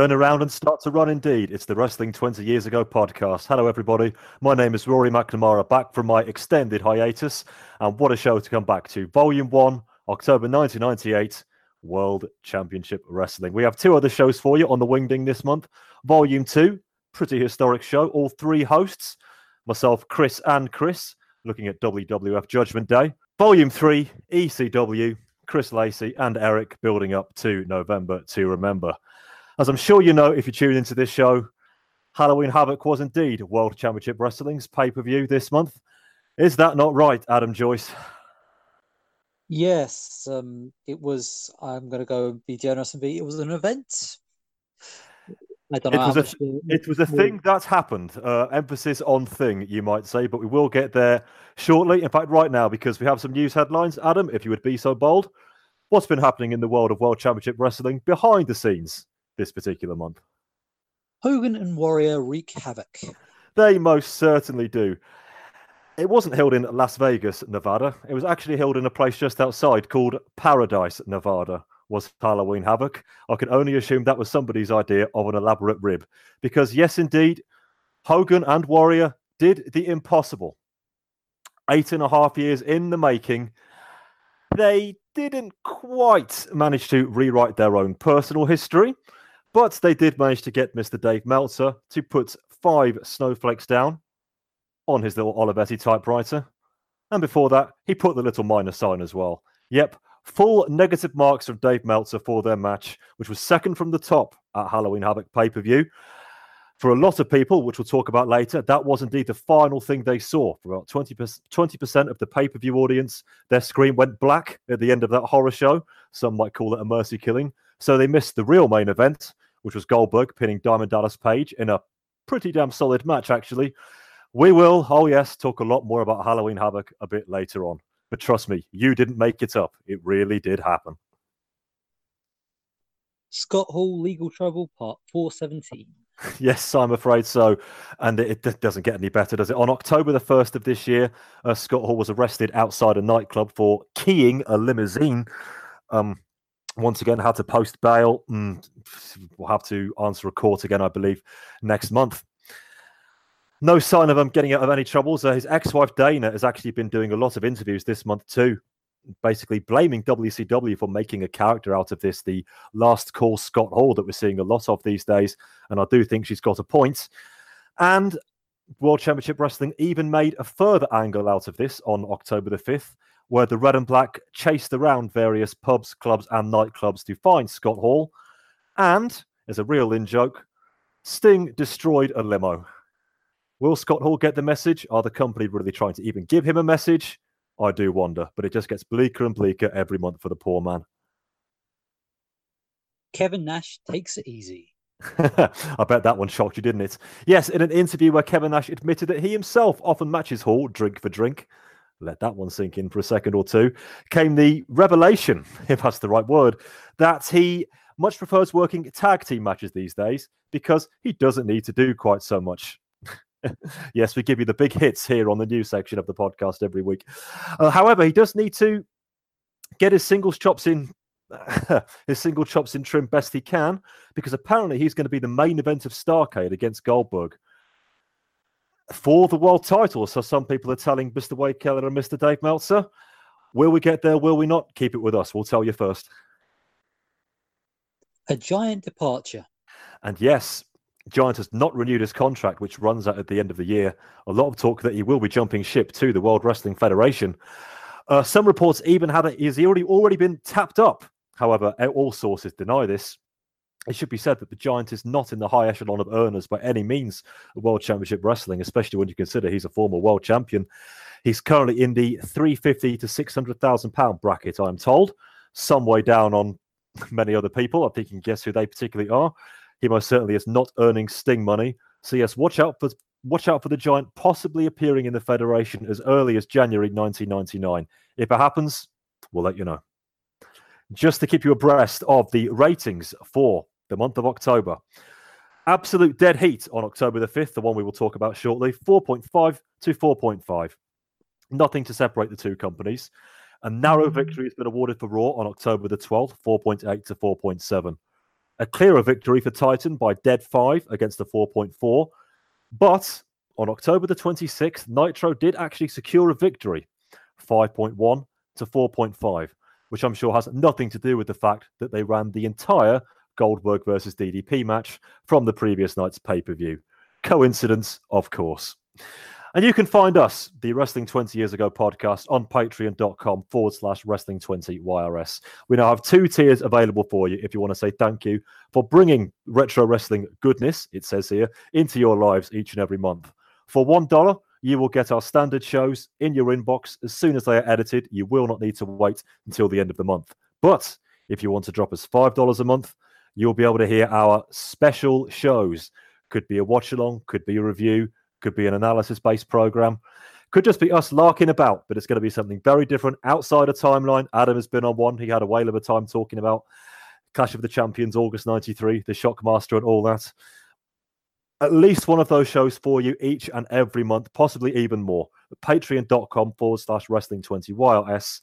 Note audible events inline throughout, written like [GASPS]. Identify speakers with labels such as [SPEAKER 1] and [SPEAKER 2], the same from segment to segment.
[SPEAKER 1] Turn around and start to run
[SPEAKER 2] indeed. It's the Wrestling 20 Years Ago podcast. Hello, everybody. My name is Rory McNamara, back from my extended hiatus. And what a show to come back to. Volume 1, October 1998, World Championship Wrestling. We have two other shows for you on the Wingding this month. Volume 2, pretty historic show. All three hosts, myself, Chris, and Chris, looking at WWF Judgment Day. Volume 3, ECW, Chris Lacey and Eric building up to November to remember. As I'm sure you know, if you tune into this show, Halloween Havoc was indeed World Championship Wrestling's pay per view this month. Is that not right, Adam Joyce?
[SPEAKER 3] Yes, um, it was. I'm going to go and be generous and be. It was an event. I don't
[SPEAKER 2] It
[SPEAKER 3] know.
[SPEAKER 2] was a
[SPEAKER 3] much
[SPEAKER 2] It was a thing that's happened. Uh, emphasis on thing, you might say, but we will get there shortly. In fact, right now, because we have some news headlines. Adam, if you would be so bold, what's been happening in the world of World Championship Wrestling behind the scenes this particular month?
[SPEAKER 3] Hogan and Warrior wreak havoc.
[SPEAKER 2] They most certainly do. It wasn't held in Las Vegas, Nevada. It was actually held in a place just outside called Paradise, Nevada. Was Halloween Havoc? I can only assume that was somebody's idea of an elaborate rib. Because, yes, indeed, Hogan and Warrior did the impossible. Eight and a half years in the making, they didn't quite manage to rewrite their own personal history, but they did manage to get Mr. Dave Meltzer to put five snowflakes down on his little Olivetti typewriter. And before that, he put the little minus sign as well. Yep, full negative marks from Dave Meltzer for their match, which was second from the top at Halloween Havoc pay per view. For a lot of people, which we'll talk about later, that was indeed the final thing they saw. For about 20%, 20% of the pay per view audience, their screen went black at the end of that horror show. Some might call it a mercy killing. So they missed the real main event, which was Goldberg pinning Diamond Dallas Page in a pretty damn solid match, actually. We will, oh yes, talk a lot more about Halloween Havoc a bit later on. But trust me, you didn't make it up. It really did happen.
[SPEAKER 3] Scott Hall legal trouble part 417. [LAUGHS]
[SPEAKER 2] Yes, I'm afraid so. And it, it doesn't get any better, does it? On October the 1st of this year, uh, Scott Hall was arrested outside a nightclub for keying a limousine. Um, once again, had to post bail. Mm, we'll have to answer a court again, I believe, next month. No sign of him getting out of any troubles. His ex wife, Dana, has actually been doing a lot of interviews this month, too. Basically, blaming WCW for making a character out of this, the last call Scott Hall that we're seeing a lot of these days. And I do think she's got a point. And World Championship Wrestling even made a further angle out of this on October the 5th, where the Red and Black chased around various pubs, clubs, and nightclubs to find Scott Hall. And, as a real in joke, Sting destroyed a limo. Will Scott Hall get the message? Are the company really trying to even give him a message? I do wonder, but it just gets bleaker and bleaker every month for the poor man.
[SPEAKER 3] Kevin Nash takes it easy. [LAUGHS]
[SPEAKER 2] I bet that one shocked you, didn't it? Yes, in an interview where Kevin Nash admitted that he himself often matches Hall drink for drink. Let that one sink in for a second or two. Came the revelation, [LAUGHS] if that's the right word, that he much prefers working tag team matches these days because he doesn't need to do quite so much. [LAUGHS] yes, we give you the big hits here on the news section of the podcast every week. Uh, however, he does need to get his singles chops in. [LAUGHS] his single chops in trim best he can because apparently he's going to be the main event of Starcade against Goldberg for the world title. So some people are telling Mr. Wade Keller and Mr. Dave Meltzer, will we get there? Will we not? Keep it with us. We'll tell you first.
[SPEAKER 3] A giant departure.
[SPEAKER 2] And yes, Giant has not renewed his contract, which runs out at the end of the year. A lot of talk that he will be jumping ship to the World Wrestling Federation. Uh, some reports even had it is he already already been tapped up. However, all sources deny this. It should be said that the Giant is not in the high echelon of earners by any means of World Championship Wrestling, especially when you consider he's a former world champion. He's currently in the 350 to 600,000 pound bracket, I'm told, some way down on [LAUGHS] many other people. I think you can guess who they particularly are. He most certainly is not earning Sting money. So yes, watch out for watch out for the Giant possibly appearing in the Federation as early as January 1999. If it happens, we'll let you know. Just to keep you abreast of the ratings for the month of October. Absolute dead heat on October the 5th, the one we will talk about shortly, 4.5 to 4.5. Nothing to separate the two companies. A narrow mm-hmm. victory has been awarded for Raw on October the 12th, 4.8 to 4.7. A clearer victory for Titan by dead 5 against the 4.4. But on October the 26th, Nitro did actually secure a victory, 5.1 to 4.5, which I'm sure has nothing to do with the fact that they ran the entire Goldberg versus DDP match from the previous night's pay per view. Coincidence, of course. And you can find us, the Wrestling 20 Years Ago podcast, on patreon.com forward slash wrestling 20 YRS. We now have two tiers available for you if you want to say thank you for bringing retro wrestling goodness, it says here, into your lives each and every month. For $1, you will get our standard shows in your inbox as soon as they are edited. You will not need to wait until the end of the month. But if you want to drop us $5 a month, you'll be able to hear our special shows. Could be a watch along, could be a review, could be an analysis based program, could just be us larking about, but it's going to be something very different outside a timeline. Adam has been on one. He had a whale of a time talking about Clash of the Champions, August 93, the Shockmaster, and all that. At least one of those shows for you each and every month, possibly even more. Patreon.com forward slash wrestling 20 YLS.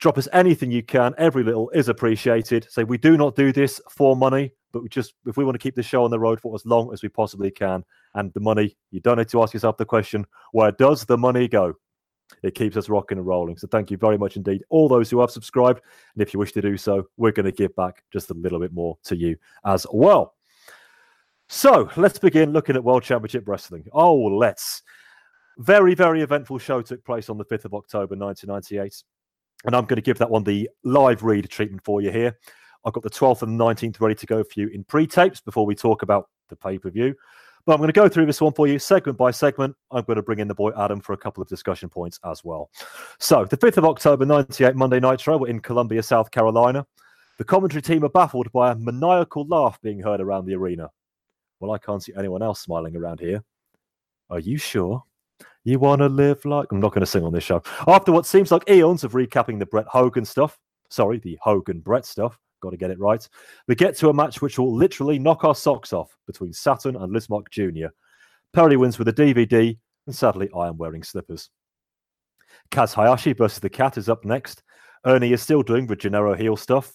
[SPEAKER 2] Drop us anything you can. Every little is appreciated. So we do not do this for money, but we just if we want to keep the show on the road for as long as we possibly can, and the money, you don't need to ask yourself the question, where does the money go? It keeps us rocking and rolling. So thank you very much indeed, all those who have subscribed. And if you wish to do so, we're going to give back just a little bit more to you as well. So let's begin looking at World Championship Wrestling. Oh, let's. Very, very eventful show took place on the 5th of October 1998. And I'm going to give that one the live read treatment for you here. I've got the 12th and 19th ready to go for you in pre tapes before we talk about the pay per view. But I'm going to go through this one for you segment by segment. I'm going to bring in the boy Adam for a couple of discussion points as well. So, the 5th of October, 98 Monday Nitro, we're in Columbia, South Carolina. The commentary team are baffled by a maniacal laugh being heard around the arena. Well, I can't see anyone else smiling around here. Are you sure? You want to live like. I'm not going to sing on this show. After what seems like eons of recapping the Bret Hogan stuff, sorry, the Hogan Bret stuff, got to get it right, we get to a match which will literally knock our socks off between Saturn and Lizmark Jr. Perry wins with a DVD, and sadly, I am wearing slippers. Kaz Hayashi versus the Cat is up next. Ernie is still doing the Gennaro heel stuff.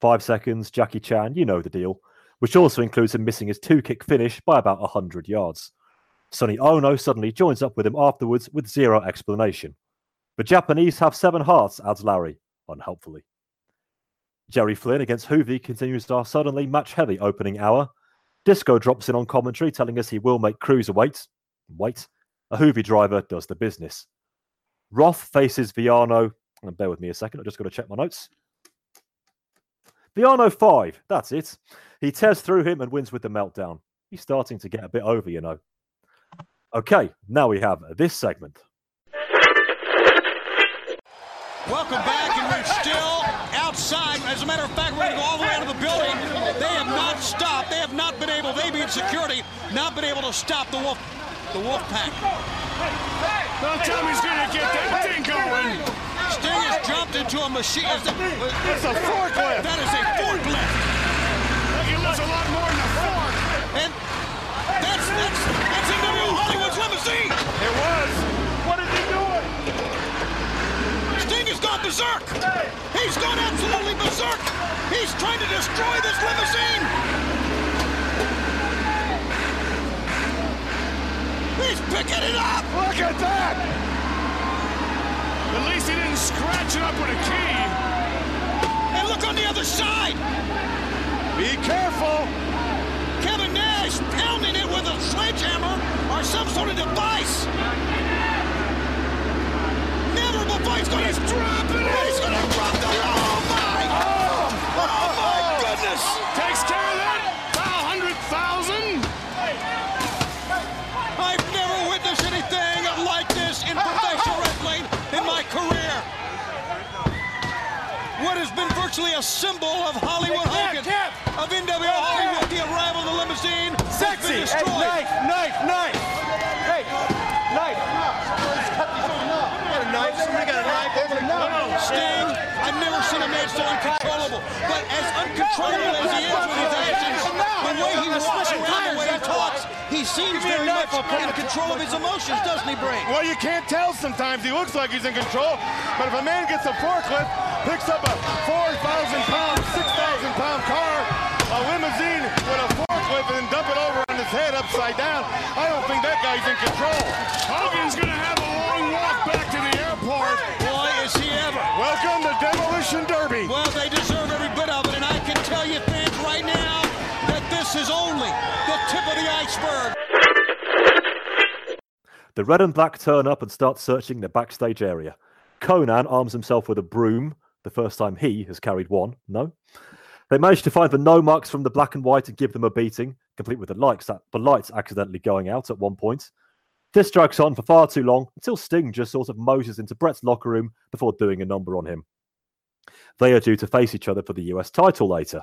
[SPEAKER 2] Five seconds, Jackie Chan, you know the deal, which also includes him missing his two kick finish by about 100 yards. Sonny Onoo suddenly joins up with him afterwards with zero explanation. The Japanese have seven hearts, adds Larry, unhelpfully. Jerry Flynn against Hoovy continues our suddenly match heavy opening hour. Disco drops in on commentary telling us he will make cruiserweight. Wait, Wait. a Hoovy driver does the business. Wrath faces Viano. And bear with me a second, I've just got to check my notes. Viano 5, that's it. He tears through him and wins with the meltdown. He's starting to get a bit over, you know. Okay, now we have this segment.
[SPEAKER 4] Welcome back, and we're still outside. As a matter of fact, we're going to go all the way out of the building. They have not stopped. They have not been able. They being security, not been able to stop the wolf, the wolf pack.
[SPEAKER 5] Well, Tommy's gonna get that thing going.
[SPEAKER 4] Sting has jumped into a machine. Is
[SPEAKER 5] It's a forklift.
[SPEAKER 4] that is a forklift,
[SPEAKER 5] berserk! He's gone absolutely
[SPEAKER 4] berserk! He's trying to destroy this limousine! He's picking it up!
[SPEAKER 5] Look at that! At least he didn't scratch it up with a key.
[SPEAKER 4] And look on the other side!
[SPEAKER 5] Be careful!
[SPEAKER 4] Kevin Nash pounding it with a sledgehammer or some sort of device! Never before he's going to drop it. He's to drop the. Oh my! Oh, oh my oh! goodness!
[SPEAKER 5] Takes care of that. A hundred thousand.
[SPEAKER 4] I've never witnessed anything like this in professional wrestling in my career. What has been virtually a symbol of Hollywood Hogan, of NWO Sting, I've never seen a man so uncontrollable. But as uncontrollable as he is with his actions, the way he walks around, the way he talks, he seems very much in control of his emotions, doesn't he, Brain?
[SPEAKER 5] Well, you can't tell sometimes. He looks like he's in control, but if a man gets a forklift, picks up a 4,000 pound, 6,000 pound car, a limousine with a forklift, and then dump it over on his head upside down, I don't think that guy's in control. Hogan's gonna have
[SPEAKER 4] Boy, is he ever.
[SPEAKER 5] Welcome to Demolition Derby.
[SPEAKER 4] Well, they deserve every bit of it, and I can tell you, fans, right now, that this is only the tip of the iceberg.
[SPEAKER 2] The red and black turn up and start searching the backstage area. Konnan arms himself with a broom, the first time he has carried one. No. They manage to find the no marks from the black and white and give them a beating, complete with the lights, that the lights accidentally going out at one point. This drags on for far too long until Sting just sort of moses into Bret's locker room before doing a number on him. They are due to face each other for the US title later.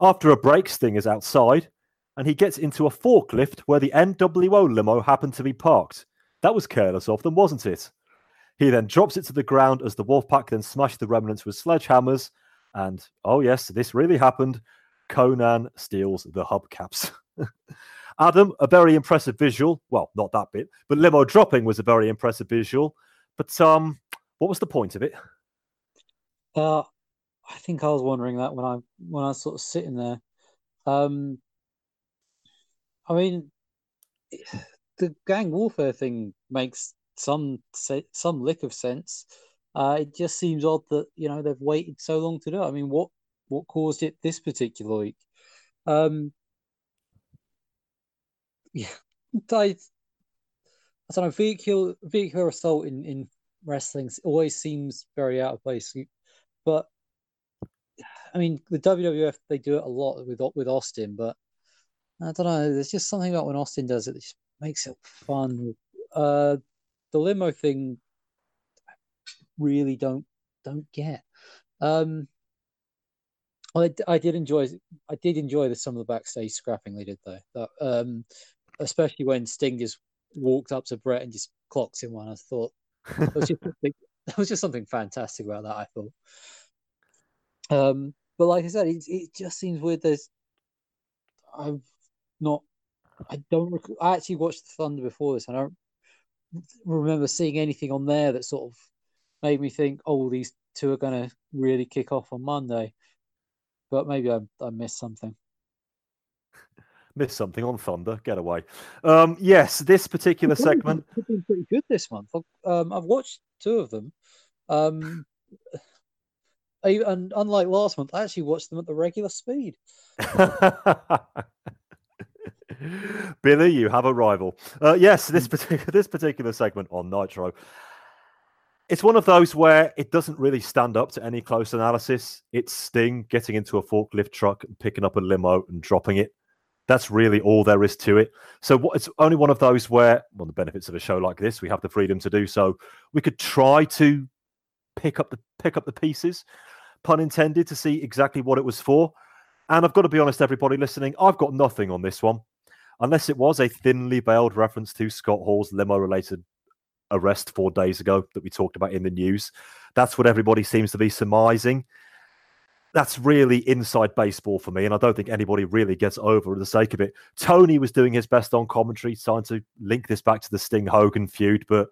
[SPEAKER 2] After a break, Sting is outside and he gets into a forklift where the NWO limo happened to be parked. That was careless of them, wasn't it? He then drops it to the ground as the Wolfpack then smash the remnants with sledgehammers. And oh, yes, this really happened. Konnan steals the hubcaps. [LAUGHS] Adam, a very impressive visual. Well, not that bit, but limo dropping was a very impressive visual. But um, what was the point of it?
[SPEAKER 3] Uh, I think I was wondering that when I when I was sort of sitting there. Um, I mean, the gang warfare thing makes some some lick of sense. Uh, it just seems odd that you know they've waited so long to do it. I mean, what what caused it this particular week? Um, yeah, I, don't know. Vehicular vehicular assault in in wrestling always seems very out of place, but I mean, the WWF they do it a lot with with Austin, but I don't know. There's just something about when Austin does it that just makes it fun. Uh, the limo thing, I really don't don't get. Um, I I did enjoy I did enjoy the, some of the backstage scrapping they did though. That, um, especially when Sting just walked up to Bret and just clocked him one. I thought that was just [LAUGHS] something, that was just something fantastic about that. I thought. Um, but like I said, it, it just seems weird. There's I've not I don't rec- I actually watched the Thunder before this. and I don't remember seeing anything on there that sort of made me think, oh, these two are going to really kick off on Monday. But maybe I, I missed something.
[SPEAKER 2] Missed something on Thunder. Get away. Um, yes, this particular segment.
[SPEAKER 3] They've been pretty good this month. Um, I've watched two of them. Um, and unlike last month, I actually watched them at the regular speed. [LAUGHS]
[SPEAKER 2] Billy, you have a rival. Uh, yes, this particular [LAUGHS] this particular segment on Nitro. It's one of those where it doesn't really stand up to any close analysis. It's Sting getting into a forklift truck and picking up a limo and dropping it. That's really all there is to it. So what, it's only one of those where, one of the benefits of a show like this, we have the freedom to do so. We could try to pick up the pick up the pieces, pun intended, to see exactly what it was for. And I've got to be honest, everybody listening, I've got nothing on this one, unless it was a thinly veiled reference to Scott Hall's limo-related arrest four days ago that we talked about in the news. That's what everybody seems to be surmising. That's really inside baseball for me, and I don't think anybody really gets over the sake of it. Tony was doing his best on commentary, trying to link this back to the Sting Hogan feud, but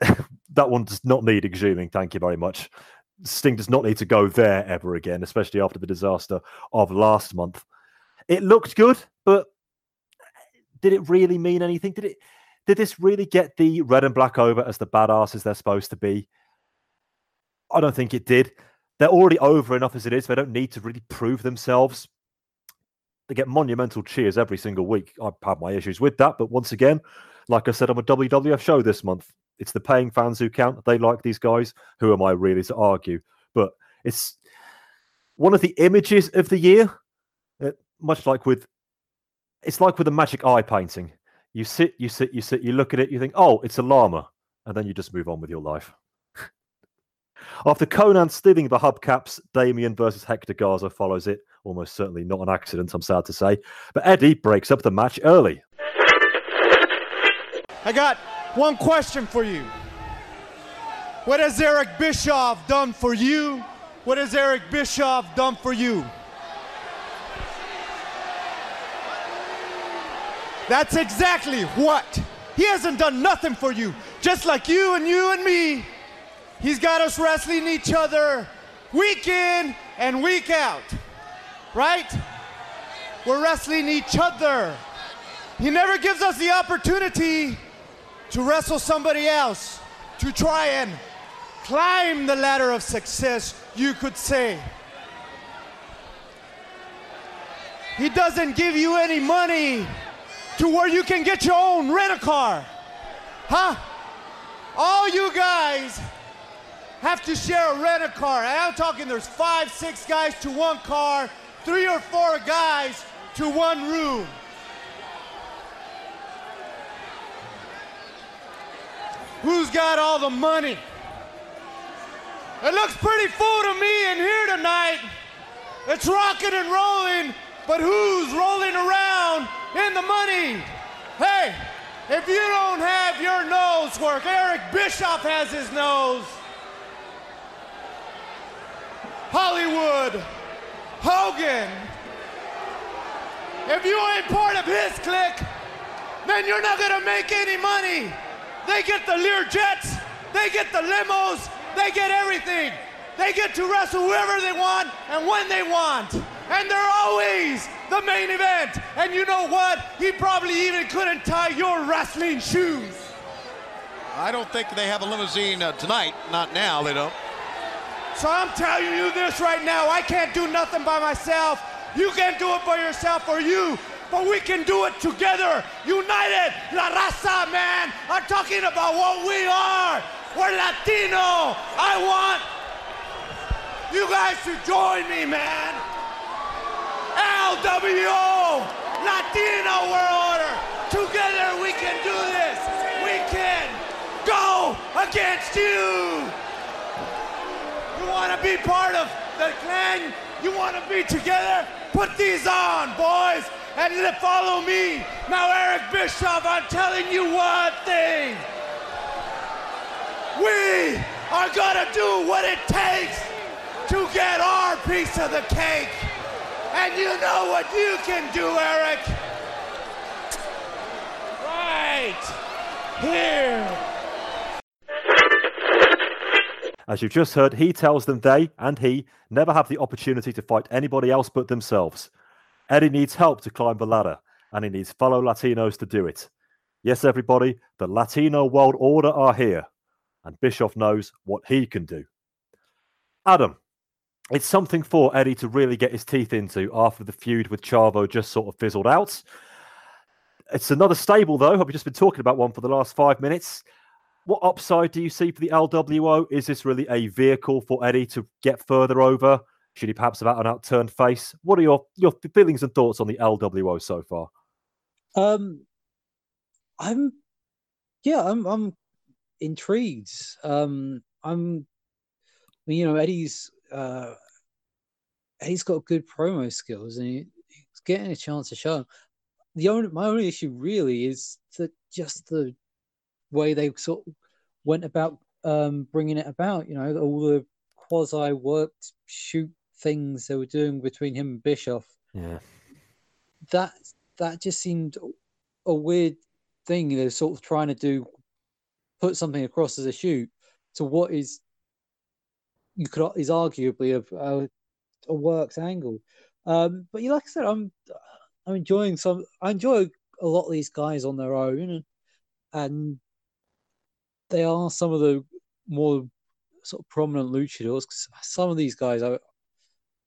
[SPEAKER 2] [LAUGHS] that one does not need exhuming. Thank you very much. Sting does not need to go there ever again, especially after the disaster of last month. It looked good, but did it really mean anything? Did it? Did this really get the red and black over as the badasses they're supposed to be? I don't think it did. They're already over enough as it is. They don't need to really prove themselves. They get monumental cheers every single week. I've had my issues with that, but once again, like I said on a WWF show this month, it's the paying fans who count. They like these guys. Who am I really to argue? But it's one of the images of the year. Uh, much like with, it's like with a magic eye painting. You sit, you sit, you sit, you look at it, you think, oh, it's a llama, and then you just move on with your life. After Konnan stealing the hubcaps, Damien versus Hector Garza follows it. Almost certainly not an accident, I'm sad to say. But Eddie breaks up the match early.
[SPEAKER 6] I got one question for you. What has Eric Bischoff done for you? What has Eric Bischoff done for you? That's exactly what. He hasn't done nothing for you. Just like you and you and me. He's got us wrestling each other week in and week out. Right? We're wrestling each other. He never gives us the opportunity to wrestle somebody else, to try and climb the ladder of success, you could say. He doesn't give you any money to where you can get your own rent a car. Huh? All you guys have to share a rent a car. And I'm talking there's five, six guys to one car, three or four guys to one room. Who's got all the money? It looks pretty full to me in here tonight. It's rocking and rolling, but who's rolling around in the money? Hey, if you don't have your nose work, Eric Bischoff has his nose. Hollywood, Hogan. If you ain't part of his clique, then you're not gonna make any money. They get the Lear jets, they get the limos, they get everything. They get to wrestle whoever they want and when they want. And they're always the main event. And you know what? He probably even couldn't tie your wrestling shoes.
[SPEAKER 4] I don't think they have a limousine uh, tonight. Not now, they don't.
[SPEAKER 6] So I'm telling you this right now. I can't do nothing by myself. You can't do it by yourself or you. But we can do it together. United. La raza, man. I'm talking about what we are. We're Latino. I want you guys to join me, man. LWO. Latino World Order. Together we can do this. We can go against you. You want to be part of the clan? You want to be together? Put these on, boys, and follow me. Now, Eric Bischoff, I'm telling you one thing. We are going to do what it takes to get our piece of the cake. And you know what you can do, Eric. Right here.
[SPEAKER 2] As you've just heard, he tells them they and he never have the opportunity to fight anybody else but themselves. Eddie needs help to climb the ladder, and he needs fellow Latinos to do it. Yes, everybody, the Latino world order are here, and Bischoff knows what he can do. Adam, it's something for Eddie to really get his teeth into after the feud with Chavo just sort of fizzled out. It's another stable, though. I've just been talking about one for the last five minutes. What upside do you see for the LWO? Is this really a vehicle for Eddie to get further over? Should he perhaps have had an outturned face? What are your, your feelings and thoughts on the LWO so far?
[SPEAKER 3] Um, I'm, yeah, I'm, I'm intrigued. Um, I'm, you know, Eddie's, uh, Eddie's got good promo skills, and he, he's getting a chance to show. The only, my only issue really is that just the way they sort of went about um, bringing it about. You know, all the quasi worked shoot things they were doing between him and Bischoff
[SPEAKER 2] Yeah.
[SPEAKER 3] that that just seemed a weird thing. They're sort of trying to do put something across as a shoot to what is you could is arguably a a, a worked angle. Um, but you like I said, I'm I'm enjoying some. I enjoy a lot of these guys on their own, and they are some of the more sort of prominent luchadors. some of these guys I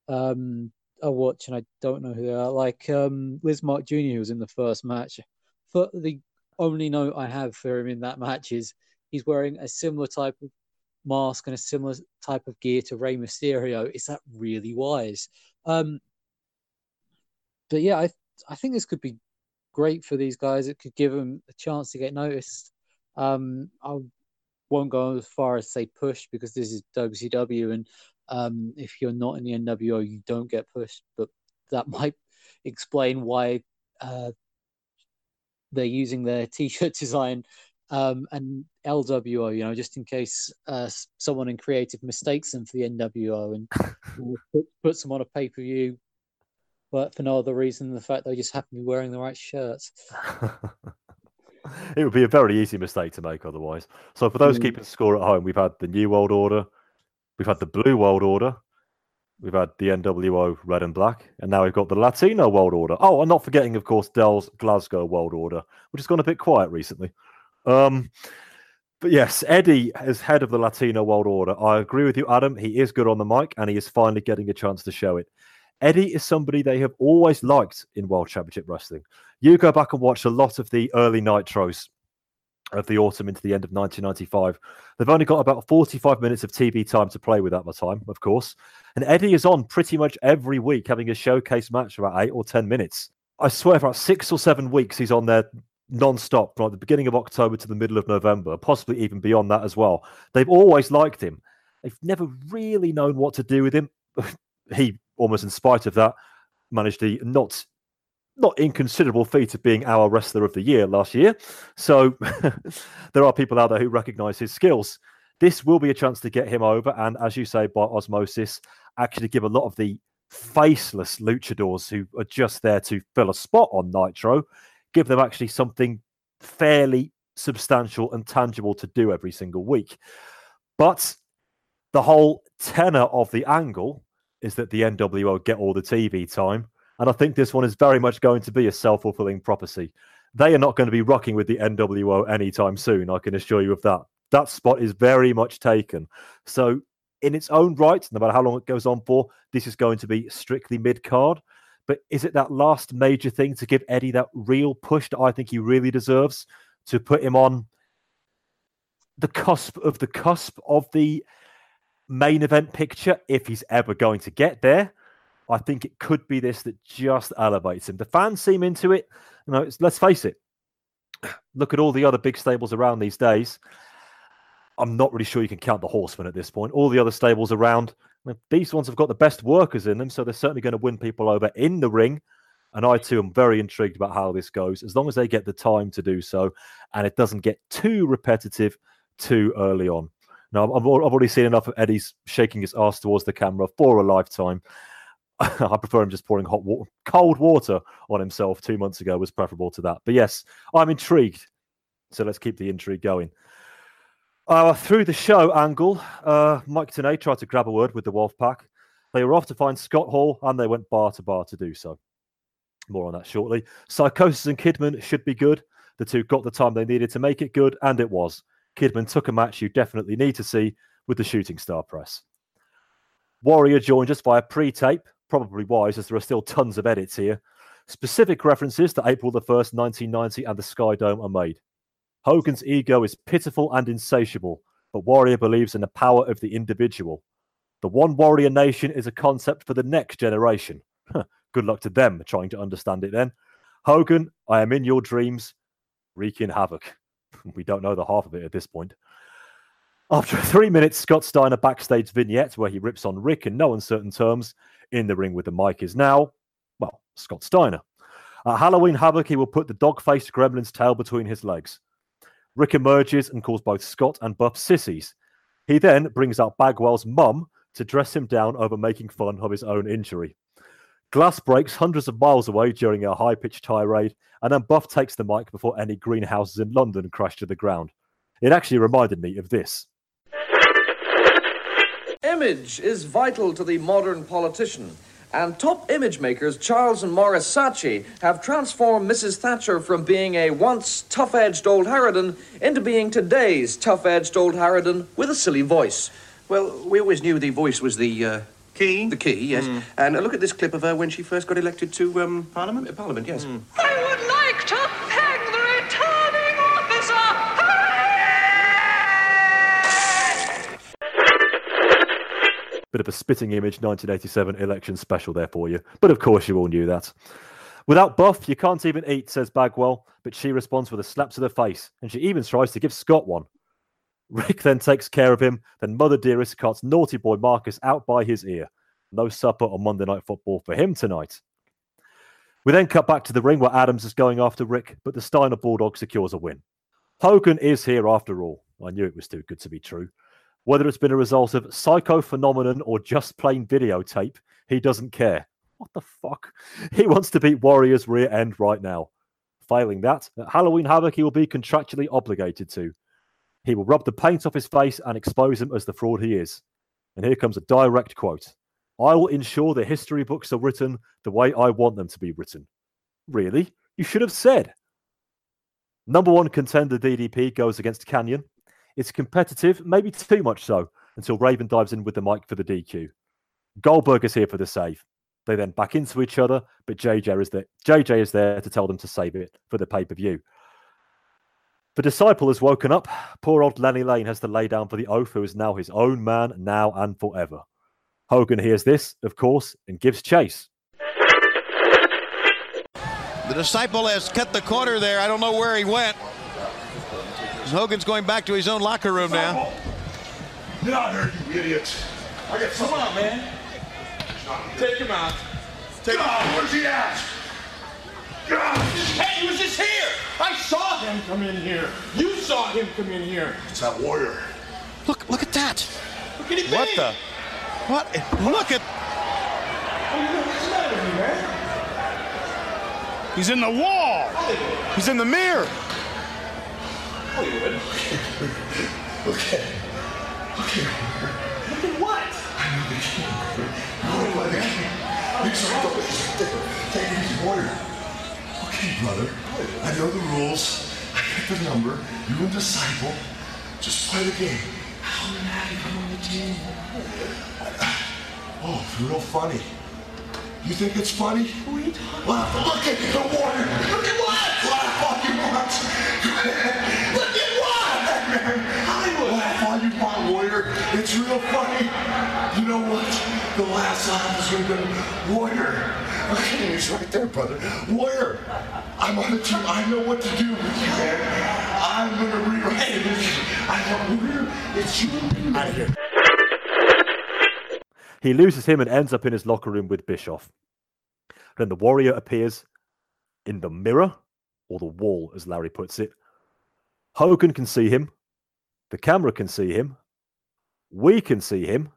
[SPEAKER 3] um I watch and I don't know who they are. Like um Lizmark Jr. who was in the first match. For the only note I have for him in that match is he's wearing a similar type of mask and a similar type of gear to Rey Mysterio. Is that really wise? Um, but yeah, I I think this could be great for these guys. It could give them a chance to get noticed. Um, I won't go as far as say push because this is WCW, and um, if you're not in the NWO, you don't get pushed. But that [LAUGHS] might explain why uh, they're using their T-shirt [LAUGHS] design um, and LWO. You know, just in case uh, someone in creative mistakes them for the NWO and [LAUGHS] put, puts them on a pay per view, but for no other reason than the fact they just happen to be wearing the right shirts. [LAUGHS]
[SPEAKER 2] it would be a very easy mistake to make otherwise. So for those
[SPEAKER 3] Mm.
[SPEAKER 2] keeping score at home, we've had the New World Order, we've had the Blue World Order, we've had the NWO Red and Black, and now we've got the Latino World Order. Oh, and not forgetting, of course, Dell's Glasgow World Order, which has gone a bit quiet recently. Um, but yes, Eddie is head of the Latino World Order. I agree with you, Adam. He is good on the mic, and he is finally getting a chance to show it. Eddie is somebody they have always liked in World Championship Wrestling. You go back and watch a lot of the early Nitros of the autumn into the end of 1995. They've only got about 45 minutes of TV time to play with at the time, of course. And Eddie is on pretty much every week having a showcase match about eight or 10 minutes. I swear, for about six or seven weeks, he's on there non-stop from the beginning of October to the middle of November, possibly even beyond that as well. They've always liked him. They've never really known what to do with him. [LAUGHS] he, almost in spite of that, managed the not not inconsiderable feat of being our wrestler of the year last year. So [LAUGHS] there are people out there who recognize his skills. This will be a chance to get him over, and as you say, by osmosis, actually give a lot of the faceless luchadors who are just there to fill a spot on Nitro, give them actually something fairly substantial and tangible to do every single week. But the whole tenor of the angle is that the NWO get all the TV time. And I think this one is very much going to be a self fulfilling prophecy. They are not going to be rocking with the NWO anytime soon, I can assure you of that. That spot is very much taken. So, in its own right, no matter how long it goes on for, this is going to be strictly mid card. But is it that last major thing to give Eddie that real push that I think he really deserves to put him on the cusp of the cusp of the main event picture if he's ever going to get there? I think it could be this that just elevates him. The fans seem into it. You know, let's face it. Look at all the other big stables around these days. I'm not really sure you can count the horsemen at this point. All the other stables around, these ones have got the best workers in them, so they're certainly going to win people over in the ring. And I too am very intrigued about how this goes, as long as they get the time to do so, and it doesn't get too repetitive too early on. Now, I've, I've already seen enough of Eddie's shaking his ass towards the camera for a lifetime. [LAUGHS] I prefer him just pouring hot water, cold water on himself two months ago was preferable to that. But yes, I'm intrigued. So let's keep the intrigue going. Uh, through the show angle, uh, Mike Tenay tried to grab a word with the Wolf Pack. They were off to find Scott Hall and they went bar to bar to do so. More on that shortly. Psicosis and Kidman should be good. The two got the time they needed to make it good, and it was. Kidman took a match you definitely need to see with the Shooting Star press. Warrior joined us via pre tape, probably wise as there are still tons of edits here. Specific references to April the 1st, 1990 and the Sky Dome are made. Hogan's ego is pitiful and insatiable, but Warrior believes in the power of the individual. The One Warrior Nation is a concept for the next generation. [LAUGHS] Good luck to them trying to understand it then. Hogan, I am in your dreams, wreaking havoc. [LAUGHS] We don't know the half of it at this point. After three minutes, Scott Steiner backstage vignette where he rips on Rick in no uncertain terms. In the ring with the mic is now, well, Scott Steiner. At Halloween Havoc, he will put the dog faced gremlin's tail between his legs. Rick emerges and calls both Scott and Buff sissies. He then brings out Bagwell's mum to dress him down over making fun of his own injury. Glass breaks hundreds of miles away during a high pitched tirade, and then Buff takes the mic before any greenhouses in London crash to the ground. It actually reminded me of this.
[SPEAKER 7] Image is vital to the modern politician, And top image makers Charles and Maurice Saatchi have transformed Mrs. Thatcher from being a once tough edged old harridan into being today's tough edged old harridan with a silly voice.
[SPEAKER 8] Well, we always knew the voice was the uh,
[SPEAKER 5] Key?
[SPEAKER 8] the key, yes. And uh, look at this clip of her when she first got elected to um, Parliament. Parliament, yes.
[SPEAKER 9] I would like to thank the returning officer.
[SPEAKER 2] Bit of a spitting image 1987 election special there for you. But of course, you all knew that. Without Buff, you can't even eat, says Bagwell, but she responds with a slap to the face, and she even tries to give Scott one. Rick then takes care of him, then Mother Dearest cuts naughty boy Marcus out by his ear. No supper on Monday Night Football for him tonight. We then cut back to the ring where Adams is going after Rick, but the Steiner Bulldog secures a win. Hogan is here after all. I knew it was too good to be true. Whether it's been a result of psycho phenomenon or just plain videotape, he doesn't care. What the fuck? [LAUGHS] He wants to beat Warrior's rear end right now. Failing that, at Halloween Havoc, he will be contractually obligated to. He will rub the paint off his face and expose him as the fraud he is. And here comes a direct quote I will ensure the history books are written the way I want them to be written. Really? You should have said. Number one contender DDP goes against Kanyon. It's competitive, maybe too much so, until Raven dives in with the mic for the DQ. Goldberg is here for the save. They then back into each other, but JJ is there. JJ is there to tell them to save it for the pay per view. The disciple has woken up. Poor old Lenny Lane has to lay down for the oath, who is now his own man, now and forever. Hogan hears this, of course, and gives chase.
[SPEAKER 4] The disciple has cut the corner there. I don't know where he went. Hogan's going back to his own locker room now.
[SPEAKER 10] Get out here, you idiots. I got Come on, man. Take him out. Take him out. Where's he at? God.
[SPEAKER 5] Hey, he was just here. I saw him come in here. You saw him come in here.
[SPEAKER 10] It's that warrior.
[SPEAKER 4] Look, look at that.
[SPEAKER 5] Look at him.
[SPEAKER 4] What the? What? Look at.
[SPEAKER 5] What's the matter with man?
[SPEAKER 10] He's in the wall. He's in the mirror.
[SPEAKER 5] Hollywood.
[SPEAKER 10] Okay. Okay.
[SPEAKER 5] Look at what?
[SPEAKER 10] Hollywood. These are the Take it easy, warrior. Okay, brother. I know the rules. I get the number. You and Disciple. Just play the game. How mad you on the team? Oh, it's real funny. You think it's funny? Who are you talking Laugh. Look at the water. Look at what? Laugh all you want. Look at what? Hollywood. Laugh all you want, warrior. It's real funny. You know what? The last laugh is going to be warrior. He's right there, brother. Warrior. I'm on the team. I know what to do with you, man. I'm to rewrite it. I know, warrior. It's you and me. Out of here.
[SPEAKER 2] He loses him and ends up in his locker room with Bischoff. Then the warrior appears in the mirror, or the wall, as Larry puts it. Hogan can see him. The camera can see him. We can see him.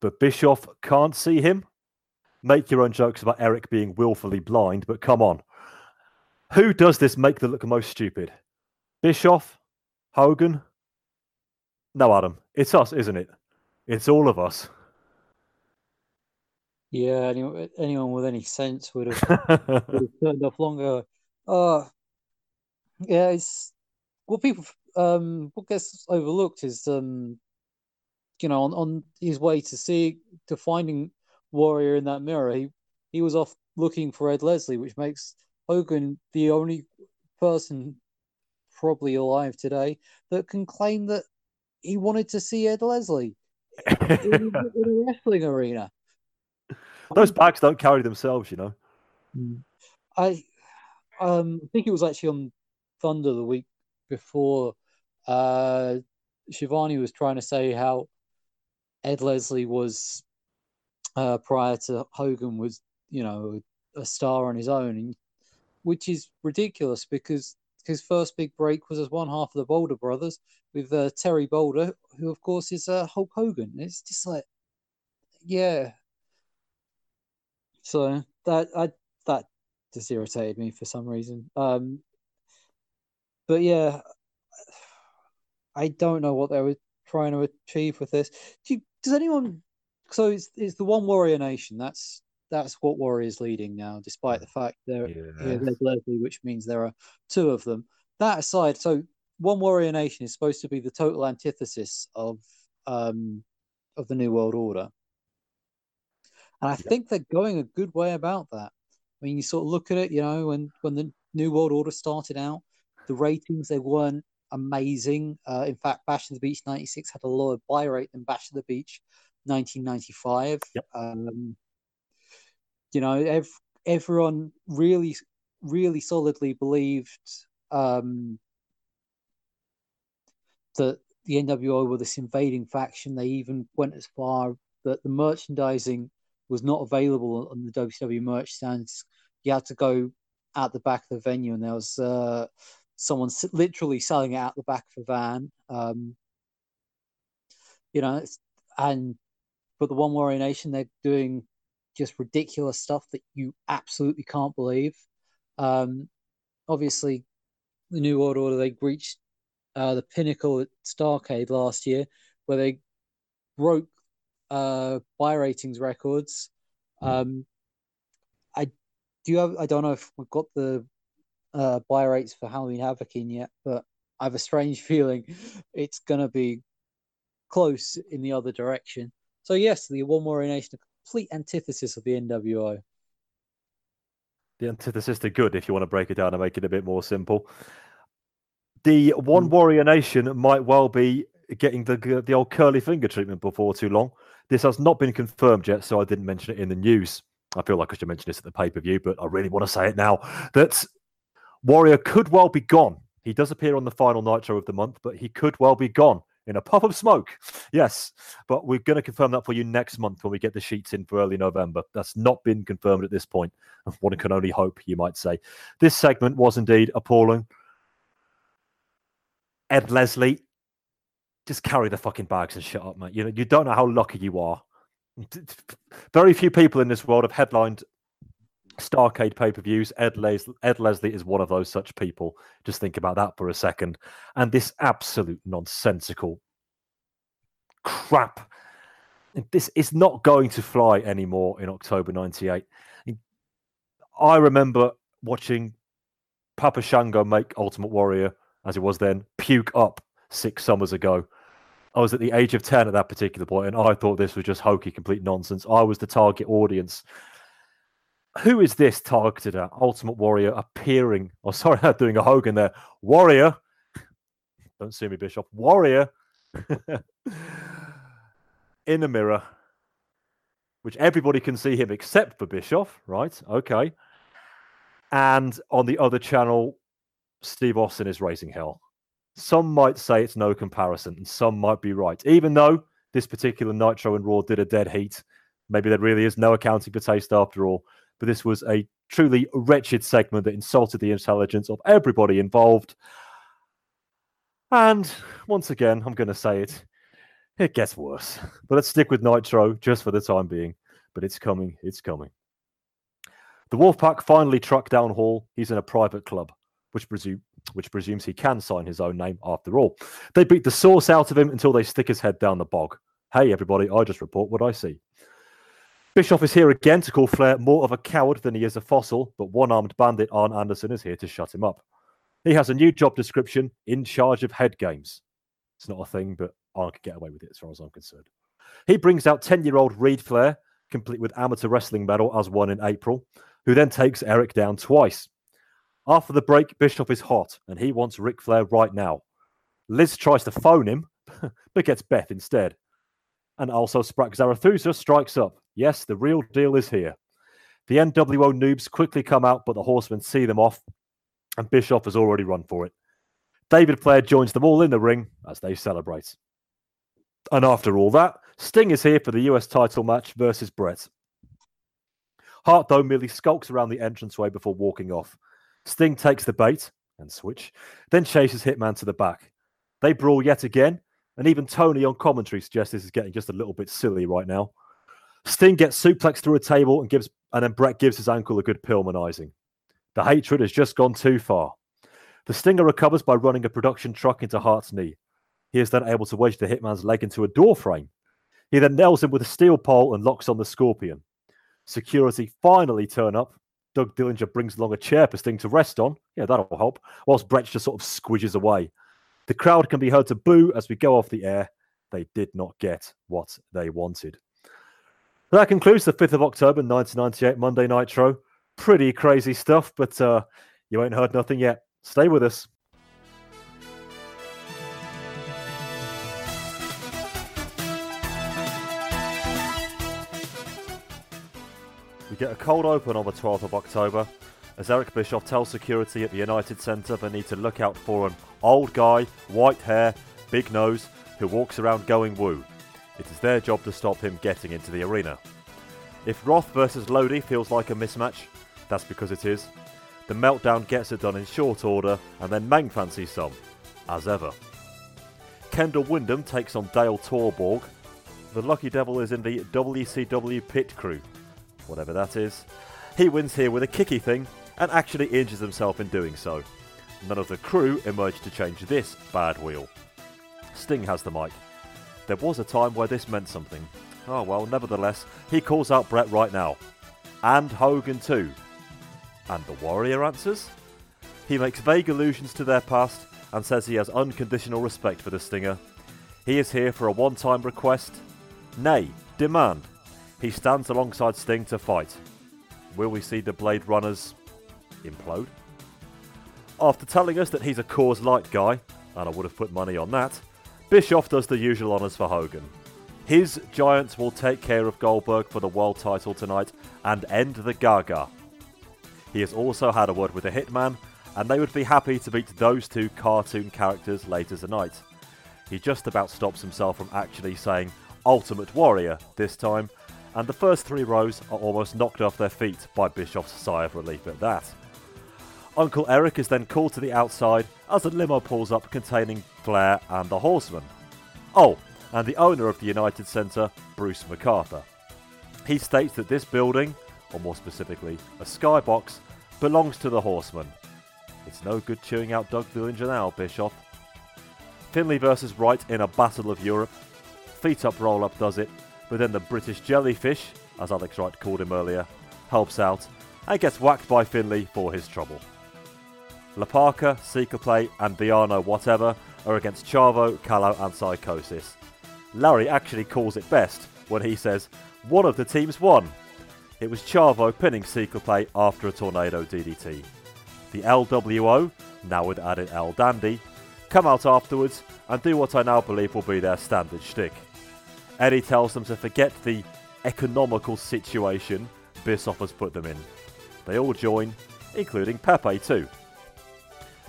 [SPEAKER 2] But Bischoff can't see him. Make your own jokes about Eric being willfully blind, but come on. Who does this make the look most stupid? Bischoff? Hogan? No, Adam. It's us, isn't it? It's all of us.
[SPEAKER 3] Yeah, anyone, anyone with any sense would have, [LAUGHS] would have turned off longer. Uh, yeah, it's what people um what gets overlooked is um you know on, on his way to see to finding Warrior in that mirror, he he was off looking for Ed Leslie, which makes Hogan the only person probably alive today that can claim that he wanted to see Ed Leslie in, in [LAUGHS] a wrestling arena.
[SPEAKER 2] Those bags don't carry themselves, you know.
[SPEAKER 3] I um I think it was actually on Thunder the week before uh Schiavone was trying to say how Ed Leslie was uh prior to Hogan was, you know, a star on his own which is ridiculous because his first big break was as one half of the Boulder brothers with uh, Terry Boulder, who of course is uh, Hulk Hogan. It's just like yeah. So that I that just irritated me for some reason. Um, but yeah, I don't know what they were trying to achieve with this. Do you, does anyone so it's it's the one warrior nation. That's that's what Warrior is leading now, despite the fact they're
[SPEAKER 2] Yeah.
[SPEAKER 3] led Leslie, which means there are two of them. That aside, so one warrior nation is supposed to be the total antithesis of um of the New World Order. And I think they're going a good way about that. I mean, you sort of look at it, you know, when when the New World Order started out, the ratings they weren't amazing. Uh, in fact, Bash of the Beach '96 had a lower buy rate than Bash of the Beach 1995. Um, you know, ev- everyone really, really solidly believed um, that the NWO were this invading faction. They even went as far that the merchandising was not available on the WCW merch stands. You had to go out the back of the venue, and there was uh, someone s- literally selling it out the back of a van. Um, you know, it's, and but the One Warrior Nation, they're doing just ridiculous stuff that you absolutely can't believe. Um, obviously, the New World Order they reached uh, the pinnacle at Starcade last year, where they broke uh, buy ratings records. Um, I do you have, I don't know if we've got the uh, buy rates for Halloween Havoc in yet, but I have a strange [LAUGHS] feeling it's gonna be close in the other direction. So yes, the One Warrior Nation, a complete antithesis of the NWO.
[SPEAKER 2] The antithesis to good, if you want to break it down and make it a bit more simple. The One Warrior Nation might well be getting the the old curly finger treatment before too long. This has not been confirmed yet, so I didn't mention it in the news. I feel like I should mention this at the pay per view, but I really want to say it now. That Warrior could well be gone. He does appear on the final Nitro of the month, but he could well be gone in a puff of smoke. Yes, but we're going to confirm that for you next month when we get the sheets in for early November. That's not been confirmed at this point. [LAUGHS] One can only hope, you might say. This segment was indeed appalling. Ed Leslie, just carry the fucking bags and shut up, mate. You know, you don't know how lucky you are. Very few people in this world have headlined Starcade pay per views. Ed, Les- Ed Leslie is one of those such people. Just think about that for a second. And this absolute nonsensical crap. This is not going to fly anymore in October 98. I remember watching Papa Shango make Ultimate Warrior, as it was then, puke up six summers ago. I was at the age of 10 at that particular point, and I thought this was just hokey, complete nonsense. I was the target audience. Who is this targeted at? Ultimate Warrior appearing. Oh, sorry, [LAUGHS] I'm doing a Hogan there. Warrior. Don't see me, Bishop. Warrior [LAUGHS] in a mirror, which everybody can see him except for Bischoff, right? Okay. And on the other channel, Steve Austin is raising hell. Some might say it's no comparison, and some might be right. Even though this particular Nitro and Raw did a dead heat, maybe there really is no accounting for taste after all. But this was a truly wretched segment that insulted the intelligence of everybody involved. And once again, I'm going to say it, it gets worse. But let's stick with Nitro just for the time being. But it's coming, it's coming. The Wolfpack finally tracked down Hall. He's in a private club, which, presume, which presumes he can sign his own name after all. They beat the source out of him until they stick his head down the bog. Hey, everybody, I just report what I see. Bischoff is here again to call Flair more of a coward than he is a fossil, but one armed bandit Arn Anderson is here to shut him up. He has a new job description in charge of head games. It's not a thing, but Arn could get away with it as far as I'm concerned. He brings out 10 year old Reed Flair, complete with amateur wrestling medal as won in April, who then takes Eric down twice. After the break, Bischoff is hot and he wants Ric Flair right now. Liz tries to phone him, [LAUGHS] but gets Beth instead. And also Zarathustra strikes up. Yes, the real deal is here. The NWO noobs quickly come out, but the horsemen see them off, and Bischoff has already run for it. David Flair joins them all in the ring as they celebrate. And after all that, Sting is here for the US title match versus Bret. Hart, though, merely skulks around the entranceway before walking off. Sting takes the bait and switch, then chases Hitman to the back. They brawl yet again, and even Tony on commentary suggests this is getting just a little bit silly right now. Sting gets suplexed through a table and gives, and then Bret gives his ankle a good Pillmanizing. The hatred has just gone too far. The Stinger recovers by running a production truck into Hart's knee. He is then able to wedge the Hitman's leg into a door frame. He then nails him with a steel pole and locks on the scorpion. Security finally turn up. Doug Dillinger brings along a chair for Sting to rest on. Yeah, that'll help. Whilst Bret just sort of squidges away. The crowd can be heard to boo as we go off the air. They did not get what they wanted. That concludes the 5th of October 1998 Monday Nitro. Pretty crazy stuff, but uh, you ain't heard nothing yet. Stay with us. We get a cold open on the 12th of October as Eric Bischoff tells security at the United Centre they need to look out for an old guy, white hair, big nose, who walks around going woo. It is their job to stop him getting into the arena. If Wrath versus Lodi feels like a mismatch, that's because it is. The meltdown gets it done in short order, and then Meng fancies some, as ever. Kendall Windham takes on Dale Torborg. The Lucky Devil is in the WCW pit crew, whatever that is. He wins here with a kicky thing and actually injures himself in doing so. None of the crew emerge to change this bad wheel. Sting has the mic. There was a time where this meant something. Oh well, nevertheless, he calls out Bret right now. And Hogan too. And the Warrior answers? He makes vague allusions to their past and says he has unconditional respect for the Stinger. He is here for a one time request. Nay, demand. He stands alongside Sting to fight. Will we see the Blade Runners implode? After telling us that he's a Coors Light guy, and I would have put money on that, Bischoff does the usual honours for Hogan. His Giants will take care of Goldberg for the world title tonight and end the Gaga. He has also had a word with the Hitman, and they would be happy to beat those two cartoon characters later tonight. He just about stops himself from actually saying Ultimate Warrior this time, and the first three rows are almost knocked off their feet by Bischoff's sigh of relief at that. Uncle Eric is then called to the outside as a limo pulls up containing Flair and the Horseman. Oh, and the owner of the United Centre, Bruce MacArthur. He states that this building, or more specifically, a skybox, belongs to the Horseman. It's no good chewing out Doug Dillinger now, Bischoff. Finlay versus Wright in a Battle of Europe. Feet up roll up does it, but then the British jellyfish, as Alex Wright called him earlier, helps out and gets whacked by Finlay for his trouble. La Parka, Seeker Play, and Villano whatever are against Chavo, Callow, and Psicosis. Larry actually calls it best when he says, One of the teams won. It was Chavo pinning Seeker Play after a tornado DDT. The LWO, now with added El Dandy, come out afterwards and do what I now believe will be their standard shtick. Eddie tells them to forget the economical situation Bischoff has put them in. They all join, including Pepe too.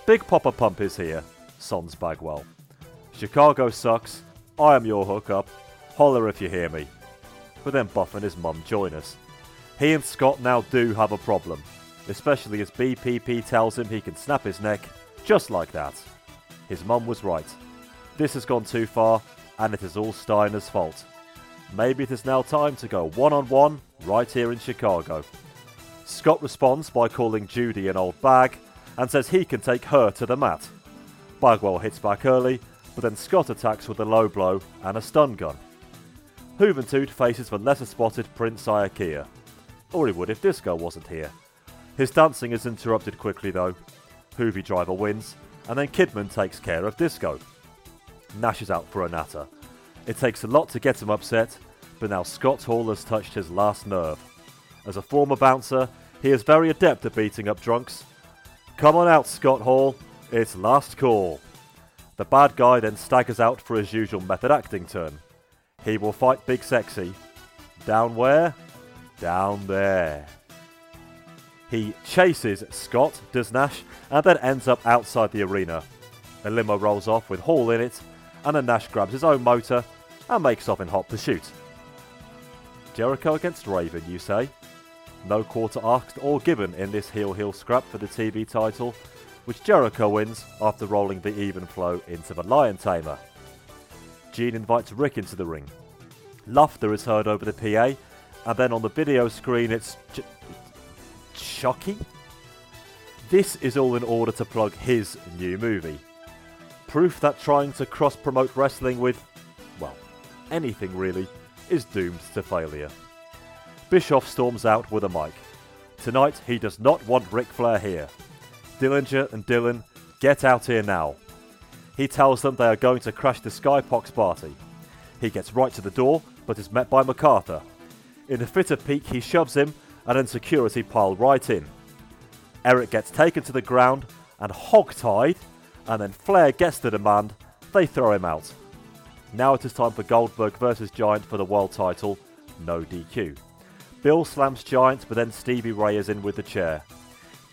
[SPEAKER 2] Big Papa Pump is here, Sons Bagwell. Chicago sucks, I am your hookup, holler if you hear me. But then Buff and his mum join us. He and Scott now do have a problem, especially as BPP tells him he can snap his neck just like that. His mum was right. This has gone too far, and it is all Steiner's fault. Maybe it is now time to go one on one right here in Chicago. Scott responds by calling Judy an old bag and says he can take her to the mat. Bagwell hits back early, but then Scott attacks with a low blow and a stun gun. Juventud faces the lesser spotted Prince Iaukea. Or he would if Disco wasn't here. His dancing is interrupted quickly though. Juvi Driver wins, and then Kidman takes care of Disco. Nash is out for a natter. It takes a lot to get him upset, but now Scott Hall has touched his last nerve. As a former bouncer, he is very adept at beating up drunks. Come on out, Scott Hall. It's last call. The bad guy then staggers out for his usual method acting turn. He will fight Big Sexy. Down where? Down there. He chases Scott, does Nash, and then ends up outside the arena. A limo rolls off with Hall in it, and then Nash grabs his own motor and makes off in hot pursuit. Jericho against Raven, you say? No quarter asked or given in this heel heel scrap for the TV title, which Jericho wins after rolling the even flow into the Lion Tamer. Gene invites Rick into the ring. Laughter is heard over the PA, and then on the video screen it's ch- Chucky? This is all in order to plug his new movie. Proof that trying to cross promote wrestling with, well, anything really, is doomed to failure. Bischoff storms out with a mic. Tonight, he does not want Ric Flair here. Dillinger and Dylan get out here now. He tells them they are going to crash the Skybox party. He gets right to the door, but is met by MacArthur. In a fit of pique, he shoves him, and then security pile right in. Eric gets taken to the ground and hog-tied, and then Flair gets the demand. They throw him out. Now it is time for Goldberg versus Giant for the world title. No DQ. Bill slams Giant, but then Stevie Ray is in with the chair.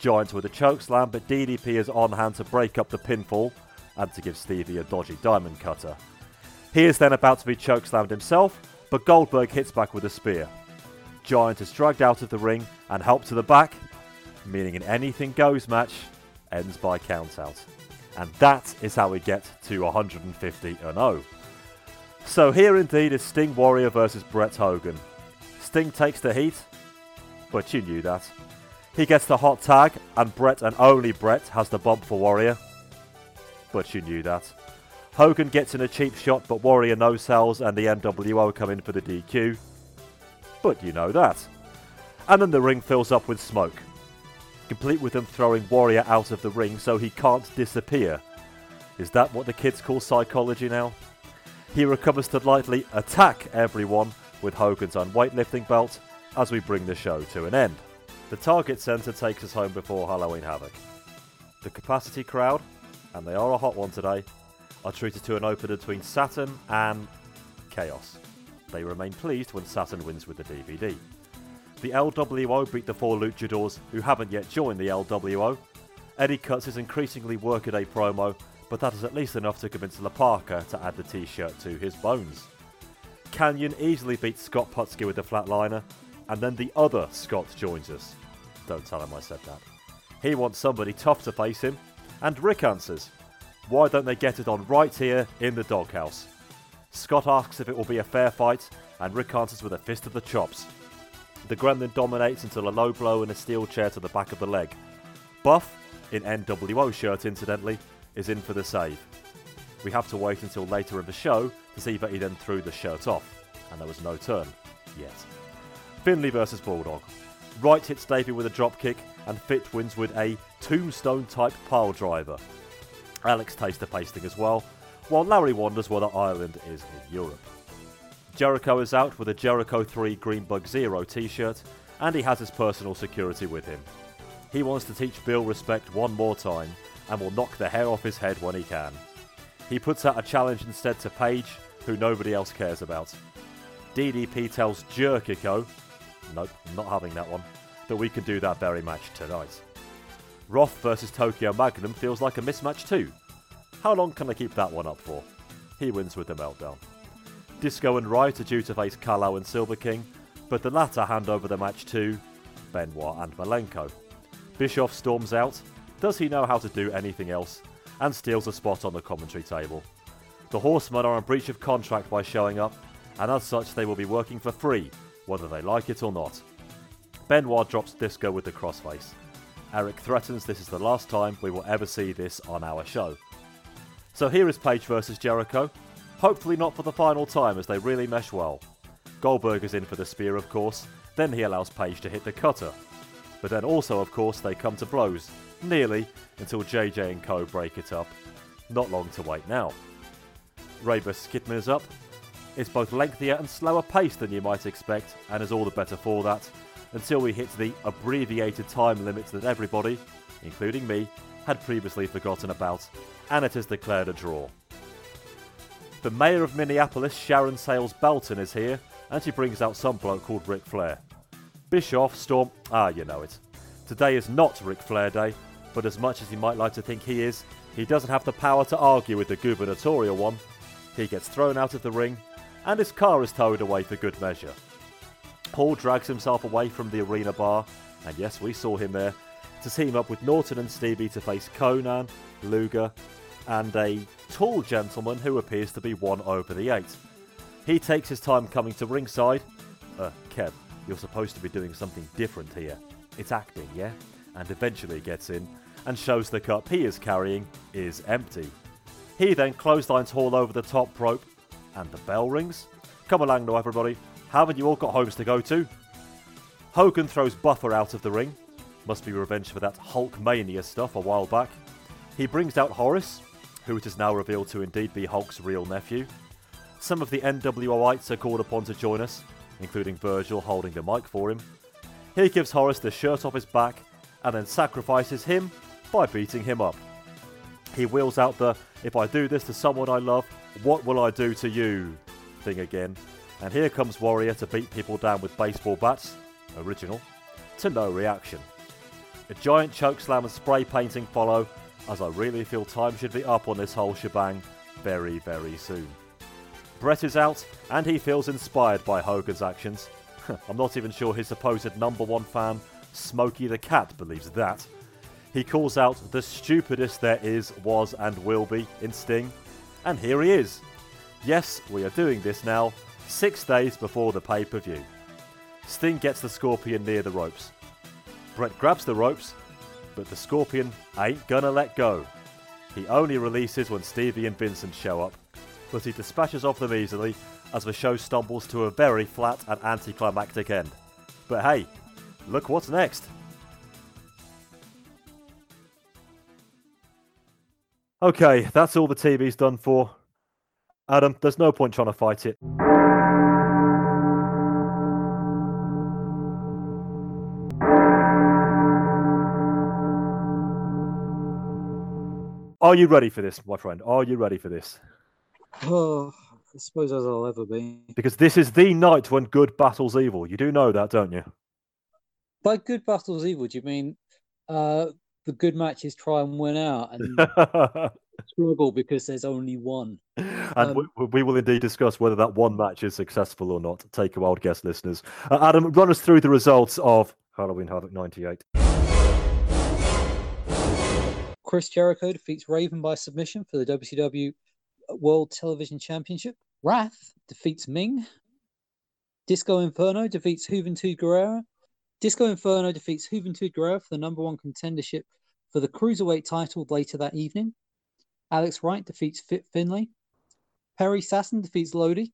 [SPEAKER 2] Giant with a choke slam, but DDP is on hand to break up the pinfall and to give Stevie a dodgy diamond cutter. He is then about to be chokeslammed himself, but Goldberg hits back with a spear. Giant is dragged out of the ring and helped to the back, meaning an anything goes match ends by countout. And that is how we get to 150 and 0. So here indeed is Sting Warrior versus Bret Hogan. Sting takes the heat, but you knew that. He gets the hot tag, and Bret and only Bret has the bump for Warrior. But you knew that. Hogan gets in a cheap shot, but Warrior no sells, and the NWO come in for the DQ. But you know that. And then the ring fills up with smoke, complete with them throwing Warrior out of the ring so he can't disappear. Is that what the kids call psychology now? He recovers to lightly attack everyone with Hogan's own weightlifting belt as we bring the show to an end. The Target Centre takes us home before Halloween Havoc. The capacity crowd, and they are a hot one today, are treated to an opener between Saturn and Chaos. They remain pleased when Saturn wins with the DVD. The LWO beat the four luchadors who haven't yet joined the LWO. Eddie cuts his increasingly workaday promo, but that is at least enough to convince La Parka to add the t-shirt to his bones. Kanyon easily beats Scott Putski with the flatliner, and then the other Scott joins us. Don't tell him I said that. He wants somebody tough to face him, and Rick answers. Why don't they get it on right here in the doghouse? Scott asks if it will be a fair fight, and Rick answers with a fist of the chops. The Gremlin dominates until a low blow and a steel chair to the back of the leg. Buff, in NWO shirt incidentally, is in for the save. We have to wait until later in the show to see that he then threw the shirt off, and there was no turn yet. Finlay versus Bulldog. Wright hits Davey with a dropkick, and Fit wins with a tombstone type pile driver. Alex takes the pasting as well, while Larry wonders whether Ireland is in Europe. Jericho is out with a Jericho 3 Greenbug Zero t shirt, and he has his personal security with him. He wants to teach Bill respect one more time and will knock the hair off his head when he can. He puts out a challenge instead to Page, who nobody else cares about. DDP tells Jerkico, nope, not having that one, that we can do that very match tonight. Wrath versus Tokyo Magnum feels like a mismatch too. How long can I keep that one up for? He wins with the meltdown. Disco and Wright are due to face Kalau and Silver King, but the latter hand over the match to Benoit and Malenko. Bischoff storms out. Does he know how to do anything else? And steals a spot on the commentary table. The Horsemen are in breach of contract by showing up, and as such, they will be working for free, whether they like it or not. Benoit drops Disco with the crossface. Eric threatens this is the last time we will ever see this on our show. So here is Page versus Jericho. Hopefully not for the final time as they really mesh well. Goldberg is in for the spear, of course, then he allows Page to hit the cutter. But then also, of course, they come to blows, nearly, until JJ and Co break it up. Not long to wait now. Ray vs. Kidman is up. It's both lengthier and slower paced than you might expect, and is all the better for that, until we hit the abbreviated time limit that everybody, including me, had previously forgotten about, and it is declared a draw. The mayor of Minneapolis, Sharon Sayles Belton, is here, and she brings out some bloke called Ric Flair. Bischoff, Storm, ah, you know it. Today is not Ric Flair Day, but as much as he might like to think he is, he doesn't have the power to argue with the gubernatorial one. He gets thrown out of the ring, and his car is towed away for good measure. Paul drags himself away from the arena bar, and yes, we saw him there, to team up with Norton and Stevie to face Konnan, Luger, and a tall gentleman who appears to be one over the eight. He takes his time coming to ringside. Uh, Kev, you're supposed to be doing something different here. It's acting, yeah? And eventually gets in and shows the cup he is carrying is empty. He then clotheslines Hall over the top rope, and the bell rings. Come along now, everybody. Haven't you all got homes to go to? Hogan throws Buffer out of the ring. Must be revenge for that Hulk Mania stuff a while back. He brings out Horace, who it is now revealed to indeed be Hulk's real nephew. Some of the NWOites are called upon to join us, including Virgil holding the mic for him. He gives Horace the shirt off his back and then sacrifices him by beating him up. He wheels out the if I do this to someone I love, what will I do to you thing again. And here comes Warrior to beat people down with baseball bats, original, to no reaction. A giant choke slam and spray painting follow, as I really feel time should be up on this whole shebang very, very soon. Bret is out, and he feels inspired by Hogan's actions. [LAUGHS] I'm not even sure his supposed number one fan, Smokey the Cat, believes that. He calls out the stupidest there is, was, and will be in Sting, and here he is. Yes, we are doing this now, six days before the pay per view. Sting gets the Scorpion near the ropes. Bret grabs the ropes, but the Scorpion ain't gonna let go. He only releases when Stevie and Vincent show up, but he dispatches off them easily as the show stumbles to a very flat and anticlimactic end. But hey, look what's next. Okay, that's all the TV's done for. Adam, there's no point trying to fight it. Are you ready for this, my friend? Are you ready for this?
[SPEAKER 3] Oh, [SIGHS] I suppose as I'll ever be.
[SPEAKER 2] Because this is the night when good battles evil. You do know that, don't you?
[SPEAKER 3] By good battles evil, do you mean uh, the good matches try and win out and [LAUGHS] struggle because there's only one?
[SPEAKER 2] and
[SPEAKER 3] Um,
[SPEAKER 2] we, we will indeed discuss whether that one match is successful or not. Take a wild guess, listeners. Uh, Adam, run us through the results of Halloween Havoc 98.
[SPEAKER 3] Chris Jericho defeats Raven by submission for the WCW World Television Championship. Wrath defeats Meng. Disco Inferno defeats Juventud Guerrera. Disco Inferno defeats Juventud Guerrera for the number one contendership for the Cruiserweight title later that evening. Alex Wright defeats Fit Finlay. Perry Saturn defeats Lodi.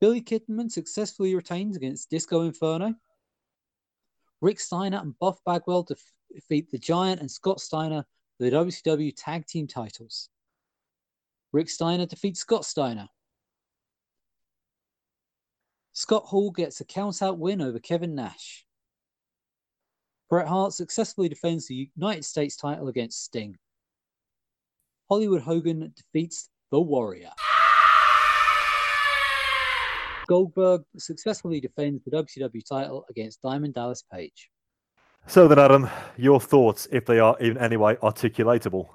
[SPEAKER 3] Billy Kidman successfully retains against Disco Inferno. Rick Steiner and Buff Bagwell def- defeat the Giant and Scott Steiner for the WCW Tag Team titles. Rick Steiner defeats Scott Steiner. Scott Hall gets a count out win over Kevin Nash. Bret Hart successfully defends the United States title against Sting. Hollywood Hogan defeats The Warrior. Goldberg successfully defends the WCW title against Diamond Dallas Page.
[SPEAKER 2] So then, Adam, your thoughts, if they are in any way articulatable?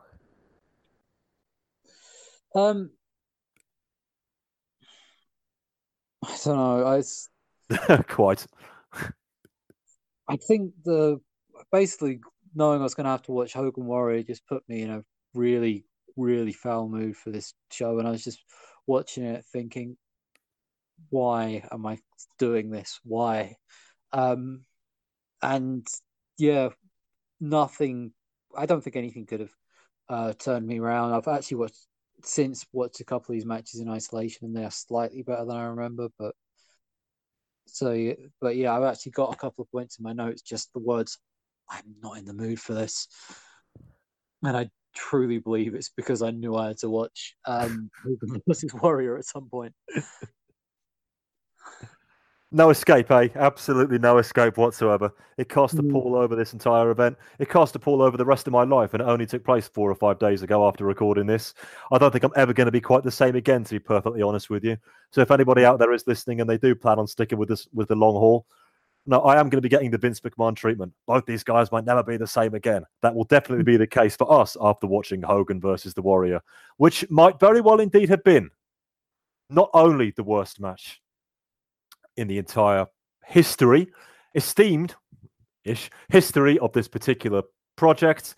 [SPEAKER 3] Um, I don't know. I, [LAUGHS]
[SPEAKER 2] Quite.
[SPEAKER 3] I think the basically knowing I was going to have to watch Hogan Warrior just put me in a really, really foul mood for this show, and I was just watching it thinking, why am I doing this? Why? Um, and yeah, nothing. I don't think anything could have uh, turned me around. I've actually watched since watched a couple of these matches in isolation, and they're slightly better than I remember. But so, but yeah, I've actually got a couple of points in my notes. Just the words, "I'm not in the mood for this," and I truly believe it's because I knew I had to watch um, versus [LAUGHS] Warrior at some point.
[SPEAKER 2] No escape, eh? Absolutely no escape whatsoever. It cast a
[SPEAKER 3] Mm.
[SPEAKER 2] pall over this entire event. It cast a pall over the rest of my life, and it only took place four or five days ago after recording this. I don't think I'm ever going to be quite the same again, to be perfectly honest with you. So, if anybody out there is listening and they do plan on sticking with this with the long haul, no, I am going to be getting the Vince McMahon treatment. Both these guys might never be the same again. That will definitely be the case for us after watching Hogan versus the Warrior, which might very well indeed have been not only the worst match in the entire history, esteemed ish history of this particular project,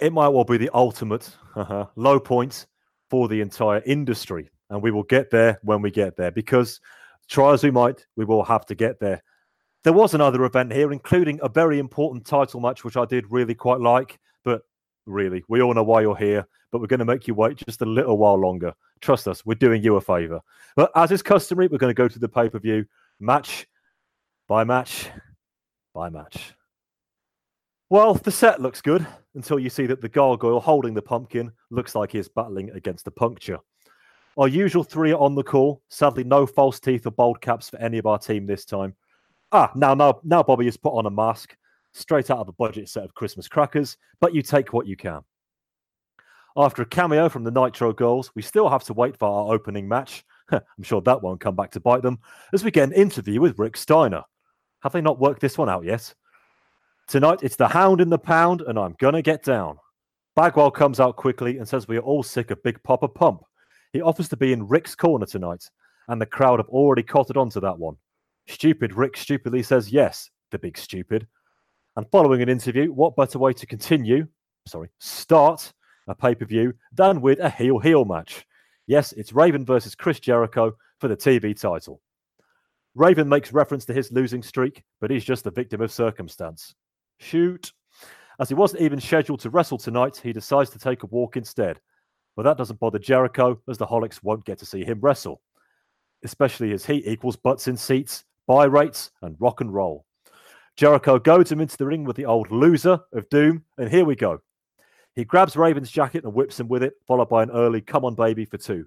[SPEAKER 2] it might well be the ultimate uh-huh, low point for the entire industry. And we will get there when we get there because try as we might, we will have to get there. There was another event here, including a very important title match, which I did really quite like, really. We all know why you're here, but we're going to make you wait just a little while longer. Trust us, we're doing you a favor. But as is customary, we're going to go to the pay per view match by match by match. Well, the set looks good until you see that the gargoyle holding the pumpkin looks like he is battling against a puncture. Our usual three are on the call. Sadly, no false teeth or bold caps for any of our team this time. Ah, now, now, now, Bobby has put on a mask straight out of a budget set of Christmas crackers, but you take what you can. After a cameo from the Nitro Girls, we still have to wait for our opening match. [LAUGHS] I'm sure that won't come back to bite them as we get an interview with Rick Steiner. Have they not worked this one out yet? Tonight, it's the hound in the pound, and I'm gonna get down. Bagwell comes out quickly and says we are all sick of Big Papa Pump. He offers to be in Rick's corner tonight, and the crowd have already cotted onto that one. Stupid Rick stupidly says yes, the big stupid. And following an interview, what better way to continue, sorry, start a pay per view than with a heel heel match? Yes, it's Raven versus Chris Jericho for the TV title. Raven makes reference to his losing streak, but he's just a victim of circumstance. Shoot. As he wasn't even scheduled to wrestle tonight, he decides to take a walk instead. But that doesn't bother Jericho, as the Holics won't get to see him wrestle, especially as he equals butts in seats, buy rates, and rock and roll. Jericho goads him into the ring with the old loser of Doom, and here we go. He grabs Raven's jacket and whips him with it, followed by an early come on baby for two.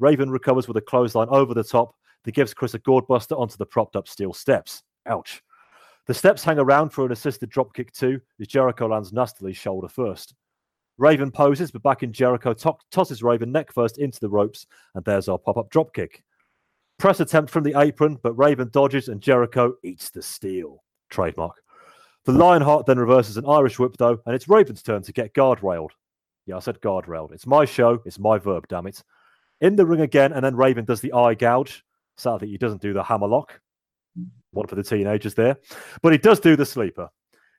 [SPEAKER 2] Raven recovers with a clothesline over the top that gives Chris a gourdbuster onto the propped up steel steps. Ouch. The steps hang around for an assisted dropkick too, as Jericho lands nastily shoulder first. Raven poses, but back in Jericho to- tosses Raven neck first into the ropes, and there's our pop up dropkick. Press attempt from the apron, but Raven dodges and Jericho eats the steel. Trademark. The Lionheart then reverses an Irish whip, though, and it's Raven's turn to get guardrailed. Yeah, I said guardrailed. It's my show. It's my verb, damn it. In the ring again, and then Raven does the eye gouge. Sadly, he doesn't do the hammerlock. One for the teenagers there. But he does do the sleeper.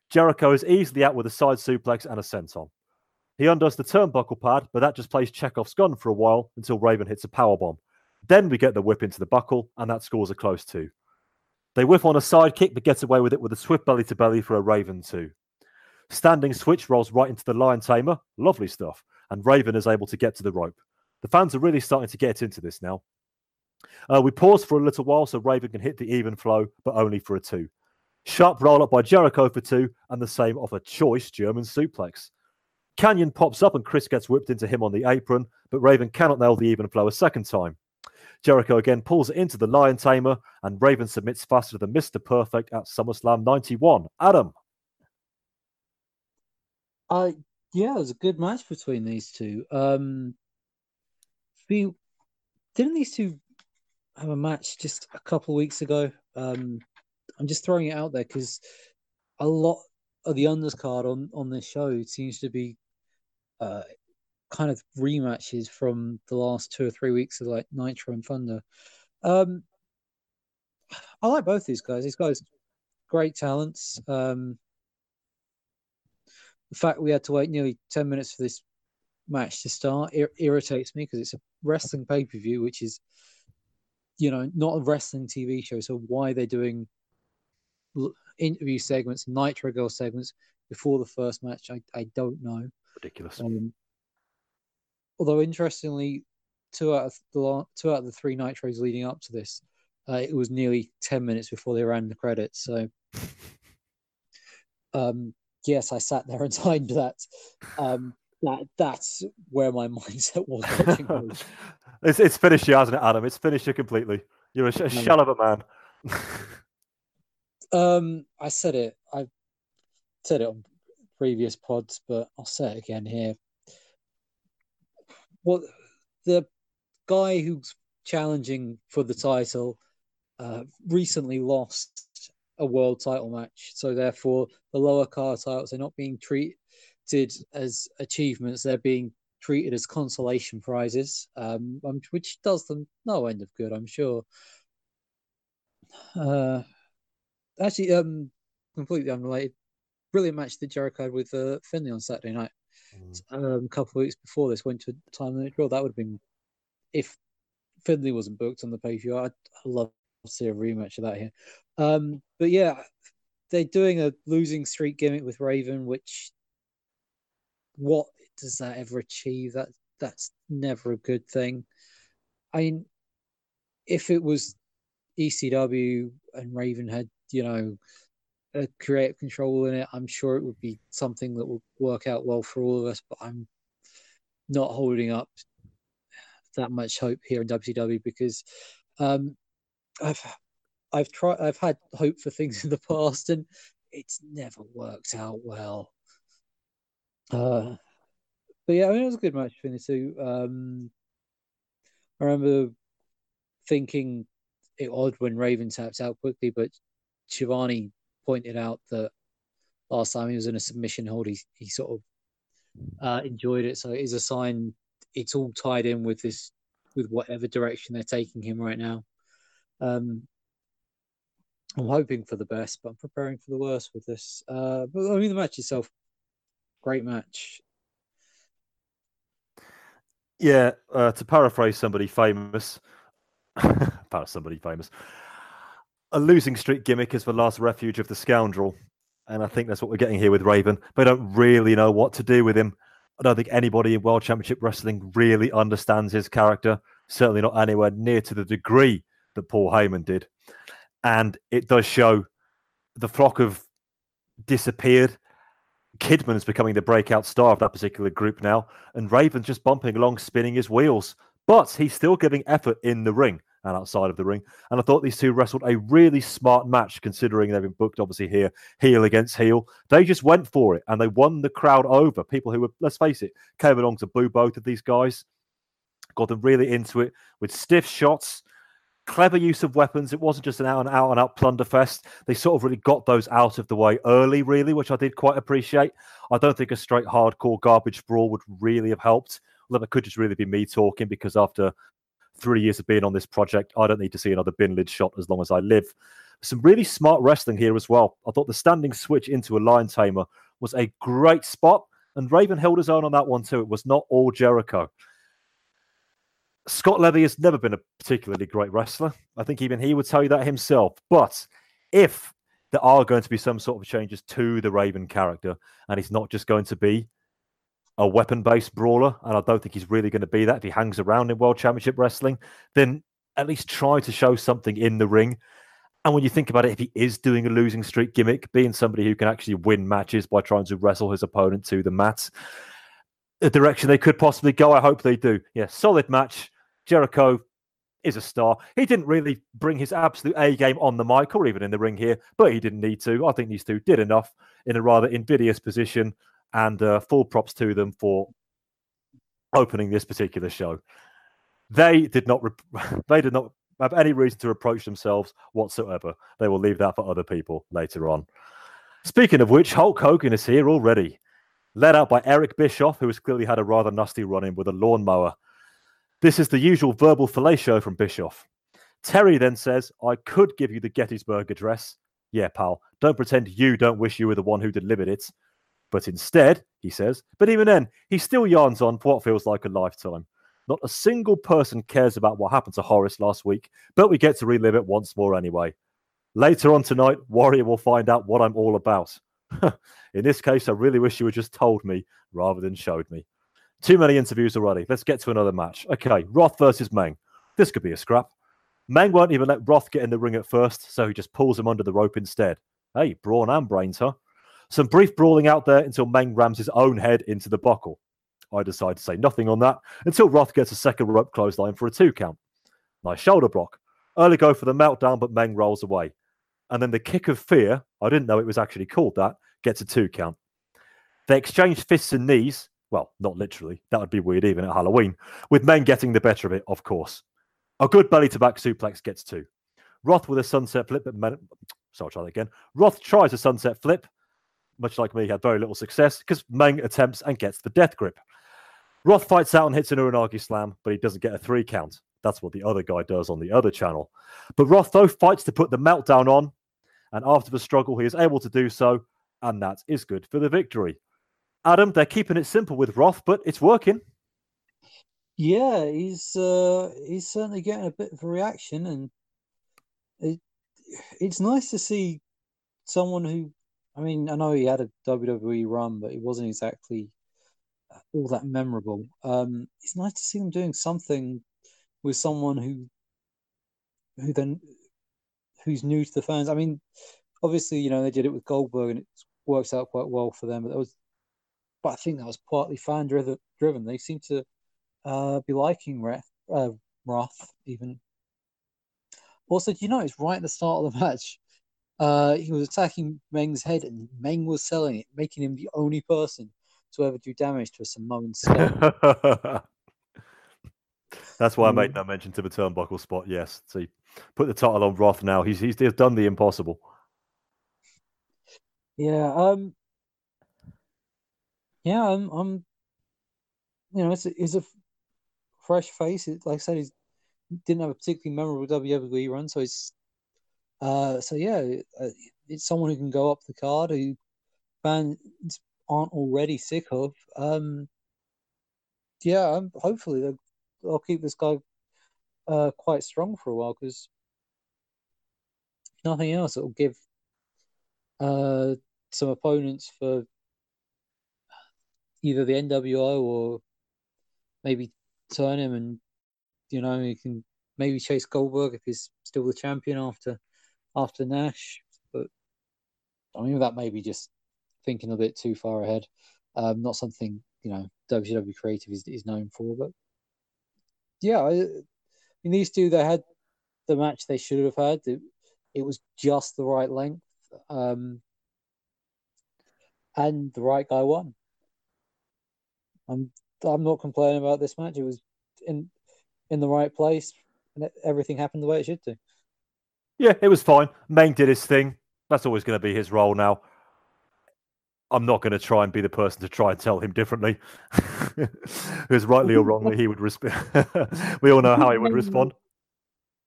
[SPEAKER 2] Jericho is easily out with a side suplex and a senton. He undoes the turnbuckle pad, but that just plays Chekhov's gun for a while until Raven hits a powerbomb. Then we get the whip into the buckle, and that scores a close two. They whiff on a side kick, but get away with it with a swift belly to belly for a Raven two. Standing switch rolls right into the Lion Tamer. Lovely stuff. And Raven is able to get to the rope. The fans are really starting to get into this now. Uh, we pause for a little while so Raven can hit the even flow, but only for a two. Sharp roll up by Jericho for two, and the same off a choice German suplex. Kanyon pops up and Chris gets whipped into him on the apron, but Raven cannot nail the even flow a second time. Jericho again pulls it into the Lion Tamer, and Raven submits faster than Mr. Perfect at SummerSlam 91. Adam.
[SPEAKER 3] Uh, yeah, it was a good match between these two. Um, we, didn't these two have a match just a couple weeks ago? Um, I'm just throwing it out there because a lot of the undercard on on this show seems to be uh, kind of rematches from the last two or three weeks of like Nitro and Thunder. Um, I like both these guys. These guys, great talents. Um, the fact we had to wait nearly ten minutes for this match to start ir- irritates me because it's a wrestling pay per view, which is, you know, not a wrestling TV show. So why they're doing l- interview segments, Nitro Girl segments before the first match, I, I don't know.
[SPEAKER 2] Ridiculous.
[SPEAKER 3] Um, although interestingly, two out of the two out of the three nitros leading up to this, uh, it was nearly ten minutes before they ran the credits. So, [LAUGHS] um, yes, I sat there and [LAUGHS] timed that. Um, that that's where my [LAUGHS] mindset was
[SPEAKER 2] it's, it's finished you, hasn't it, Adam? It's finished you completely. You're a, sh- a shell of a man.
[SPEAKER 3] Um, I said it. I said it on previous pods, but I'll say it again here. What the guy who's challenging for the title uh, recently lost a world title match, so therefore the lower card titles are not being treated as achievements; they're being treated as consolation prizes, um, um, which does them no end of good, I'm sure. Uh, actually, um, completely unrelated. Brilliant match that Jericho had with uh, Finlay on Saturday night. Um, a couple of weeks before this went to time limit draw. That would have been if Finlay wasn't booked on the pay per view. I'd, I'd love to see a rematch of that here. Um, but yeah, they're doing a losing streak gimmick with Raven, which what does that ever achieve? That that's never a good thing. I mean, if it was ECW and Raven had, you know, a creative control in it, I'm sure it would be something that would work out well for all of us. But I'm not holding up that much hope here in WCW because um, I've I've tried I've had hope for things [LAUGHS] in the past and it's never worked out well. Uh, but yeah, I mean it was a good match between the two. Um, I remember thinking it odd when Raven tapped out quickly, but Shivani pointed out that last time he was in a submission hold, he he sort of uh, enjoyed it. So it is a sign it's all tied in with this with whatever direction they're taking him right now. Um, I'm hoping for the best, but I'm preparing for the worst with this. Uh, but I mean, the match itself, great match.
[SPEAKER 2] Yeah, uh, to paraphrase somebody famous, [LAUGHS] para somebody famous, a losing streak gimmick is the last refuge of the scoundrel. And I think that's what we're getting here with Raven. They don't really know what to do with him. I don't think anybody in World Championship Wrestling really understands his character. Certainly not anywhere near to the degree that Paul Heyman did. And it does show the flock of disappeared. Kidman is becoming the breakout star of that particular group now, and Raven's just bumping along, spinning his wheels. But he's still giving effort in the ring and outside of the ring. And I thought these two wrestled a really smart match, considering they've been booked obviously here, heel against heel. They just went for it and they won the crowd over. People who were, let's face it, came along to boo both of these guys, got them really into it with stiff shots. Clever use of weapons. It wasn't just an out and out and out plunder fest. They sort of really got those out of the way early, really, which I did quite appreciate. I don't think a straight hardcore garbage brawl would really have helped. It could just really be me talking because after three years of being on this project. I don't need to see another bin lid shot as long as I live. Some really smart wrestling here as well. I thought the standing switch into a lion tamer was a great spot, and Raven held his own on that one too. It was not all Jericho. Scott Levy has never been a particularly great wrestler. I think even he would tell you that himself. But if there are going to be some sort of changes to the Raven character, and he's not just going to be a weapon based brawler, and I don't think he's really going to be that if he hangs around in World Championship Wrestling, then at least try to show something in the ring. And when you think about it, if he is doing a losing streak gimmick, being somebody who can actually win matches by trying to wrestle his opponent to the mat, a direction they could possibly go. I hope they do. Yeah, solid match. Jericho is a star. He didn't really bring his absolute A game on the mic or even in the ring here, but he didn't need to. I think these two did enough in a rather invidious position and uh, full props to them for opening this particular show. They did not. Rep- [LAUGHS] they did not have any reason to reproach themselves whatsoever. They will leave that for other people later on. Speaking of which, Hulk Hogan is here already, led out by Eric Bischoff, who has clearly had a rather nasty run in with a lawnmower. This is the usual verbal fellatio from Bischoff. Terry then says, I could give you the Gettysburg Address. Yeah, pal, don't pretend you don't wish you were the one who delivered it. But instead, he says, but even then, he still yarns on for what feels like a lifetime. Not a single person cares about what happened to Horace last week, but we get to relive it once more anyway. Later on tonight, Warrior will find out what I'm all about. [LAUGHS] In this case, I really wish you had just told me rather than showed me. Too many interviews already. Let's get to another match. Okay, Wrath versus Meng. This could be a scrap. Meng won't even let Wrath get in the ring at first, so he just pulls him under the rope instead. Hey, brawn and brains, huh? Some brief brawling out there until Meng rams his own head into the buckle. I decide to say nothing on that until Wrath gets a second rope clothesline for a two count. Nice shoulder block. Early go for the meltdown, but Meng rolls away. And then the kick of fear, I didn't know it was actually called that, gets a two count. They exchange fists and knees. Well, not literally. That would be weird even at Halloween. With Meng getting the better of it, of course. A good belly to back suplex gets two. Wrath with a sunset flip, but Men- sorry, I'll try that again. Wrath tries a sunset flip, much like me, had very little success because Meng attempts and gets the death grip. Wrath fights out and hits an Uranage slam, but he doesn't get a three count. That's what the other guy does on the other channel. But Wrath, though, fights to put the meltdown on, and after the struggle, he is able to do so, and that is good for the victory. Adam, they're keeping it simple with Wrath, but it's working.
[SPEAKER 3] Yeah, he's uh, he's certainly getting a bit of a reaction, and it, it's nice to see someone who I mean, I know he had a WWE run, but it wasn't exactly all that memorable. Um, it's nice to see them doing something with someone who who then who's new to the fans. I mean, obviously, you know, they did it with Goldberg and it works out quite well for them. But that was, but I think that was partly fan driven. They seem to uh, be liking Wrath, uh, Wrath even. Also, do you know it's right at the start of the [LAUGHS] match? Uh, he was attacking Meng's head, and Meng was selling it, making him the only person to ever do damage to a Samoan [LAUGHS] skull.
[SPEAKER 2] That's why I made
[SPEAKER 3] Mm.
[SPEAKER 2] that mention to the turnbuckle spot. Yes, see, put the title on Wrath now. He's he's, he's done the impossible.
[SPEAKER 3] Yeah, um, yeah, I'm, I'm, you know, it's a, it's a fresh face. It, like I said, he didn't have a particularly memorable WWE run, so it's, uh, so yeah, uh, it's someone who can go up the card who fans aren't already sick of. Um, yeah, hopefully they'll, they'll keep this guy, uh, quite strong for a while because nothing else, it'll give uh, some opponents for either the NWO or maybe turn him and you know he can maybe chase Goldberg if he's still the champion after after Nash. But I mean that may be just thinking a bit too far ahead. Um, not something you know WCW creative is, is known for, but yeah, I, in these two they had the match they should have had. It, it was just the right length. Um, and the right guy won. I'm I'm not complaining about this match. It was in in the right place, and everything happened the way it should do.
[SPEAKER 2] Yeah, it was fine. Meng did his thing. That's always going to be his role now. I'm not going to try and be the person to try and tell him differently. [LAUGHS] Because rightly or wrongly, he would respond. [LAUGHS] we all know how he would respond.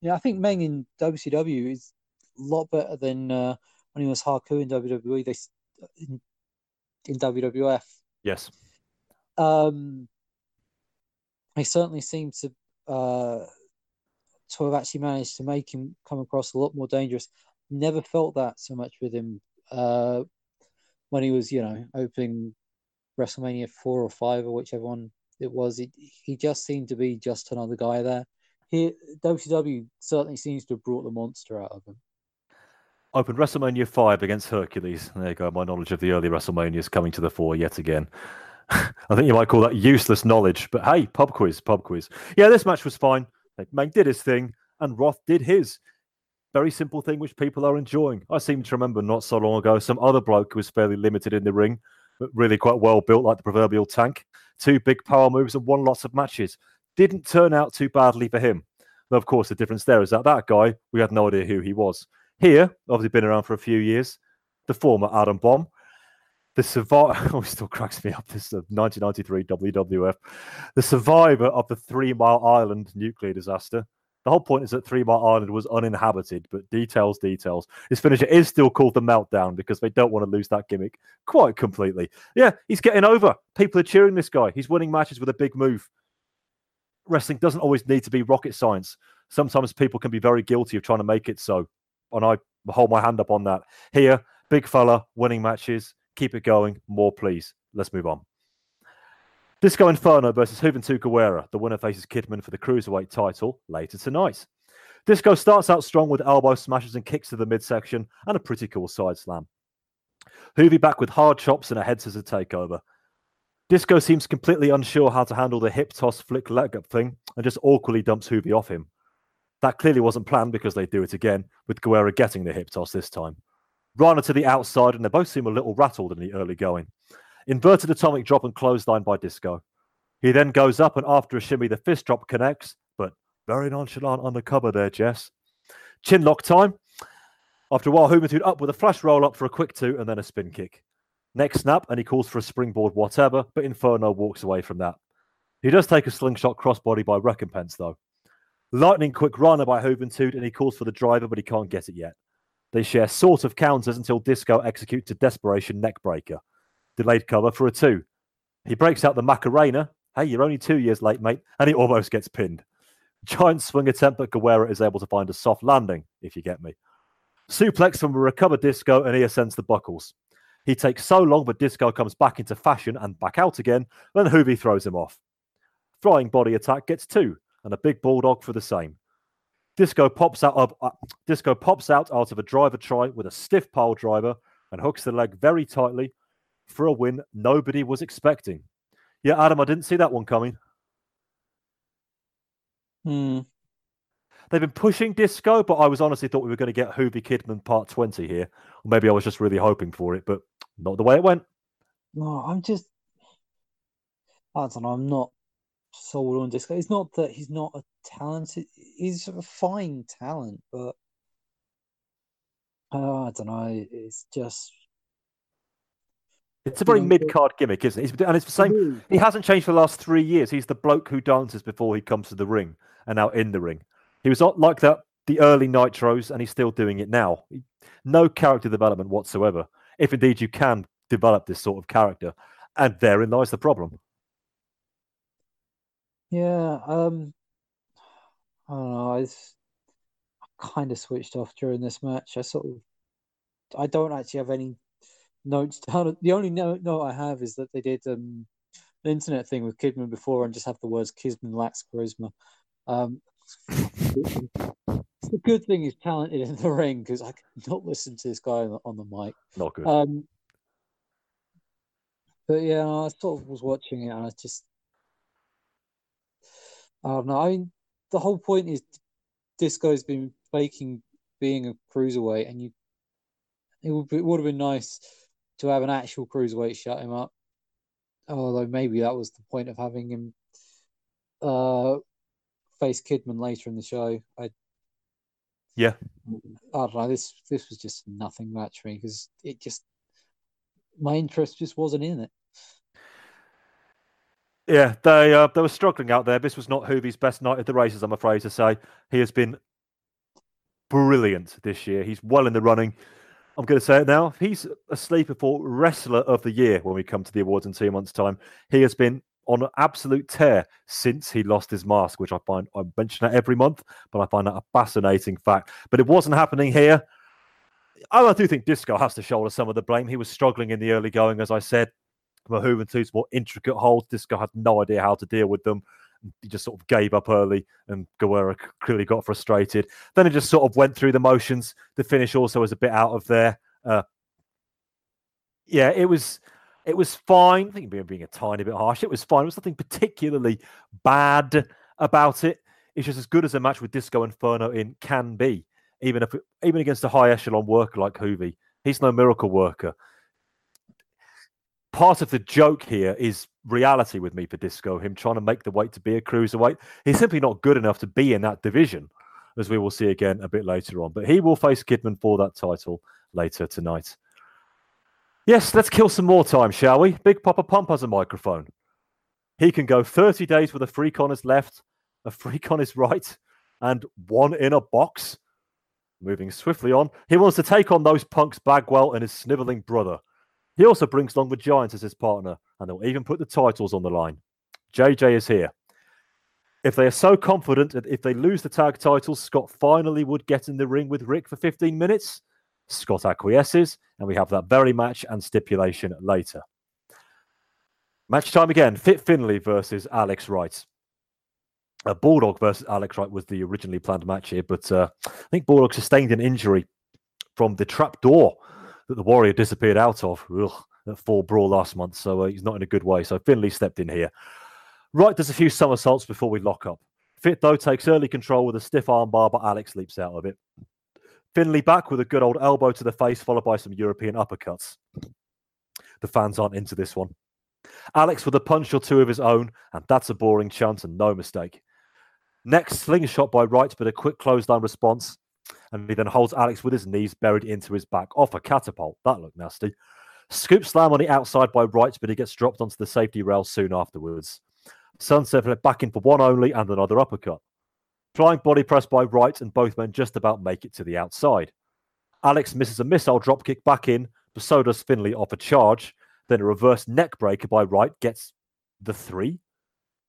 [SPEAKER 3] Yeah, I think Meng in WCW is a lot better than uh, when he was Haku in WWE. They in, in WWF.
[SPEAKER 2] Yes.
[SPEAKER 3] Um, he certainly seemed to uh, to have actually managed to make him come across a lot more dangerous. Never felt that so much with him uh, when he was, you know, opening WrestleMania four or five or whichever one it was. He, he just seemed to be just another guy there. He WCW certainly seems to have brought the monster out of him.
[SPEAKER 2] Opened WrestleMania 5 against Hercules. There you go. My knowledge of the early WrestleManias coming to the fore yet again. [LAUGHS] I think you might call that useless knowledge, but hey, pub quiz, pub quiz. Yeah, this match was fine. Meng did his thing, and Wrath did his. Very simple thing which people are enjoying. I seem to remember not so long ago some other bloke who was fairly limited in the ring, but really quite well built, like the proverbial tank. Two big power moves and won lots of matches. Didn't turn out too badly for him. Though, of course, the difference there is that that guy, we had no idea who he was. Here, obviously been around for a few years, the former Adam Bomb, the survivor, oh, [LAUGHS] still cracks me up, this uh, 1993 WWF, the survivor of the Three Mile Island nuclear disaster. The whole point is that Three Mile Island was uninhabited, but details, details. His finisher is still called the Meltdown because they don't want to lose that gimmick quite completely. Yeah, he's getting over. People are cheering this guy. He's winning matches with a big move. Wrestling doesn't always need to be rocket science. Sometimes people can be very guilty of trying to make it so. And I hold my hand up on that. Here, big fella, winning matches. Keep it going. More, please. Let's move on. Disco Inferno versus Juventud Guerrera. The winner faces Kidman for the Cruiserweight title later tonight. Disco starts out strong with elbow smashes and kicks to the midsection and a pretty cool side slam. Juvi back with hard chops and a head scissor takeover. Disco seems completely unsure how to handle the hip toss flick leg up thing and just awkwardly dumps Juvi off him. That clearly wasn't planned because they do it again, with Guerrera getting the hip toss this time. Rana to the outside, and they both seem a little rattled in the early going. Inverted atomic drop and clothesline by Disco. He then goes up, and after a shimmy, the fist drop connects, but very nonchalant on the cover there, Jess. Chin lock time. After a while, Juventud up with a flash roll up for a quick two and then a spin kick. Next snap, and he calls for a springboard whatever, but Inferno walks away from that. He does take a slingshot crossbody by recompense, though. Lightning quick runner by Juventud, and he calls for the driver, but he can't get it yet. They share sort of counters until Disco executes a desperation neckbreaker. Delayed cover for a two. He breaks out the Macarena. Hey, you're only two years late, mate. And he almost gets pinned. Giant swing attempt, but Guerrera is able to find a soft landing, if you get me. Suplex from a recovered Disco, and he ascends the buckles. He takes so long, but Disco comes back into fashion and back out again. Then Juvi throws him off. Flying body attack gets two, and a big bulldog for the same. Disco pops out of uh, Disco pops out out of a driver try with a stiff pile driver and hooks the leg very tightly for a win nobody was expecting. Yeah, Adam, I didn't see that one coming.
[SPEAKER 3] Hmm.
[SPEAKER 2] They've been pushing disco, but I was honestly thought we were going to get Juvi Kidman part 20 here. Or maybe I was just really hoping for it, but not the way it went.
[SPEAKER 3] No, I'm just. I don't know. I'm not sold on Disco. It's not that he's not a talented. He's a fine talent, but uh, I don't know. It's just
[SPEAKER 2] It's a very mid card gimmick, isn't it? And it's the same. He hasn't changed for the last three years. He's the bloke who dances before he comes to the ring and now in the ring. He was not like that the early Nitros, and he's still doing it now. No character development whatsoever. If indeed you can develop this sort of character, and therein lies the problem.
[SPEAKER 3] Yeah. Um, I don't know. I, kind of switched off during this match. I sort of. I don't actually have any notes [LAUGHS] down. The only note, note I have is that they did um the internet thing with Kidman before and just have the words Kidman lacks charisma. Um, [LAUGHS] it's a good thing he's talented in the ring because I could not listen to this guy on the, on the mic.
[SPEAKER 2] Not good.
[SPEAKER 3] Um, but yeah, I sort of was watching it and I just, I don't know. I mean, the whole point is Disco's been faking being a cruiserweight, and you, it would be, it would have been nice to have an actual cruiserweight shut him up. Although maybe that was the point of having him uh face Kidman later in the show. I
[SPEAKER 2] Yeah.
[SPEAKER 3] I don't know. This this was just nothing match for me because it just my interest just wasn't in it.
[SPEAKER 2] Yeah, they uh, they were struggling out there. This was not Juvi's best night at the races, I'm afraid to say. He has been brilliant this year. He's well in the running. I'm going to say it now. He's a sleeper for wrestler of the year when we come to the awards in two months' time. He has been on an absolute tear since he lost his mask, which I find I mention that every month, but I find that a fascinating fact. But it wasn't happening here. I do think Disco has to shoulder some of the blame. He was struggling in the early going, as I said. Mahuventu's more intricate holds. Disco had no idea how to deal with them. He just sort of gave up early, and Guerrero clearly got frustrated. Then he just sort of went through the motions. The finish also was a bit out of there. Uh, yeah, it was it was fine. I think being, being a tiny bit harsh. It was fine. There was nothing particularly bad about it. It's just as good as a match with Disco Inferno in can be, even if even against a high echelon worker like Juvi. He's no miracle worker. Part of the joke here is reality with me for Disco. Him trying to make the weight to be a cruiserweight. He's simply not good enough to be in that division, as we will see again a bit later on. But he will face Kidman for that title later tonight. Yes, let's kill some more time, shall we? Big Papa Pump has a microphone. He can go 30 days with a freak on his left, a freak on his right, and one in a box. Moving swiftly on, he wants to take on those punks Bagwell and his sniveling brother. He also brings along the Giants as his partner, and they'll even put the titles on the line. JJ is here. If they are so confident that if they lose the tag titles, Scott finally would get in the ring with Rick for 15 minutes, Scott acquiesces, and we have that very match and stipulation later. Match time again. Fit Finlay versus Alex Wright. Uh, Bulldog versus Alex Wright was the originally planned match here, but uh, I think Bulldog sustained an injury from the trap door that the Warrior disappeared out of ugh, at Fall Brawl last month, so uh, he's not in a good way. So Finlay stepped in here. Wright does a few somersaults before we lock up. Fit, though, takes early control with a stiff armbar, but Alex leaps out of it. Finlay back with a good old elbow to the face, followed by some European uppercuts. The fans aren't into this one. Alex with a punch or two of his own, and that's a boring chance and no mistake. Next, slingshot by Wright, but a quick clothesline response. And he then holds Alex with his knees buried into his back off a catapult. That looked nasty. Scoop slam on the outside by Wright, but he gets dropped onto the safety rail soon afterwards. Sunset flip back in for one only and another uppercut. Flying body press by Wright, and both men just about make it to the outside. Alex misses a missile dropkick back in, but so does Finlay off a charge. Then a reverse neck breaker by Wright gets the three.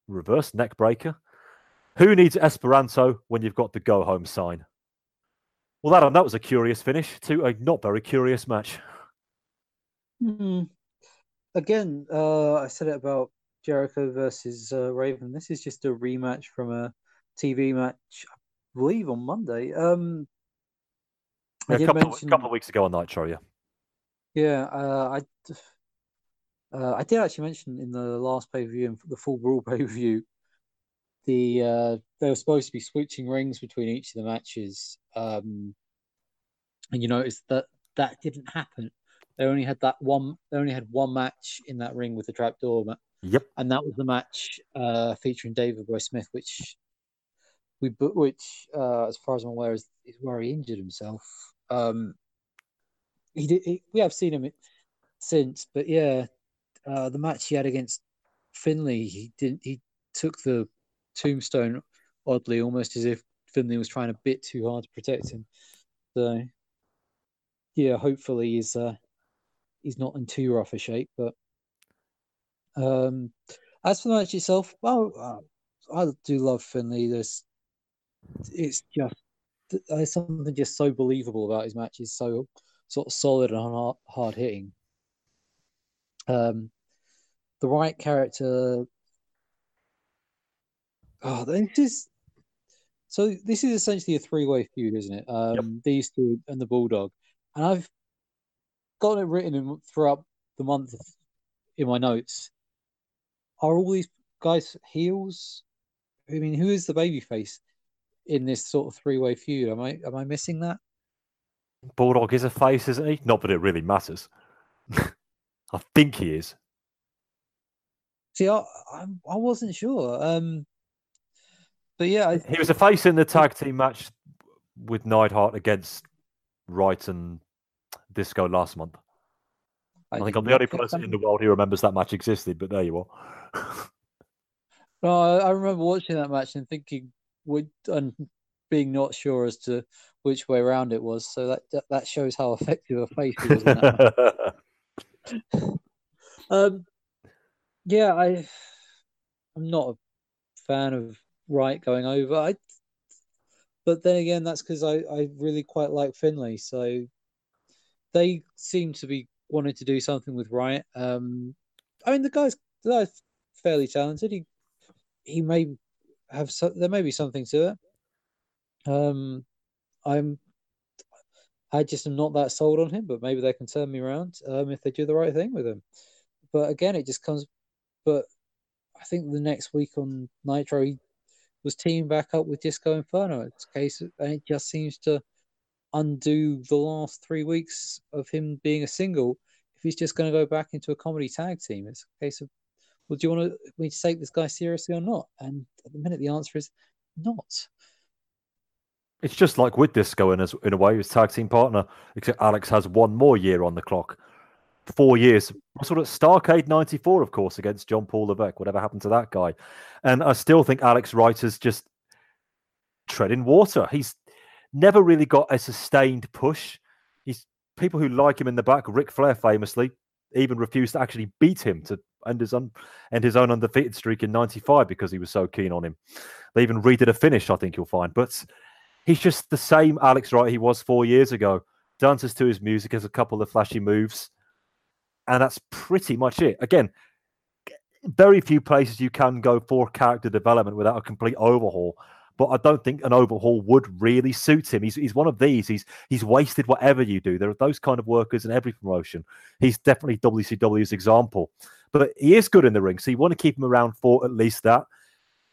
[SPEAKER 2] Reverse neck breaker. Who needs Esperanto when you've got the go home sign? Well, Adam, that was a curious finish to a not very curious match.
[SPEAKER 3] Hmm. Again, uh, I said it about Jericho versus uh, Raven. This is just a rematch from a TV match, I believe, on Monday. Um,
[SPEAKER 2] Yeah, a couple,
[SPEAKER 3] mention,
[SPEAKER 2] of, couple of weeks ago on Nitro, yeah.
[SPEAKER 3] yeah, uh, I, uh, I did actually mention in the last pay per view and the Fall Brawl pay per view, the uh, they were supposed to be switching rings between each of the matches, um, and you notice that that didn't happen. They only had that one. They only had one match in that ring with the trapdoor,
[SPEAKER 2] Yep.
[SPEAKER 3] and that was the match uh, featuring David Boy Smith, which we which uh, as far as I'm aware is, is where he injured himself. Um, he did. He, we have seen him since, but yeah, uh, the match he had against Finlay, he didn't. He took the tombstone oddly, almost as if Finlay was trying a bit too hard to protect him. So yeah, hopefully he's uh, he's not in too rough a shape. But um, as for the match itself, well, uh, I do love Finlay. There's it's just there's something just so believable about his matches, so sort of solid and hard, hard hitting. Um, the right character. Oh, this is so. This is essentially a three-way feud, isn't it? Um, These two and the Bulldog, and I've got it written in, throughout the month in my notes. Are all these guys heels? I mean, who is the babyface in this sort of three-way feud? Am I am I missing that?
[SPEAKER 2] Bulldog is a face, isn't he? Not that it really matters. [LAUGHS] I think he is.
[SPEAKER 3] See, I I, I wasn't sure. Um, but yeah, I,
[SPEAKER 2] He was a face in the tag team match with Neidhart against Wright and Disco last month. I, think
[SPEAKER 3] did
[SPEAKER 2] I'm the only person in the world who remembers that match existed, but there you are. [LAUGHS]
[SPEAKER 3] No, I, I remember watching that match and thinking, would and being not sure as to which way around it was. So that that, that shows how effective a face he was. [LAUGHS] Um, yeah, I I'm not a fan of Wright going over. I, but then again, that's because I I really quite like Finlay. So they seem to be wanting to do something with Wright. Um, I mean, the guy's the guy's fairly talented. He he may have so, there may be something to it. Um, I'm I just am not that sold on him, but maybe they can turn me around um, if they do the right thing with him. But again, it just comes. But I think the next week on Nitro, he was teaming back up with Disco Inferno. It's a case, and it just seems to undo the last three weeks of him being a single. If he's just going to go back into a comedy tag team, it's a case of, well, do you want to me to take this guy seriously or not? And at the minute, the answer is not.
[SPEAKER 2] It's just like with Disco in, in a way, his tag team partner, except Alex has one more year on the clock. Four years. Sort of Starcade 94, of course, against John Paul Levesque. Whatever happened to that guy? And I still think Alex Wright is just treading water. He's never really got a sustained push. He's people who like him in the back. Ric Flair famously even refused to actually beat him to end his own end his own undefeated streak in '95 because he was so keen on him. They even redid a finish. I think you'll find, but he's just the same Alex Wright he was four years ago. Dances to his music, has a couple of flashy moves, and that's pretty much it. Again, very few places you can go for character development without a complete overhaul. But I don't think an overhaul would really suit him. He's he's one of these. He's he's wasted whatever you do. There are those kind of workers in every promotion. He's definitely WCW's example. But he is good in the ring, so you want to keep him around for at least that.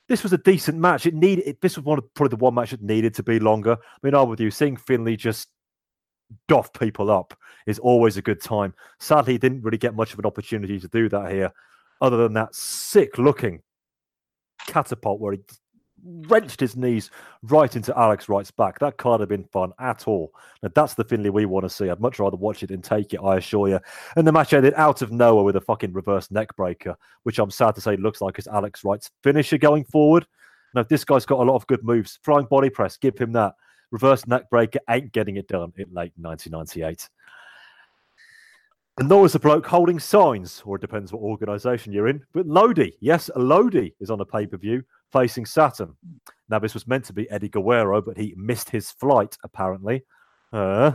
[SPEAKER 2] This was a decent match. It needed. It, this was one of probably the one match that needed to be longer. I mean, I'm with you. Seeing Finlay just doff people up is always a good time. Sadly, he didn't really get much of an opportunity to do that here, other than that sick looking catapult where he wrenched his knees right into Alex Wright's back. That can't have been fun at all. Now, that's the Finlay we want to see. I'd much rather watch it than take it, I assure you. And the match ended out of nowhere with a fucking reverse neck breaker, which I'm sad to say looks like it's Alex Wright's finisher going forward. Now, this guy's got a lot of good moves. Flying body press, give him that. Reverse neck breaker ain't getting it done in late 1998. And nor is a bloke holding signs, or it depends what organization you're in. But Lodi, yes, Lodi is on a pay per view facing Saturn. Now, this was meant to be Eddie Guerrero, but he missed his flight, apparently. Uh,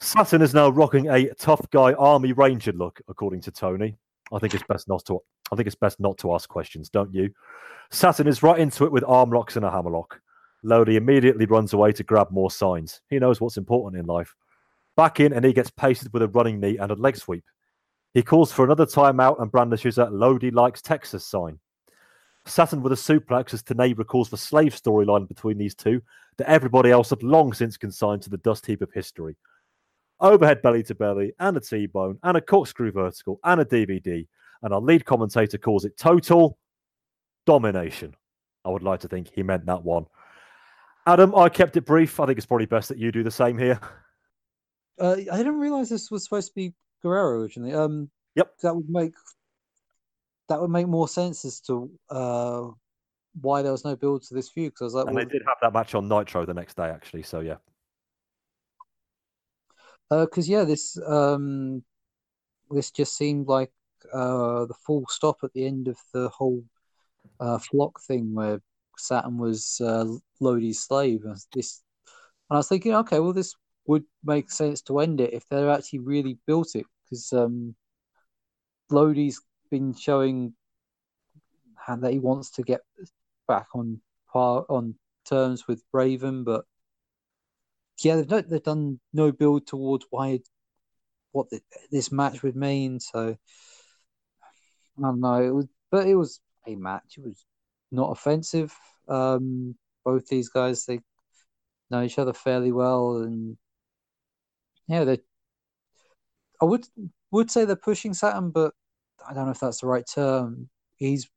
[SPEAKER 2] Saturn is now rocking a tough guy Army Ranger look, according to Tony. I think it's best not to. I think it's best not to ask questions, don't you? Saturn is right into it with arm locks and a hammerlock. Lodi immediately runs away to grab more signs. He knows what's important in life. Back in, and he gets pasted with a running knee and a leg sweep. He calls for another timeout and brandishes a Lodi likes Texas sign. Saturn with a suplex as Tenay recalls the slave storyline between these two that everybody else had long since consigned to the dust heap of history. Overhead belly to belly, and a T bone, and a corkscrew vertical, and a DVD. And our lead commentator calls it total domination. I would like to think he meant that one. Adam, I kept it brief. I think it's probably best that you do the same here.
[SPEAKER 3] Uh, I didn't realize this was supposed to be Guerrero originally. Um,
[SPEAKER 2] yep,
[SPEAKER 3] that would make that would make more sense as to uh, why there was no build to this feud. Because I was like,
[SPEAKER 2] And
[SPEAKER 3] well,
[SPEAKER 2] they did have that match on Nitro the next day, actually. So yeah,
[SPEAKER 3] because yeah, this um, this just seemed like uh, the full stop at the end of the whole uh, flock thing where Saturn was uh, Lodi's slave. And This, and I was thinking, okay, well, this would make sense to end it if they're actually really built it, because um, Lodi's been showing how that he wants to get back on par on terms with Raven, but yeah, they've they've done no build towards why what the, this match would mean. So I don't know. It was, but it was a match. It was not offensive. Um, both these guys they know each other fairly well, and yeah, they. I would would say they're pushing Saturn, but I don't know if that's the right term. He's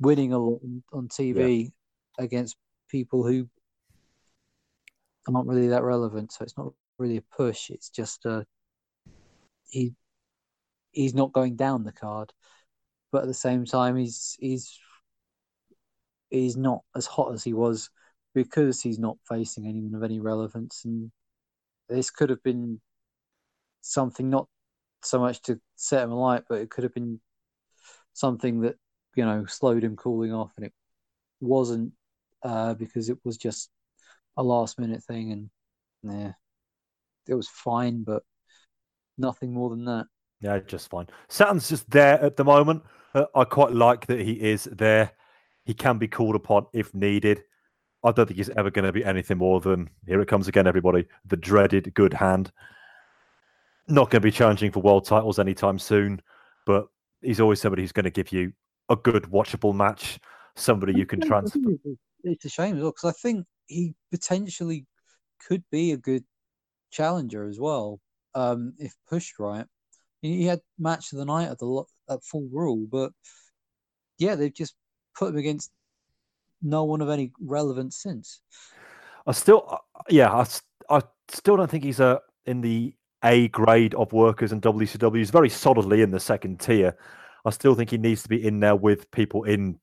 [SPEAKER 3] winning a lot on- TV against people who aren't really that relevant. So it's not really a push. It's just uh he he's not going down the card, but at the same time he's he's he's not as hot as he was because he's not facing anyone of any relevance. And this could have been something not so much to set him alight, but it could have been something that you know slowed him cooling off, and it wasn't uh, because it was just a last minute thing, and yeah, it was fine, but nothing more than that.
[SPEAKER 2] Yeah, just fine. Saturn's just there at the moment. Uh, I quite like that he is there. He can be called upon if needed. I don't think he's ever going to be anything more than here it comes again, everybody. The dreaded good hand. Not going to be challenging for world titles anytime soon, but he's always somebody who's going to give you a good watchable match. Somebody you can transfer.
[SPEAKER 3] it's- a shame as well because I think he potentially could be a good challenger as well um, if pushed right. He he had match of the night at the at Fall Brawl, but yeah, they've just put him against no one of any relevance since.
[SPEAKER 2] I still, uh, yeah, I still don't think he's a in the A grade of workers in WCW. He's very solidly in the second tier. I still think he needs to be in there with people in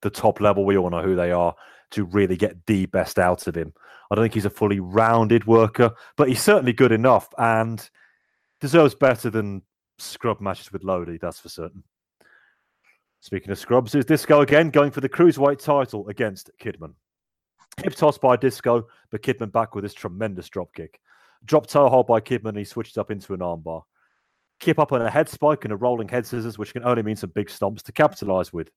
[SPEAKER 2] the top level. We all know who they are to really get the best out of him. I don't think he's a fully rounded worker, but he's certainly good enough and deserves better than scrub matches with Lodi. That's for certain. Speaking of scrubs, is Disco again going for the cruiserweight title against Kidman? Hip toss by Disco, but Kidman back with his tremendous drop kick. Drop toe hold by Kidman, he switches up into an armbar. Keep up on a head spike and a rolling head scissors, which can only mean some big stomps to capitalize with.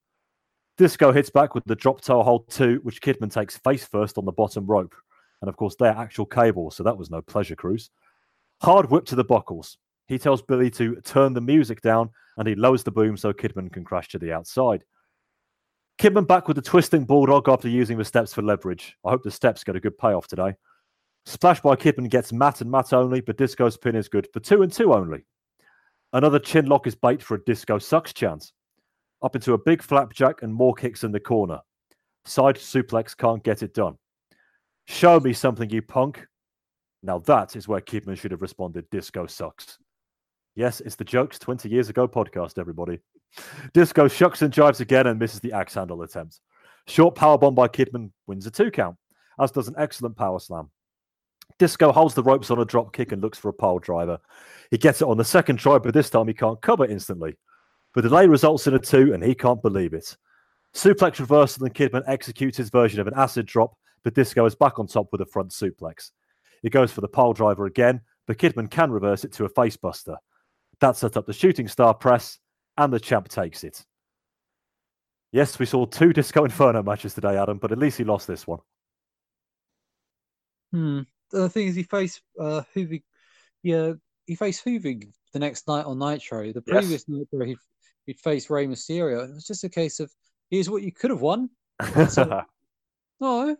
[SPEAKER 2] Disco hits back with the drop toe hold two, which Kidman takes face first on the bottom rope. And of course, they're actual cables, so that was no pleasure cruise. Hard whip to the buckles. He tells Billy to turn the music down and he lowers the boom so Kidman can crash to the outside. Kidman back with the twisting bulldog after using the steps for leverage. I hope the steps get a good payoff today. Splash by Kidman gets mat and mat only, but Disco's pin is good for two and two only. Another chin lock is bait for a Disco sucks chance. Up into a big flapjack and more kicks in the corner. Side suplex can't get it done. Show me something, you punk. Now that is where Kidman should have responded Disco sucks. Yes, it's the Jokes 20 years ago podcast, everybody. Disco shucks and jives again and misses the axe handle attempt. Short power bomb by Kidman wins a two count, as does an excellent power slam. Disco holds the ropes on a drop kick and looks for a pile driver. He gets it on the second try, but this time he can't cover instantly. The delay results in a two, and he can't believe it. Suplex reversal, and Kidman executes his version of an acid drop, but Disco is back on top with a front suplex. He goes for the pile driver again, but Kidman can reverse it to a facebuster. That set up the shooting star press, and the champ takes it. Yes, we saw two Disco Inferno matches today, Adam, but at least he lost this one.
[SPEAKER 3] Hmm. The thing is, he faced uh. Yeah, he faced Juvi the next night on Nitro. The
[SPEAKER 2] Yes.
[SPEAKER 3] previous Nitro, he he'd faced Rey Mysterio. It was just a case of here's what you could have won. So- [LAUGHS] No, no,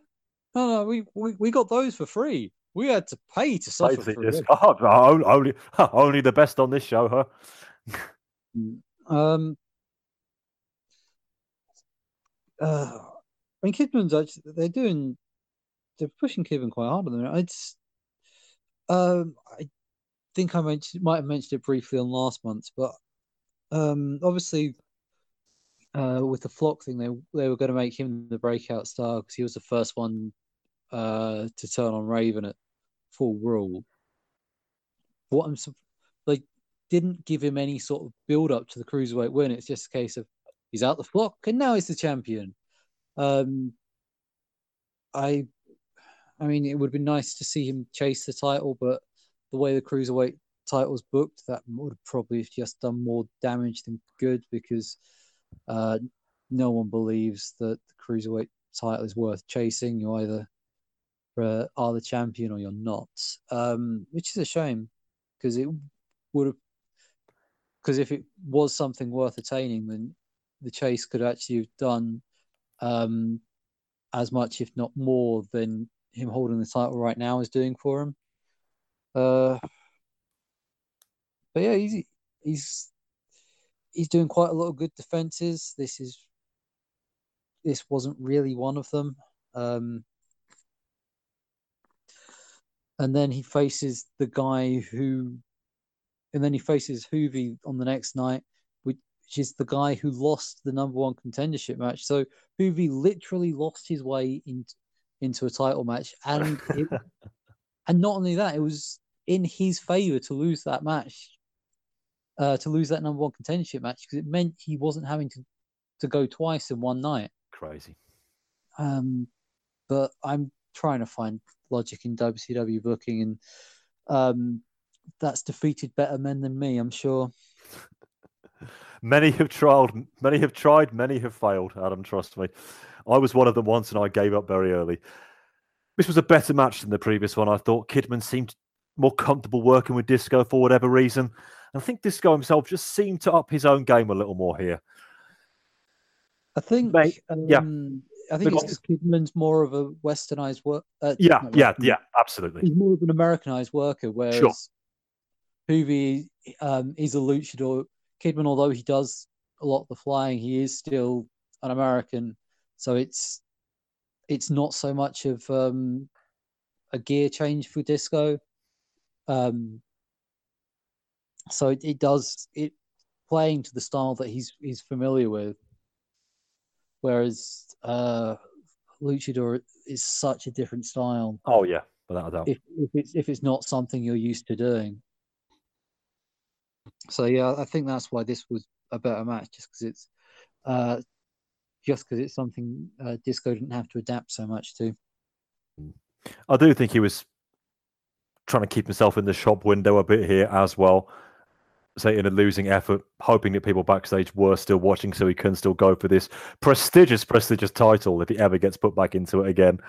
[SPEAKER 3] no. We, we we got those for free. We had to pay to suffer
[SPEAKER 2] Basically, [LAUGHS] Oh, only, [LAUGHS] only, the best on this show, huh?
[SPEAKER 3] Um. Uh, I mean, Kidman's actually they're doing they're pushing Kidman quite hard at the minute. It's um I think I mentioned might have mentioned it briefly on last month, but um obviously uh with the flock thing they they were going to make him the breakout star because he was the first one uh to turn on Raven at Fall Brawl. What I'm like didn't give him any sort of build up to the cruiserweight win. It's just a case of he's out the flock and now he's the champion. Um, I, I mean, it would been nice to see him chase the title, but the way the cruiserweight title's booked, that would probably have just done more damage than good because uh, no one believes that the cruiserweight title is worth chasing. You either uh, are the champion or you're not, um, which is a shame because it would have. Because if it was something worth attaining, then the chase could actually have done um, as much, if not more, than him holding the title right now is doing for him. Uh, but yeah, he's he's he's doing quite a lot of good defenses. This is this wasn't really one of them. Um, and then he faces the guy who, and then he faces Juvi on the next night, which is the guy who lost the number one contendership match. So Juvi literally lost his way in, into a title match, and it, [LAUGHS] and not only that, it was in his favor to lose that match, uh, to lose that number one contendership match because it meant he wasn't having to to go twice in one night.
[SPEAKER 2] Crazy.
[SPEAKER 3] Um, but I'm trying to find logic in WCW booking, and um, that's defeated better men than me. I'm sure. [LAUGHS]
[SPEAKER 2] Many have tried, many have tried, many have failed. Adam, trust me. I was one of them once, and I gave up very early. This was a better match than the previous one. I thought Kidman seemed more comfortable working with Disco for whatever reason. And I think Disco himself just seemed to up his own game a little more here.
[SPEAKER 3] I think.
[SPEAKER 2] Mate,
[SPEAKER 3] um,
[SPEAKER 2] yeah.
[SPEAKER 3] I think because Kidman's more of a westernized work. Uh,
[SPEAKER 2] Yeah,
[SPEAKER 3] not
[SPEAKER 2] yeah, yeah, absolutely.
[SPEAKER 3] He's more of an Americanized worker, whereas Juvi um, is a luchador. Kidman, although he does a lot of the flying, he is still an American. So it's it's not so much of um, a gear change for Disco. Um, so it, it does it playing to the style that he's he's familiar with. Whereas uh, luchador is such a different style
[SPEAKER 2] Oh yeah, without a doubt.
[SPEAKER 3] if if it's if it's not something you're used to doing. So yeah, I think that's why this was a better match, just because it's uh, just because it's something uh, Disco didn't have to adapt so much to.
[SPEAKER 2] I do think he was trying to keep himself in the shop window a bit here as well. Say in a losing effort, hoping that people backstage were still watching so he can still go for this prestigious, prestigious title if he ever gets put back into it again.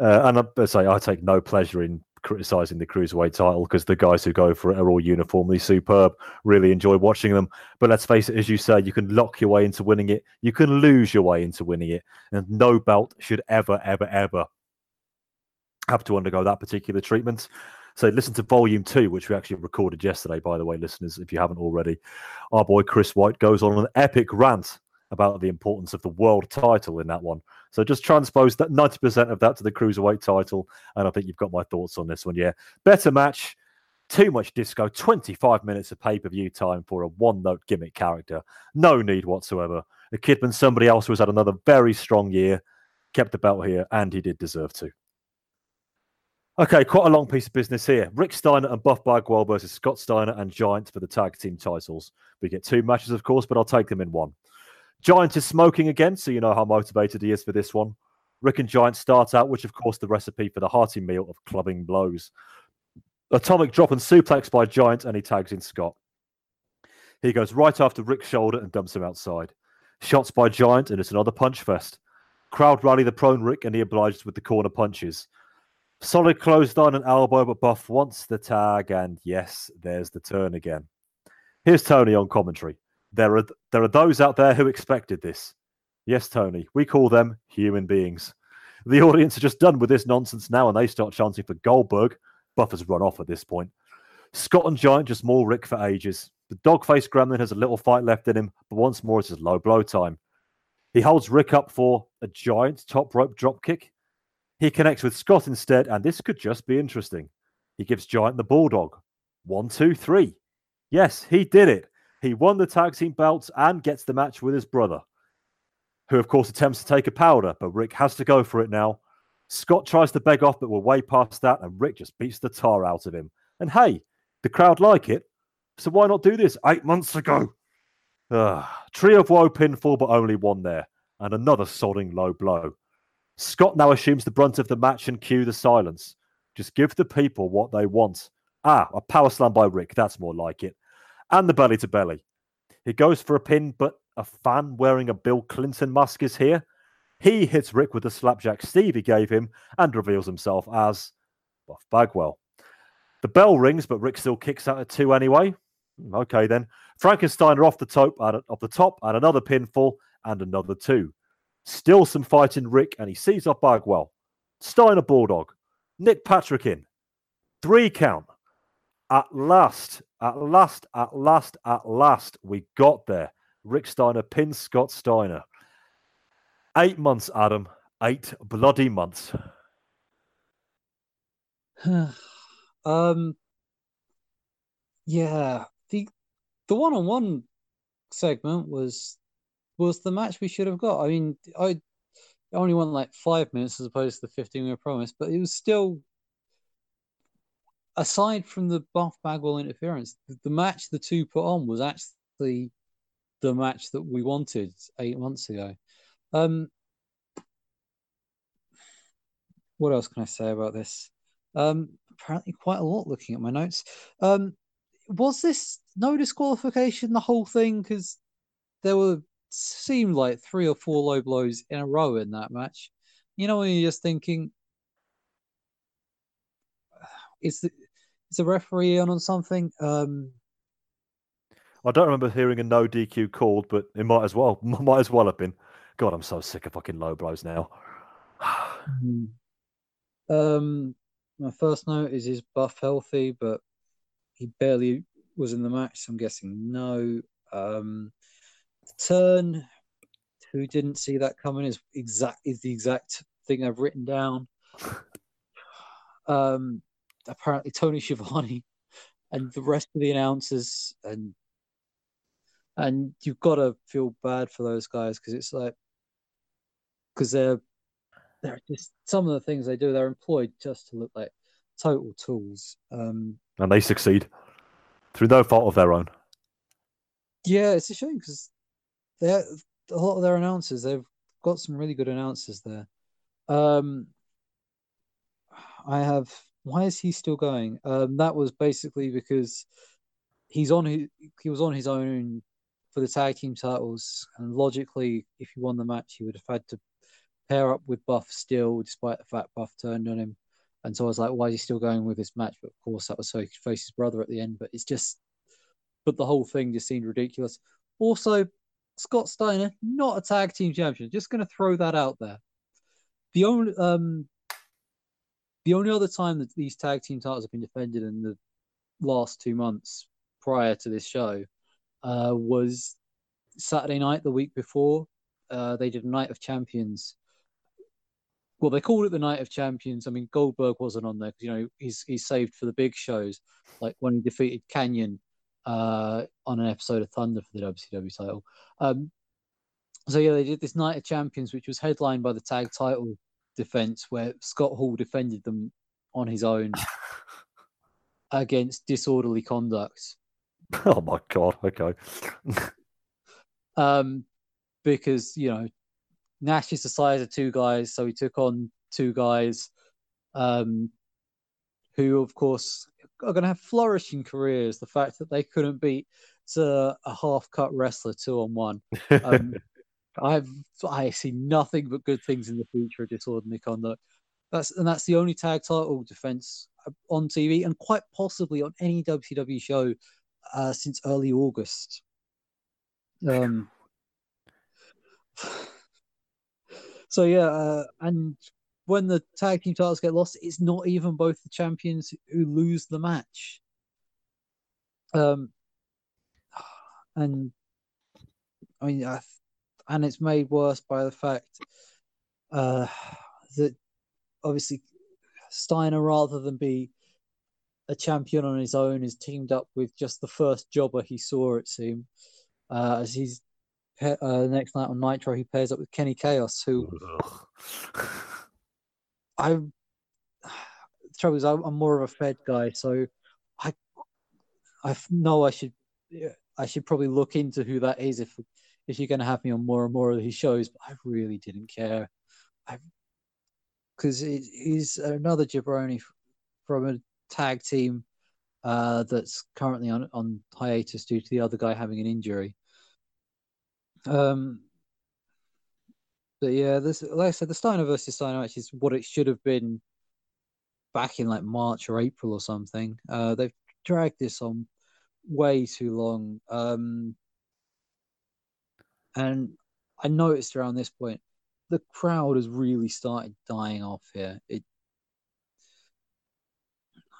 [SPEAKER 2] Uh, and I, I say I take no pleasure in criticizing the cruiserweight title because the guys who go for it are all uniformly superb. Really enjoy watching them. But let's face it, as you say, you can lock your way into winning it. You can lose your way into winning it, and no belt should ever, ever, ever have to undergo that particular treatment. So listen to volume two, which we actually recorded yesterday, by the way, listeners, if you haven't already. Our boy Chris White goes on an epic rant about the importance of the world title in that one. So just transpose that 90% of that to the cruiserweight title. And I think you've got my thoughts on this one. Yeah. Better match, too much disco, 25 minutes of pay-per-view time for a one-note gimmick character. No need whatsoever. A Kidman, somebody else who has had another very strong year, kept the belt here, and he did deserve to. Okay, quite a long piece of business here. Rick Steiner and Buff Bagwell versus Scott Steiner and Giant for the tag team titles. We get two matches, of course, but I'll take them in one. Giant is smoking again, so you know how motivated he is for this one. Rick and Giant start out, which of course the recipe for the hearty meal of clubbing blows. Atomic drop and suplex by Giant, and he tags in Scott. He goes right after Rick's shoulder and dumps him outside. Shots by Giant, and it's another punch fest. Crowd rally the prone Rick, and he obliges with the corner punches. Solid clothesline an elbow, but Buff wants the tag, and yes, there's the turn again. Here's Tony on commentary. There are there are those out there who expected this. Yes, Tony, we call them human beings. The audience are just done with this nonsense now, and they start chanting for Goldberg. Buff has run off at this point. Scott and Giant just maul Rick for ages. The dog-faced gremlin has a little fight left in him, but once more it's his low blow time. He holds Rick up for a giant top rope drop kick. He connects with Scott instead, and this could just be interesting. He gives Giant the bulldog. One, two, three. Yes, he did it. He won the tag team belts and gets the match with his brother, who of course attempts to take a powder, but Rick has to go for it now. Scott tries to beg off, but we're way past that, and Rick just beats the tar out of him. And hey, the crowd like it, so why not do this eight months ago? Ugh. Tree of Woe pinfall, but only one there, and another sodding low blow. Scott now assumes the brunt of the match and cue the silence. Just give the people what they want. Ah, a power slam by Rick. That's more like it. And the belly to belly. He goes for a pin, but a fan wearing a Bill Clinton mask is here. He hits Rick with the slapjack Stevie gave him and reveals himself as Buff Bagwell. The bell rings, but Rick still kicks out at two anyway. Hmm, Okay, then. Frankensteiner off the top, off the top, and another pinfall, and another two. Still some fighting Rick, and he sees up Bagwell. Steiner Bulldog. Nick Patrick in. Three count. At last, at last, at last, at last, we got there. Rick Steiner pins Scott Steiner. Eight months, Adam. Eight bloody months. [SIGHS]
[SPEAKER 3] um, yeah, the the one on one segment was was the match we should have got. I mean, I only won like five minutes as opposed to the fifteen we were promised, but it was still. Aside from the Buff Bagwell interference, the, the match the two put on was actually the match that we wanted eight months ago. Um, what else can I say about this? Um, apparently quite a lot looking at my notes. Um, was this no disqualification the whole thing? Because there were seemed like three or four low blows in a row in that match. You know, when you're just thinking, [SIGHS] is the is the referee on on something? Um,
[SPEAKER 2] I don't remember hearing a no DQ called, but it might as well. [LAUGHS] Might as well have been. God, I'm so sick of fucking low blows now. [SIGHS]
[SPEAKER 3] um, my first note is is Buff healthy, but he barely was in the match. So I'm guessing no. Um, turn. Who didn't see that coming is exact is the exact thing I've written down. Um, apparently Tony Schiavone [LAUGHS] and the rest of the announcers and and you've got to feel bad for those guys because it's like because they're they're just some of the things they do they're employed just to look like total tools um
[SPEAKER 2] And they succeed through no fault of their own.
[SPEAKER 3] yeah it's a shame because they're a lot of their announcers they've got some really good announcers there. Um i have why is he still going? Um that was basically because he's on his he was on his own for the tag team titles and logically if he won the match he would have had to pair up with buff still despite the fact buff turned on him. And so i was like why is he still going with this match? But of course that was so he could face his brother at the end but it's just but the whole thing just seemed ridiculous. Also scott steiner not a tag team champion just going to throw that out there the only um the only other time that these tag team titles have been defended in the last two months prior to this show uh, was Saturday night the week before. Uh, they did Night of Champions. Well, they called it the Night of Champions. I mean, Goldberg wasn't on there because you know he's he's saved for the big shows, like when he defeated Kanyon uh, on an episode of Thunder for the WCW title. Um, so yeah, they did this Night of Champions, which was headlined by the tag title defense, where Scott Hall defended them on his own [LAUGHS] against disorderly conduct.
[SPEAKER 2] Oh my god. Okay. [LAUGHS]
[SPEAKER 3] Um, because you know Nash is the size of two guys, so he took on two guys um, who, of course, are going to have flourishing careers. The fact that they couldn't beat a, a half-cut wrestler two on one. Um, [LAUGHS] I've I see nothing but good things in the future of disorderly conduct. That's and that's the only tag title defense uh, on TV and quite possibly on any WCW show uh, since early August. Um, [SIGHS] so yeah, uh, and when the tag team titles get lost, it's not even both the champions who lose the match. Um, and I mean, I, and it's made worse by the fact uh, that obviously Steiner, rather than be a champion on his own, is teamed up with just the first jobber he saw. It seemed uh, as he's uh, next night on Nitro, he pairs up with Kenny Kaos, who [LAUGHS] I. [SIGHS] The trouble is, I'm more of a Fed guy, so I, I know I should, I should probably look into who that is if, if you're going to have me on more and more of his shows. But I really didn't care, because he's another jabroni from a tag team uh, that's currently on on hiatus due to the other guy having an injury. Um, but yeah, this like I said, the Steiner versus Steiner match is what it should have been back in like March or April or something. Uh, they've dragged this on way too long. Um, and I noticed around this point, the crowd has really started dying off here. It,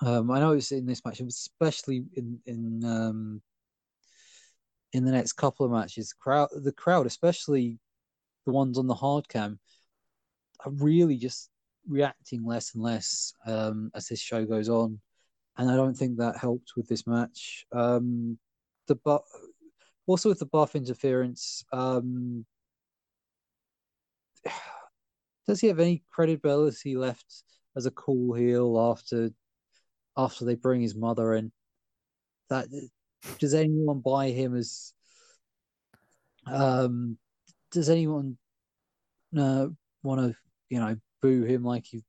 [SPEAKER 3] um, I noticed in this match, especially in in um, in the next couple of matches, crowd the crowd, especially the ones on the hard cam, are really just reacting less and less um, as this show goes on, and I don't think that helped with this match. Um, the but also with the buff interference, um, [SIGHS] does he have any credibility left as a cool heel after after they bring his mother in? That does anyone buy him as um does anyone uh, want to you know boo him like he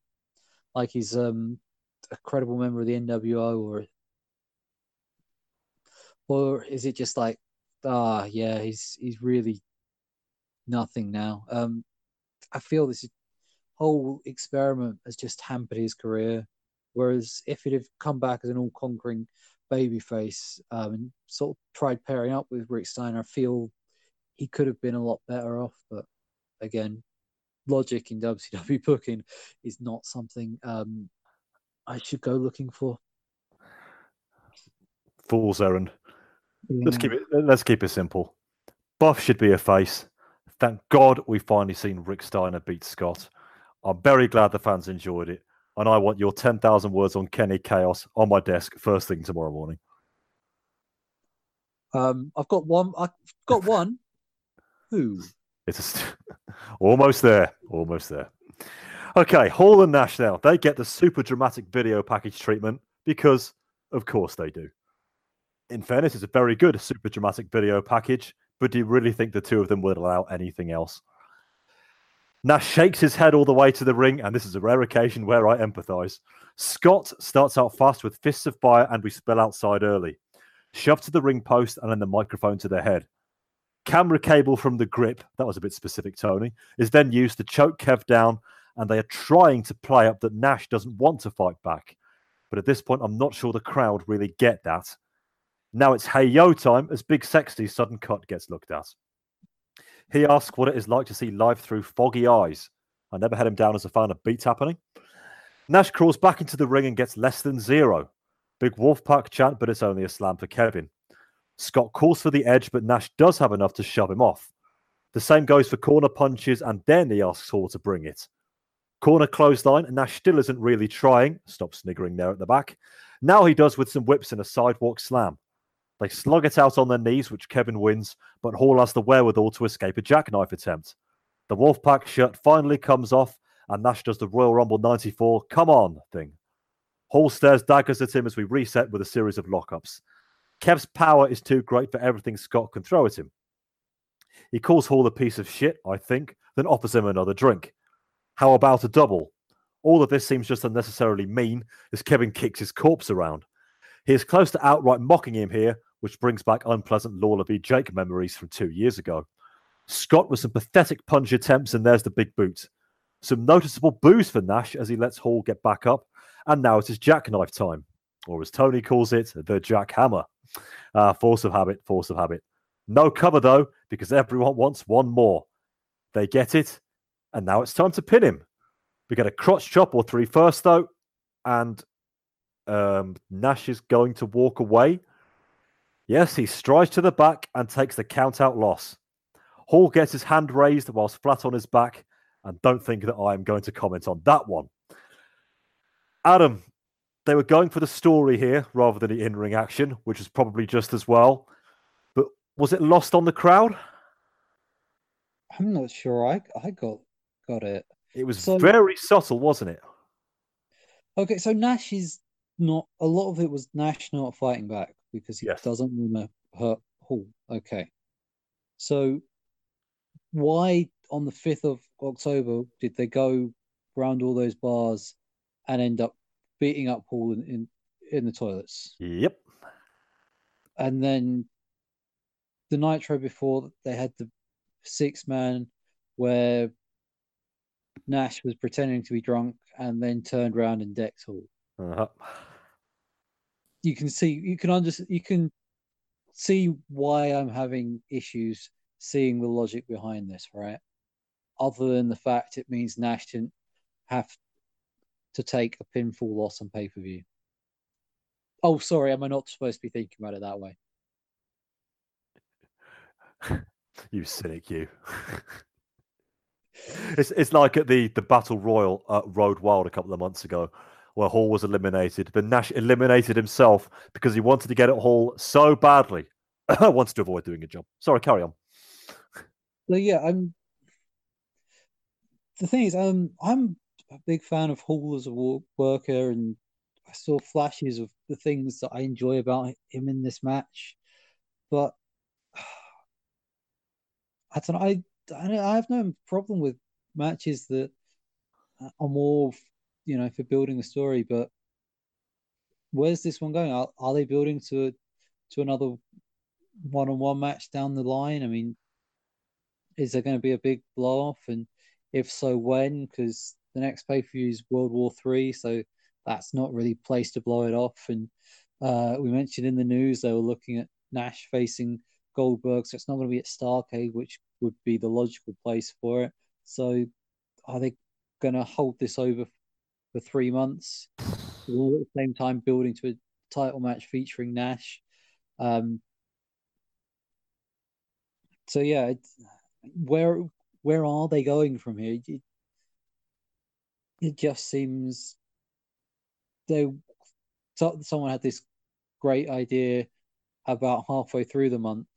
[SPEAKER 3] like he's um a credible member of the NWO or or is it just like ah yeah he's he's really nothing now. Um I feel this whole experiment has just hampered his career whereas if he'd have come back as an all conquering babyface um, and sort of tried pairing up with Rick Steiner, I feel he could have been a lot better off. But again, logic in [LAUGHS] WCW booking is not something um, I should go looking for.
[SPEAKER 2] Fool's errand.
[SPEAKER 3] Yeah.
[SPEAKER 2] Let's keep it. Let's keep it simple. Buff should be a face. Thank God we finally seen Rick Steiner beat Scott. I'm very glad the fans enjoyed it, and I want your ten thousand words on Kenny Kaos on my desk first thing tomorrow morning.
[SPEAKER 3] Um, I've got one. I've got [LAUGHS] one.
[SPEAKER 2] It's st- [LAUGHS] almost there. Almost there. Okay, Hall and Nash now. They get the super dramatic video package treatment because, of course, they do. In fairness, it's a very good super dramatic video package, but do you really think the two of them would allow anything else? Nash shakes his head all the way to the ring, and this is a rare occasion where I empathize. Scott starts out fast with fists of fire, and we spill outside early. Shoved to the ring post and then the microphone to their head. Camera cable from the grip, that was a bit specific, Tony, is then used to choke Kev down, and they are trying to play up that Nash doesn't want to fight back. But at this point, I'm not sure the crowd really get that. Now it's hey yo time as Big Sexy's sudden cut gets looked at. He asks what it is like to see life through foggy eyes. I never had him down as a fan of beats happening. Nash crawls back into the ring and gets less than zero. Big Wolfpack chant, but it's only a slam for Kevin. Scott calls for the edge, but Nash does have enough to shove him off. The same goes for corner punches, and then he asks Hall to bring it. Corner clothesline, and Nash still isn't really trying. Stop sniggering there at the back. Now he does with some whips and a sidewalk slam. They slug it out on their knees, which Kevin wins, but Hall has the wherewithal to escape a jackknife attempt. The Wolfpack shirt finally comes off, and Nash does the Royal Rumble 94 come on thing. Hall stares daggers at him as we reset with a series of lockups. Kev's power is too great for everything Scott can throw at him. He calls Hall a piece of shit, I think, then offers him another drink. How about a double? All of this seems just unnecessarily mean as Kevin kicks his corpse around. He is close to outright mocking him here, which brings back unpleasant Lawler. Jake memories from two years ago. Scott with some pathetic punch attempts, and there's the big boot. Some noticeable boos for Nash as he lets Hall get back up, and now it is jackknife time, or as Tony calls it, the jackhammer. Uh, force of habit, force of habit. No cover though, because everyone wants one more. They get it, and now it's time to pin him. We get a crotch chop or three first though, and um, Nash is going to walk away. Yes, he strides to the back and takes the count out loss. Hall gets his hand raised whilst flat on his back, and don't think that I am going to comment on that one. Adam, they were going for the story here rather than the in ring action, which is probably just as well. But was it lost on the crowd?
[SPEAKER 3] I'm not sure. I I got got it.
[SPEAKER 2] It was
[SPEAKER 3] So-
[SPEAKER 2] very subtle, wasn't it?
[SPEAKER 3] Okay, so Nash is not a lot of it was Nash not fighting back because he
[SPEAKER 2] Yes.
[SPEAKER 3] doesn't want to hurt Hall. Okay. So why on the 5th of October did they go around all those bars and end up beating up Hall in, in, in the toilets?
[SPEAKER 2] Yep.
[SPEAKER 3] And then the Nitro before they had the six man where Nash was pretending to be drunk and then turned around and decked Hall.
[SPEAKER 2] Uh-huh.
[SPEAKER 3] you can see you can understand you can see why I'm having issues seeing the logic behind this, right? Other than the fact it means Nash didn't have to take a pinfall loss on pay per view. Oh, sorry, am I not supposed to be thinking about it that way? [LAUGHS]
[SPEAKER 2] You cynic, you. [LAUGHS] it's it's like at the the battle royal at Road Wild a couple of months ago, where Hall was eliminated, but Nash eliminated himself because he wanted to get at Hall so badly. [COUGHS] wanted to avoid doing a job. Sorry, carry on.
[SPEAKER 3] So yeah, I'm. The thing is, um, I'm a big fan of Hall as a wo- worker, and I saw flashes of the things that I enjoy about him in this match, but [SIGHS] I don't know. I I have no problem with matches that are more, you know, for building a story. But where's this one going? Are, are they building to to another one-on-one match down the line? I mean, is there going to be a big blow off? And if so, when? Because the next pay per view is World War Three, so that's not really place to blow it off. And uh, we mentioned in the news they were looking at Nash facing Goldberg, so it's not going to be at Starcade, which would be the logical place for it. So, are they going to hold this over for three months, all at the same time building to a title match featuring Nash? Um, so yeah, where where are they going from here? It, it just seems they so, someone had this great idea about halfway through the month,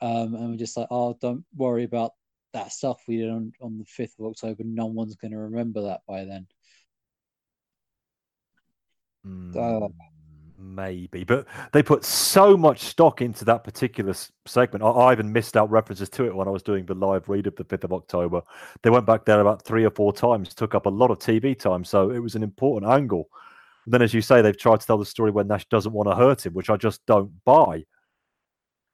[SPEAKER 3] um, and we're just like, oh, don't worry about that stuff we did on, on the fifth of October. No one's going to remember that by then. Uh,
[SPEAKER 2] Maybe, but they put so much stock into that particular segment. I, I even missed out references to it when I was doing the live read of the 5th of October. They went back there about three or four times, took up a lot of TV time. So it was an important angle. And then, as you say, they've tried to tell the story where Nash doesn't want to hurt him, which I just don't buy.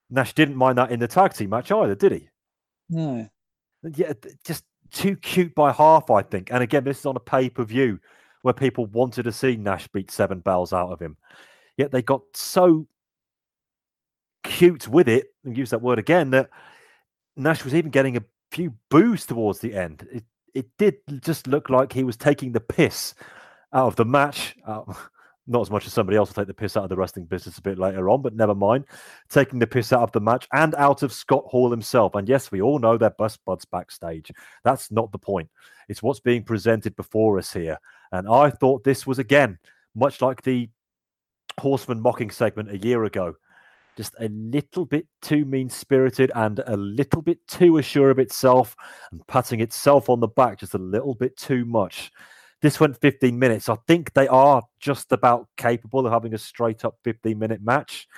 [SPEAKER 2] Nash didn't mind that in the tag team match either, did he?
[SPEAKER 3] no,
[SPEAKER 2] Yeah, just too cute by half, I think. And again, this is on a pay per view where people wanted to see Nash beat seven bells out of him. Yet they got so cute with it, and use that word again, that Nash was even getting a few boos towards the end. It, it did just look like he was taking the piss out of the match. Uh, [LAUGHS] not as much as somebody else will take the piss out of the wrestling business a bit later on, but never mind. Taking the piss out of the match and out of Scott Hall himself. And yes, we all know they're best buds backstage. That's not the point. It's what's being presented before us here. And I thought this was, again, much like the Horseman mocking segment a year ago, just a little bit too mean spirited and a little bit too assured of itself and patting itself on the back just a little bit too much. This went 15 minutes. I think they are just about capable of having a straight up 15 minute match.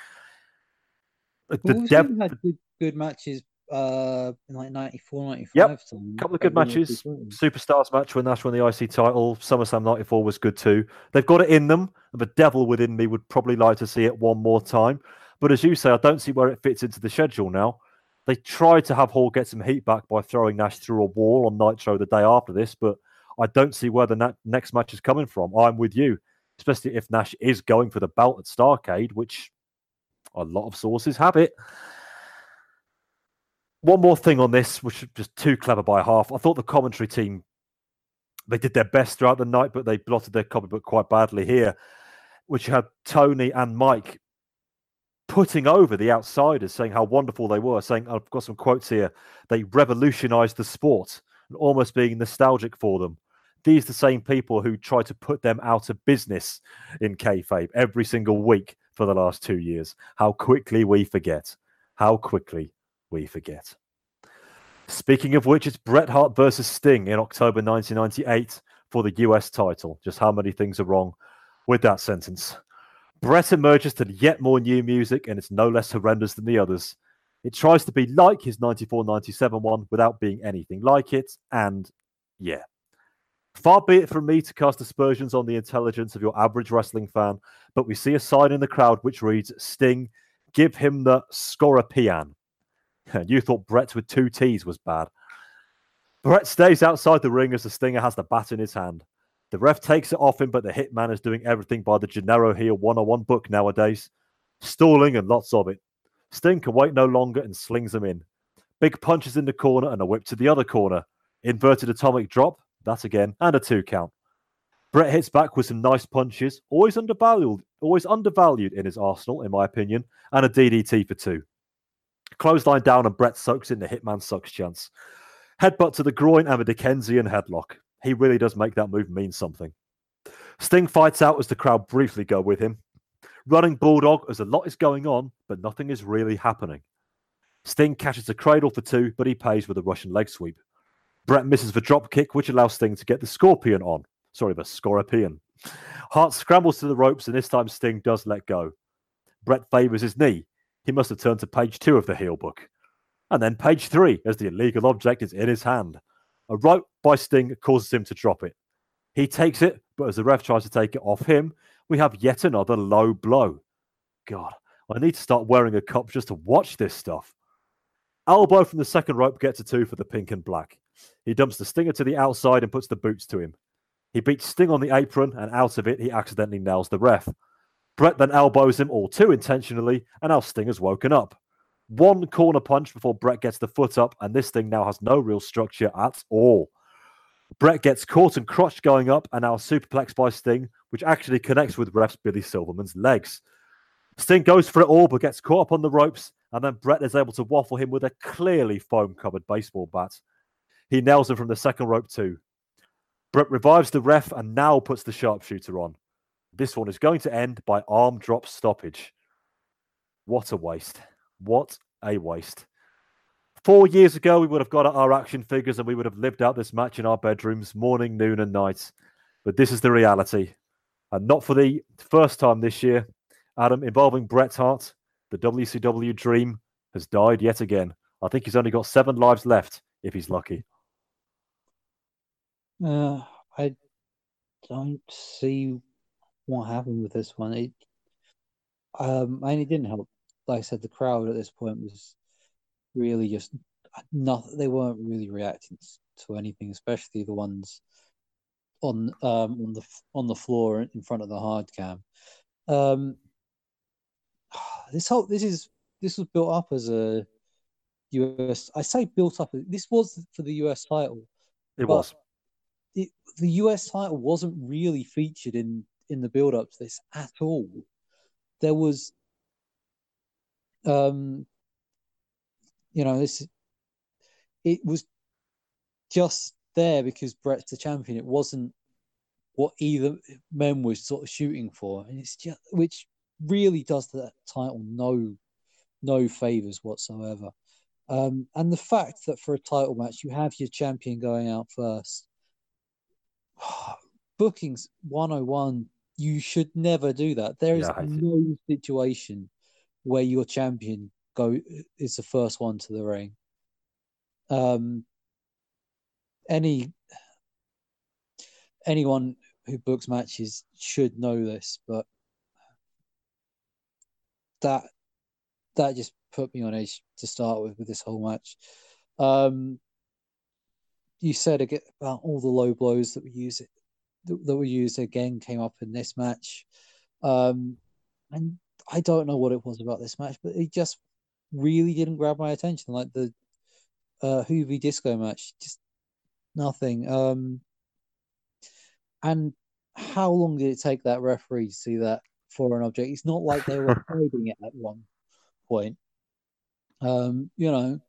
[SPEAKER 2] The
[SPEAKER 3] Well,
[SPEAKER 2] dev-
[SPEAKER 3] had good, good matches uh, in like 94, 95
[SPEAKER 2] Yep,
[SPEAKER 3] time.
[SPEAKER 2] couple of good matches. Superstars match when Nash won the IC title. SummerSlam '94 was good too. They've got it in them. The devil within me would probably like to see it one more time. But as you say, I don't see where it fits into the schedule now. They tried to have Hall get some heat back by throwing Nash through a wall on Nitro the day after this, but I don't see where the na- next match is coming from. I'm with you, especially if Nash is going for the belt at Starcade, which a lot of sources have it. One more thing on this, which is just too clever by half. I thought the commentary team they did their best throughout the night, but they blotted their copybook quite badly here, which had Tony and Mike putting over the outsiders, saying how wonderful they were, saying, I've got some quotes here, they revolutionized the sport and almost being nostalgic for them. These the same people who try to put them out of business in kayfabe every single week for the last two years. How quickly we forget. How quickly we forget. Speaking of which, it's Bret Hart versus Sting in October 1998 for the US title. Just how many things are wrong with that sentence? Bret emerges to yet more new music, and it's no less horrendous than the others. It tries to be like his 94 97 one without being anything like it, and yeah. Far be it from me to cast aspersions on the intelligence of your average wrestling fan, but we see a sign in the crowd which reads Sting, give him the Scorpion. [LAUGHS] You thought Brett with two T's was bad. Bret stays outside the ring as the Stinger has the bat in his hand. The ref takes it off him, but the Hitman is doing everything by the Gennaro heel 101 book nowadays. Stalling and lots of it. Sting can wait no longer and slings him in. Big punches in the corner and a whip to the other corner. Inverted atomic drop, that again, and a two count. Bret hits back with some nice punches, always undervalued, always undervalued in his arsenal, in my opinion, and a DDT for two. Clothesline down and Bret soaks in the Hitman sucks chance. Headbutt to the groin and a Dickensian headlock. He really does make that move mean something. Sting fights out as the crowd briefly go with him. Running Bulldog as a lot is going on, but nothing is really happening. Sting catches a cradle for two, but he pays with a Russian leg sweep. Bret misses the drop kick, which allows Sting to get the Scorpion on. Sorry, the Scorpion. Hart scrambles to the ropes, and this time Sting does let go. Bret favors his knee. He must have turned to page two of the heel book. And then page three, as the illegal object is in his hand. A rope by Sting causes him to drop it. He takes it, but as the ref tries to take it off him, we have yet another low blow. God, I need to start wearing a cup just to watch this stuff. Elbow from the second rope gets a two for the pink and black. He dumps the stinger to the outside and puts the boots to him. He beats Sting on the apron, and out of it, he accidentally nails the ref. Bret then elbows him all too intentionally, and now Sting has woken up. One corner punch before Bret gets the foot up, and this thing now has no real structure at all. Bret gets caught and crushed going up, and now superplex by Sting, which actually connects with ref's Billy Silverman's legs. Sting goes for it all, but gets caught up on the ropes, and then Bret is able to waffle him with a clearly foam covered baseball bat. He nails him from the second rope, too. Bret revives the ref and now puts the sharpshooter on. This one is going to end by arm drop stoppage. What a waste. What a waste. Four years ago, we would have got our action figures and we would have lived out this match in our bedrooms, morning, noon, and night. But this is the reality. And not for the first time this year, Adam, involving Bret Hart, the WCW dream has died yet again. I think he's only got seven lives left if he's lucky.
[SPEAKER 3] Uh, I don't see what happened with this one. It, um, and it didn't help. Like I said, the crowd at this point was really just not. They weren't really reacting to anything, especially the ones on um on the on the floor in front of the hard cam. Um, [SIGHS] this whole this is this was built up as a US. I say built up. This was for the US title.
[SPEAKER 2] It was.
[SPEAKER 3] It, the US title wasn't really featured in in the build up to this at all. There was, um, you know, this. It was just there because Bret's the champion. It wasn't what either men was sort of shooting for, and it's just which really does that title no no favors whatsoever. Um, and the fact that for a title match you have your champion going out first, [SIGHS] bookings 101, you should never do that. There is
[SPEAKER 2] Yeah, it.
[SPEAKER 3] no situation where your champion go is the first one to the ring. Um, any anyone who books matches should know this, but that that just put me on edge to start with with this whole match. Um, you said ag- about all the low blows that we use that that were used again came up in this match, um, and I don't know what it was about this match, but it just really didn't grab my attention. Like the uh, Juvi Disco match, just nothing. Um, and how long did it take that referee to see that foreign object? It's not like they were [LAUGHS] hiding it at one point. Um, you know,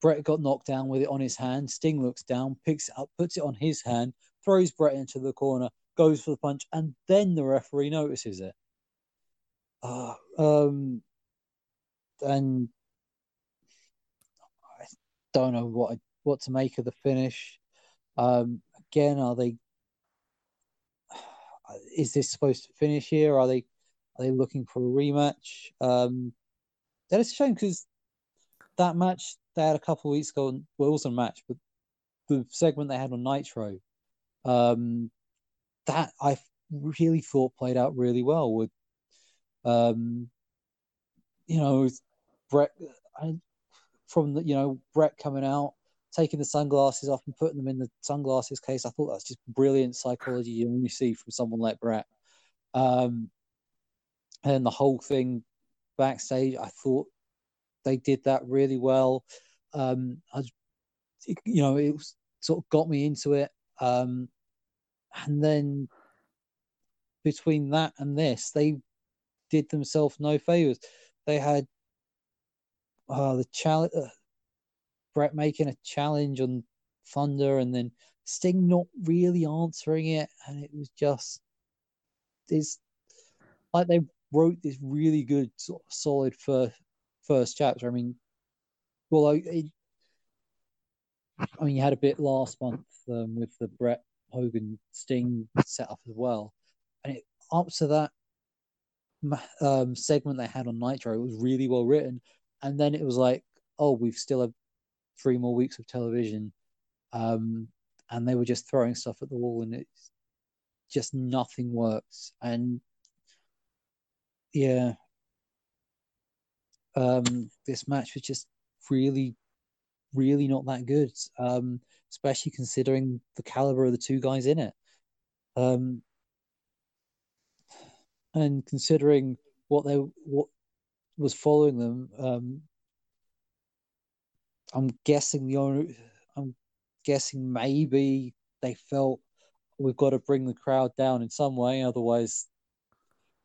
[SPEAKER 3] Bret got knocked down with it on his hand. Sting looks down, picks it up, puts it on his hand, throws Bret into the corner, goes for the punch, and then the referee notices it. Uh, um, and I don't know what what to make of the finish. Um, again, are they? Is this supposed to finish here? Are they? Are they looking for a rematch? Um, that is a shame because that match they had a couple of weeks ago, well, it wasn't a match, but the segment they had on Nitro, um, that I really thought played out really well with, um, you know, Bret I, from the you know Bret coming out, taking the sunglasses off and putting them in the sunglasses case. I thought that's just brilliant psychology you only see from someone like Bret. Um, and the whole thing backstage, I thought they did that really well. Um, I, you know, it was, sort of got me into it. Um, and then between that and this, they did themselves no favors. They had uh, the challenge, uh, Bret making a challenge on Thunder, and then Sting not really answering it, and it was just this like they wrote this really good, sort of solid first first chapter. I mean, well, it, I mean, you had a bit last month um, with the Bret Hogan Sting setup as well, and it, up to that um, segment they had on Nitro, it was really well written, and then it was like, oh, we've still have three more weeks of television, um, and they were just throwing stuff at the wall, and it's just nothing works, and yeah, um, this match was just really, really not that good. Um, especially considering the caliber of the two guys in it. Um, and considering what they what was following them, um, I'm guessing the owner. I'm guessing maybe they felt we've got to bring the crowd down in some way, otherwise,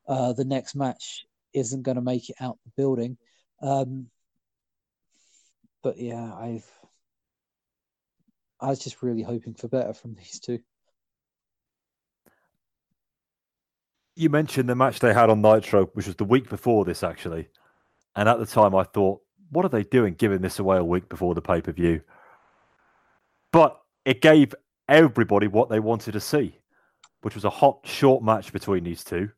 [SPEAKER 3] uh, the next match isn't going to make it out the building. Um, but yeah, I've I was just really hoping for better from [LAUGHS] these two.
[SPEAKER 2] You mentioned the match they had on Nitro, which was the week before this, actually. And at the time, I thought, what are they doing giving this away a week before the pay per view? But it gave everybody what they wanted to see, which was a hot, short match between these two,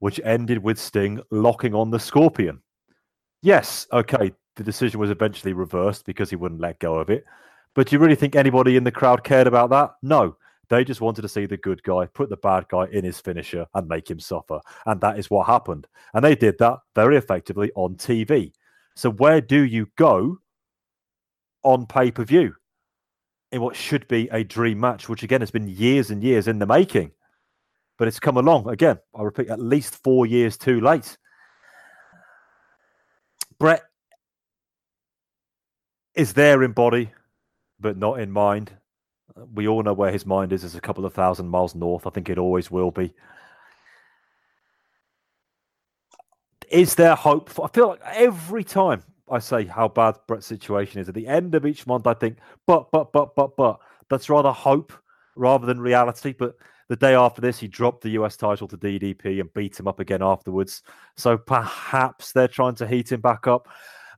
[SPEAKER 2] which ended with Sting locking on the Scorpion. Yes, okay, the decision was eventually reversed because he wouldn't let go of it. But do you really think anybody in the crowd cared about that? No. They just wanted to see the good guy put the bad guy in his finisher and make him suffer. And that is what happened. And they did that very effectively on TV. So, where do you go on pay per view in what should be a dream match, which again has been years and years in the making? But it's come along again, I repeat, at least four years too late. Bret is there in body, but not in mind. We all know where his mind is. It's a couple of thousand miles north. I think it always will be. Is there hope? For, I feel like every time I say how bad Bret's situation is, at the end of each month, I think, but, but, but, but, but. That's rather hope rather than reality. But the day after this, he dropped the US title to DDP and beat him up again afterwards. So perhaps they're trying to heat him back up.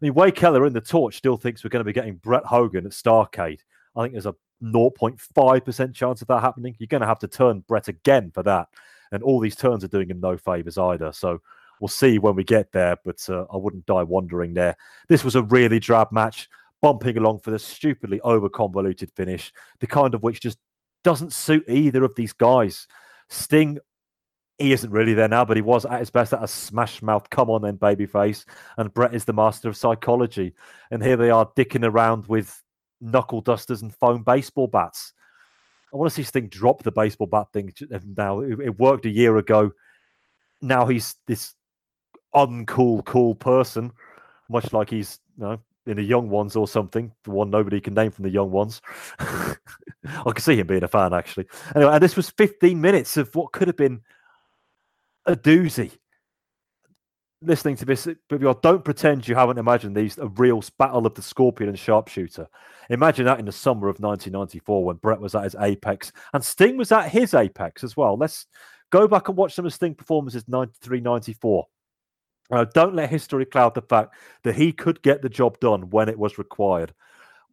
[SPEAKER 2] Mean, Wade Keller in the torch still thinks we're going to be getting Bret Hogan at Starcade. I think there's a 0.5% chance of that happening. You're going to have to turn Bret again for that. And all these turns are doing him no favors either. So we'll see when we get there, but uh, I wouldn't die wondering there. This was a really drab match. bumping along for the stupidly over convoluted finish, the kind of which just doesn't suit either of these guys. Sting, he isn't really there now, but he was at his best at a smash mouth, come on then, babyface. And Bret is the master of psychology. And here they are dicking around with knuckle dusters and foam baseball bats. I want to see Sting drop the baseball bat thing uh, now. It, it worked a year ago. Now he's this uncool, cool person, much like he's you know, in the young ones or something. The one nobody can name from the young ones. [LAUGHS] I can see him being a fan actually. Anyway, and this was 15 minutes of what could have been a doozy. Listening to this, but don't pretend you haven't imagined these a real battle of the scorpion and sharpshooter. Imagine that in the summer of 1994 when Bret was at his apex and Sting was at his apex as well. Let's go back and watch some of Sting performances 93 94. Uh, don't let history cloud the fact that he could get the job done when it was required.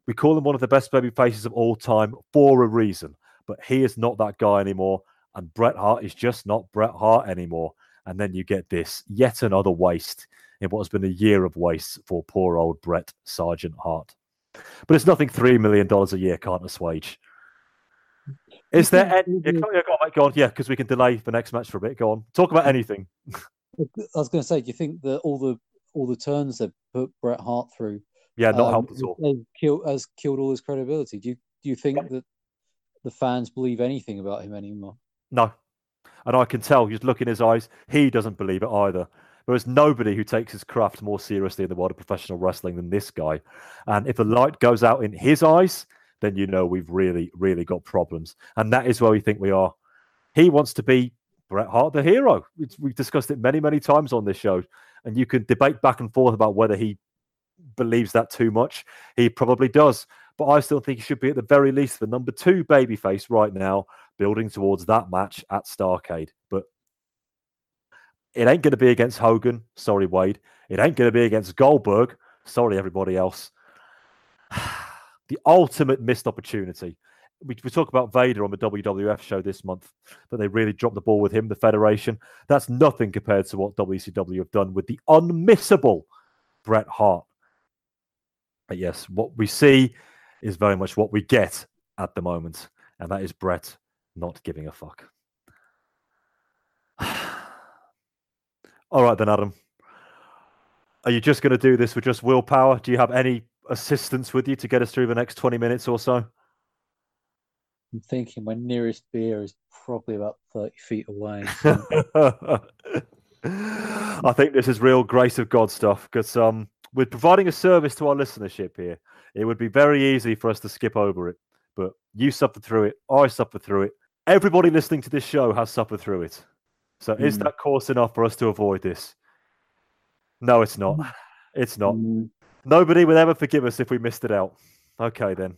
[SPEAKER 2] We call him one of the best baby faces of all time for a reason, but he is not that guy anymore. And Bret Hart is just not Bret Hart anymore. And then you get this yet another waste in what has been a year of waste for poor old Bret Sergeant Hart. But it's nothing $3 million a year can't assuage. Is there any. Yeah, go on, go on, mate, go on. Yeah, because we can delay the next match for a bit. Go on. Talk about anything.
[SPEAKER 3] I was going to say, do you think that all the all the turns they've put Bret Hart through,
[SPEAKER 2] Yeah, not
[SPEAKER 3] um,
[SPEAKER 2] helped at all.
[SPEAKER 3] has killed has killed all his credibility? Do you do you think that the fans believe anything about him anymore?
[SPEAKER 2] No. And I can tell, just look in his eyes, he doesn't believe it either. There is nobody who takes his craft more seriously in the world of professional wrestling than this guy. And if the light goes out in his eyes, then you know we've really, really got problems. And that is where we think we are. He wants to be Bret Hart, the hero. It's, we've discussed it many, many times on this show. And you can debate back and forth about whether he believes that too much. He probably does. But I still think he should be at the very least the number two babyface right now, building towards that match at Starcade. But it ain't going to be against Hogan. Sorry, Wade. It ain't going to be against Goldberg. Sorry, everybody else. [SIGHS] the ultimate missed opportunity. We, we talk about Vader on the WWF show this month, but they really dropped the ball with him, the Federation. That's nothing compared to what WCW have done with the unmissable Bret Hart. But yes, what we see is very much what we get at the moment, and that is Bret not giving a fuck. [SIGHS] All right, then, Adam. Are you just going to do this with just willpower? Do you have any assistance with you to get us through the next 20 minutes or so?
[SPEAKER 3] I'm thinking my nearest beer is probably about thirty feet away. [LAUGHS]
[SPEAKER 2] I think this is real grace of God stuff because um, with providing a service to our listenership here, it would be very easy for us to skip over it. But you suffered through it, I suffered through it. Everybody listening to this show has suffered through it. So is
[SPEAKER 3] Mm.
[SPEAKER 2] that course enough for us to avoid this? No, it's not. It's not.
[SPEAKER 3] Mm,
[SPEAKER 2] Nobody will ever forgive us if we missed it out. Okay, then.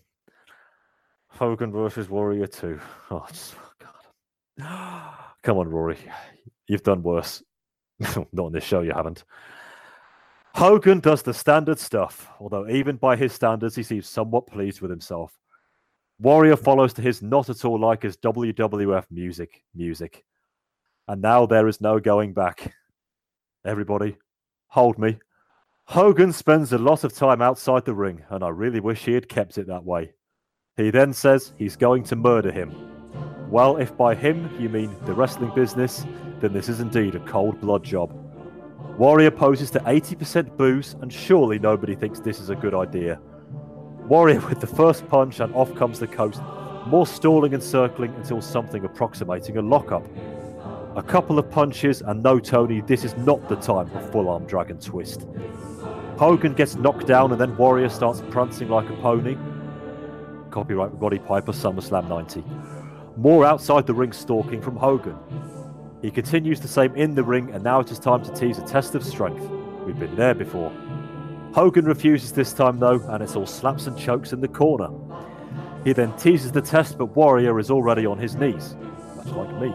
[SPEAKER 2] Hogan versus Warrior 2. Oh, just, oh, God. [GASPS] Come on, Rory. You've done worse. [LAUGHS] Not on this show, you haven't. Hogan does the standard stuff, although even by his standards, he seems somewhat pleased with himself. Warrior follows to his not at all like his WWF music, music. And now there is no going back. Everybody, hold me. Hogan spends a lot of time outside the ring, and I really wish he had kept it that way. He then says he's going to murder him. Well, if by him you mean the wrestling business, then this is indeed a cold blood job. Warrior poses to 80% booze, and surely nobody thinks this is a good idea. Warrior with the first punch, and off comes the coast, more stalling and circling until something approximating a lockup. A couple of punches, and no, Tony, this is not the time for full arm dragon twist. Hogan gets knocked down, and then Warrior starts prancing like a pony. Copyright Roddy Piper, SummerSlam 90. More outside the ring stalking from Hogan. He continues the same in the ring, and now it is time to tease a test of strength. We've been there before. Hogan refuses this time, though, and it's all slaps and chokes in the corner. He then teases the test, but Warrior is already on his knees, much like me.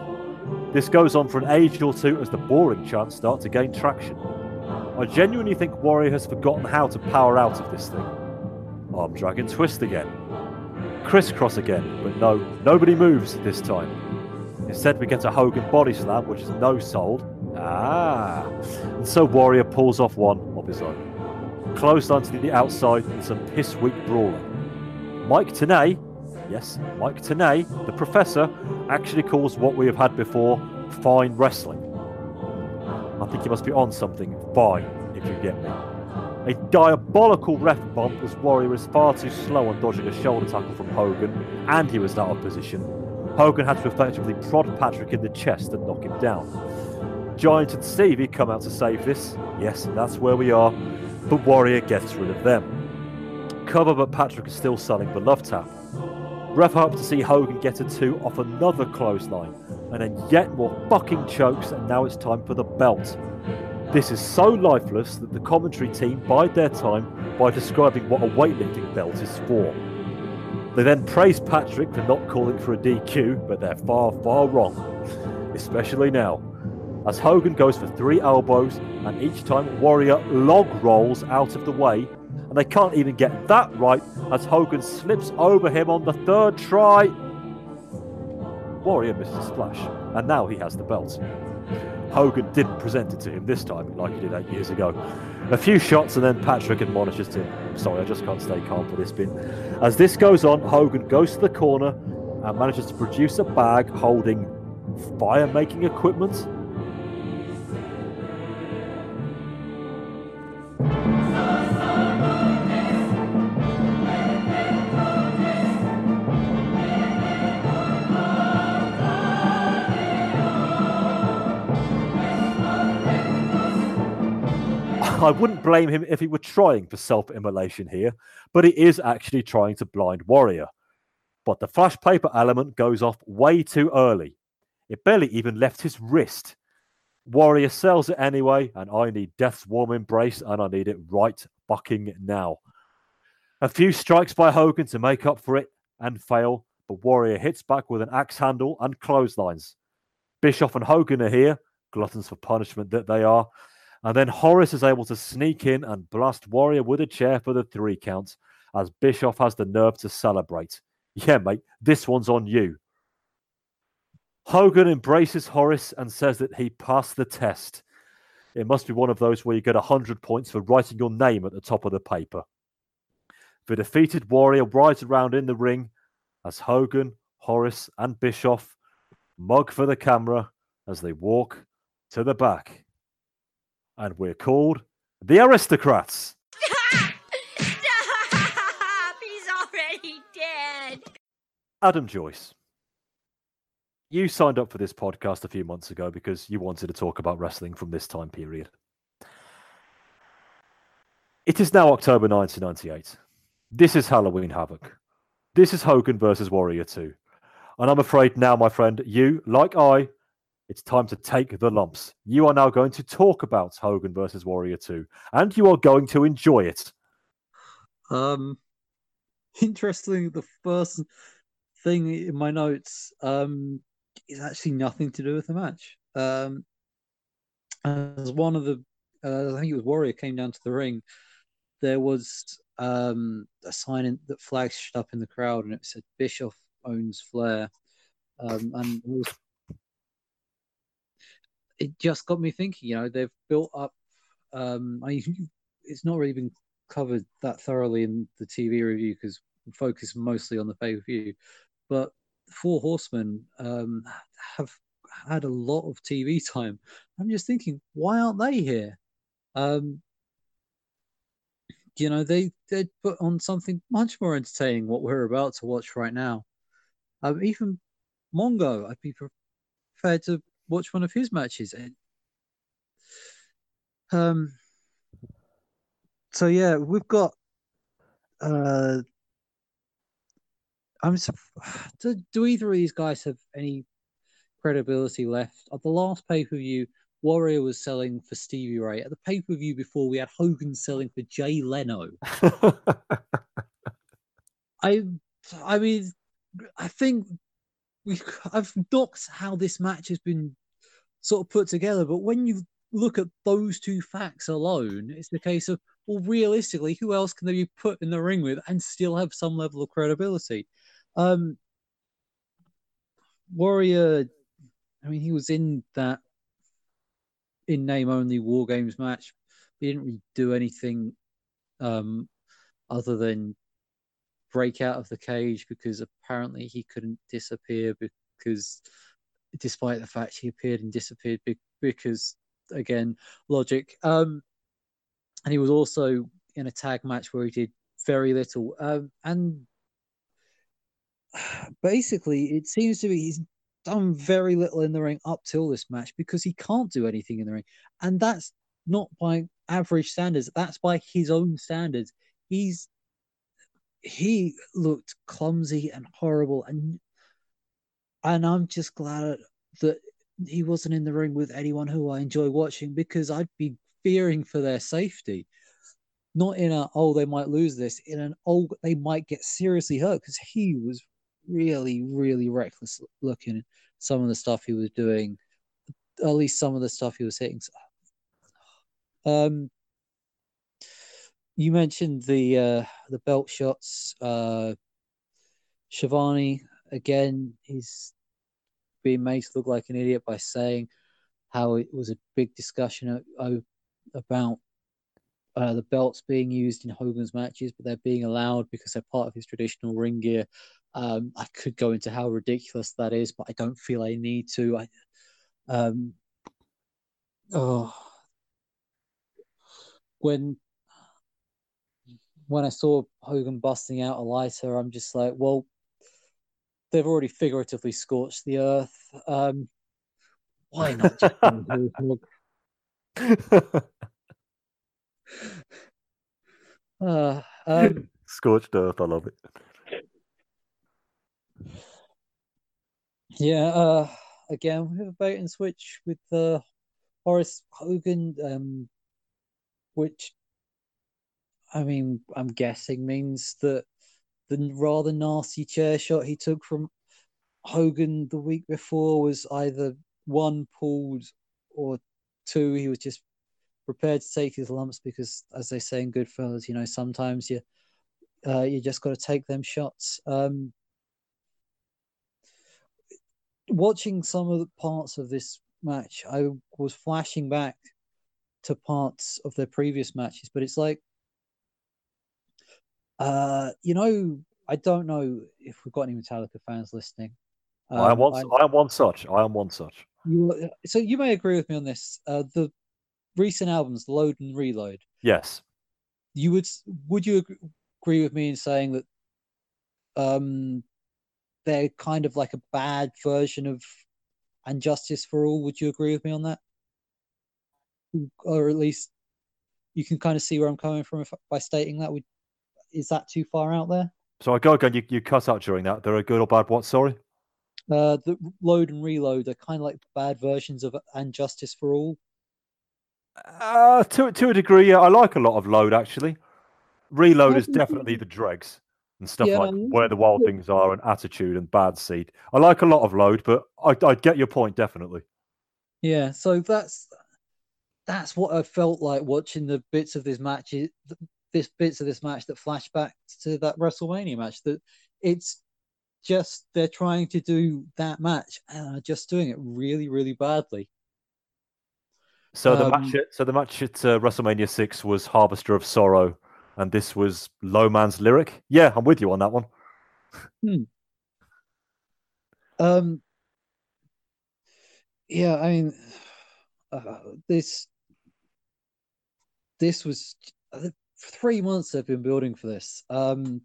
[SPEAKER 2] This goes on for an age or two as the boring chants start to gain traction. I genuinely think Warrior has forgotten how to power out of this thing. Arm Dragon twist again. Crisscross again, but no, nobody moves this time. Instead, we get a Hogan body slam, which is no sold. Ah. And so Warrior pulls off one of his own. Clothesline onto the outside in some piss weak brawling. Mike Tenay, yes, Mike Tenay, the professor, actually calls what we have had before fine wrestling. I think he must be on something fine, if you get me. A diabolical ref bump as Warrior was far too slow on dodging a shoulder tackle from Hogan, and he was out of position. Hogan had to effectively prod Patrick in the chest and knock him down. Giant and Stevie come out to save this. Yes, that's where we are. But Warrior gets rid of them. Cover, but Patrick is still selling the love tap. Ref hope to see Hogan get a two off another clothesline, and then yet more fucking chokes, and now it's time for the belt. This is so lifeless that the commentary team bide their time by describing what a weightlifting belt is for. They then praise Patrick for not calling for a DQ, but they're far, far wrong. [LAUGHS] Especially now, as Hogan goes for three elbows, and each time Warrior log rolls out of the way, and they can't even get that right as Hogan slips over him on the third try. Warrior misses a splash, and now he has the belt. Hogan didn't present it to him this time like he did eight years ago. A few shots and then Patrick admonishes him. Sorry, I just can't stay calm for this bit. As this goes on, Hogan goes to the corner and manages to produce a bag holding fire making equipment. I wouldn't blame him if he were trying for self immolation here, but he is actually trying to blind Warrior. But the flash paper element goes off way too early. It barely even left his wrist. Warrior sells it anyway, and I need Death's warm embrace, and I need it right fucking now. A few strikes by Hogan to make up for it and fail, but Warrior hits back with an axe handle and clotheslines. Bischoff and Hogan are here, gluttons for punishment that they are, and then Horace is able to sneak in and blast Warrior with a chair for the three count as Bischoff has the nerve to celebrate. Yeah, mate, this one's on you. Hogan embraces Horace and says that he passed the test. It must be one of those where you get 100 points for writing your name at the top of the paper. The defeated Warrior rides around in the ring as Hogan, Horace, and Bischoff mug for the camera as they walk to the back and we're called the Aristocrats.
[SPEAKER 11] Stop! [LAUGHS] He's already dead.
[SPEAKER 2] Adam Joyce, you signed up for this podcast a few months ago because you wanted to talk about wrestling from this time period. It is now October 1998. This is Halloween Havoc. This is Hogan versus Warrior 2. And I'm afraid now, my friend, you, like I, it's time to take the lumps. You are now going to talk about Hogan versus Warrior 2, and you are going to enjoy it.
[SPEAKER 3] Um, interesting. The first thing in my notes um is actually nothing to do with the match. Um, as one of the, uh, I think it was Warrior came down to the ring. There was um a sign in, that flashed up in the crowd, and it said Bischoff owns Flair. Um, and it, was, it just got me thinking. You know, they've built up. Um, I [LAUGHS] it's not really been covered that thoroughly in the TV review because we focus mostly on the pay per view. But Four Horsemen um, have had a lot of TV time. I'm just thinking, why aren't they here? Um, you know, they they put on something much more entertaining. What we're about to watch right now. Um, even Mongo, I'd be prepared to watch one of his matches. Um, so yeah, we've got. Uh, I'm. [SIGHS] Do, do either of these guys have any credibility left? At the last pay per view, Warrior was selling for Stevie Ray. At the pay per view before, we had Hogan selling for Jay Leno. [LAUGHS] I, I mean, I think we. I've knocked how this match has been sort of put together, but when you look at those two facts alone, it's the case of well, realistically, who else can they be put in the ring with and still have some level of credibility? Um, Warrior, I mean, he was in that in name only War Games match. He didn't really do anything um, other than break out of the cage because apparently he couldn't disappear because, despite the fact he appeared and disappeared because, again, logic. Um, and he was also in a tag match where he did very little. Um, and [SIGHS] basically, it seems to be he's done very little in the ring up till this match because he can't do anything in the ring. And that's not by average standards, that's by his own standards. He's he looked clumsy and horrible and and I'm just glad that he wasn't in the ring with anyone who I enjoy watching because I'd be fearing for their safety. Not in a oh they might lose this, in an oh they might get seriously hurt because he was really really reckless looking. Some of the stuff he was doing, at least some of the stuff he was hitting. [SIGHS] Um, you mentioned the uh, the belt shots. Uh, Schiavone again, he's being made to look like an idiot by saying how it was a big discussion about uh, the belts being used in Hogan's matches, but they're being allowed because they're part of his traditional ring gear. Um, I could go into how ridiculous that is, but I don't feel I need to. I, um, oh, when when I saw Hogan busting out a lighter, I'm just like, well, they've already figuratively scorched the earth. Um, why not [LAUGHS] uh, um,
[SPEAKER 2] Scorched earth, I love it.
[SPEAKER 3] Yeah, uh, again, we have a bait and switch with uh, Horace Hogan, um, which I mean, I'm guessing means that the rather nasty chair shot he took from Hogan the week before was either one pulled or two he was just prepared to take his lumps because, as they say in Goodfellas, you know, sometimes you uh, you just got to take them shots. Um, watching some of the parts of this match, I was flashing back to parts of their previous matches, but it's like uh, you know, I don't know if we've got any Metallica fans listening. Um,
[SPEAKER 2] I am one. I, I, am one such. I am one such.
[SPEAKER 3] You, so you may agree with me on this. Uh, the recent albums, Load and Reload.
[SPEAKER 2] Yes.
[SPEAKER 3] You would. Would you agree with me in saying that? Um, they're kind of like a bad version of and Justice for All. Would you agree with me on that? Or at least you can kind of see where I'm coming from if, by stating that. Would is that too far out there?
[SPEAKER 2] So I go again. You, you cut out during that. They're a good or bad what? Sorry.
[SPEAKER 3] Uh, the load and reload are kind of like bad versions of and Justice for All.
[SPEAKER 2] Uh, to to a degree, yeah. I like a lot of load actually. Reload is definitely the dregs and stuff yeah, like where the wild things are and attitude and bad seed. I like a lot of load, but I I get your point definitely.
[SPEAKER 3] Yeah, so that's that's what I felt like watching the bits of this match this bits of this match that flash back to that WrestleMania match. That it's just they're trying to do that match and are just doing it really, really badly.
[SPEAKER 2] So the um, match, at, so the match at uh, WrestleMania six was Harvester of Sorrow, and this was Low Man's Lyric. Yeah, I'm with you on that one.
[SPEAKER 3] Hmm. Um. Yeah, I mean, uh, this this was three months they've been building for this. Um,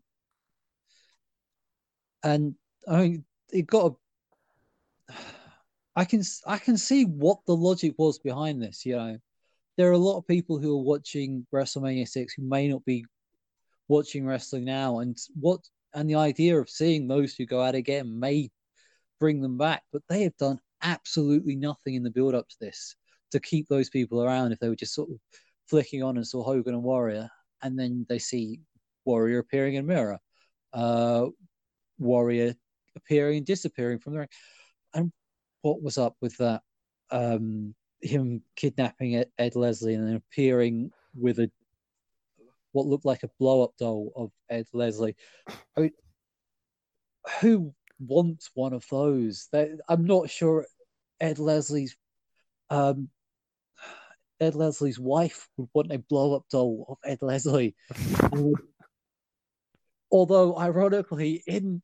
[SPEAKER 3] and I mean, it got. A, I can I can see what the logic was behind this. You know, there are a lot of people who are watching WrestleMania six who may not be watching wrestling now, and what and the idea of seeing those who go out again may bring them back. But they have done absolutely nothing in the build up to this to keep those people around. If they were just sort of flicking on and saw Hogan and Warrior, and then they see Warrior appearing in Mirror, uh, Warrior appearing and disappearing from the ring. And what was up with that? Um, him kidnapping Ed, Leslie and then appearing with a what looked like a blow up doll of Ed Leslie. I mean, who wants one of those? I'm not sure Ed Leslie's um, Ed Leslie's wife would want a blow up doll of Ed Leslie. Would- [LAUGHS] although, ironically, in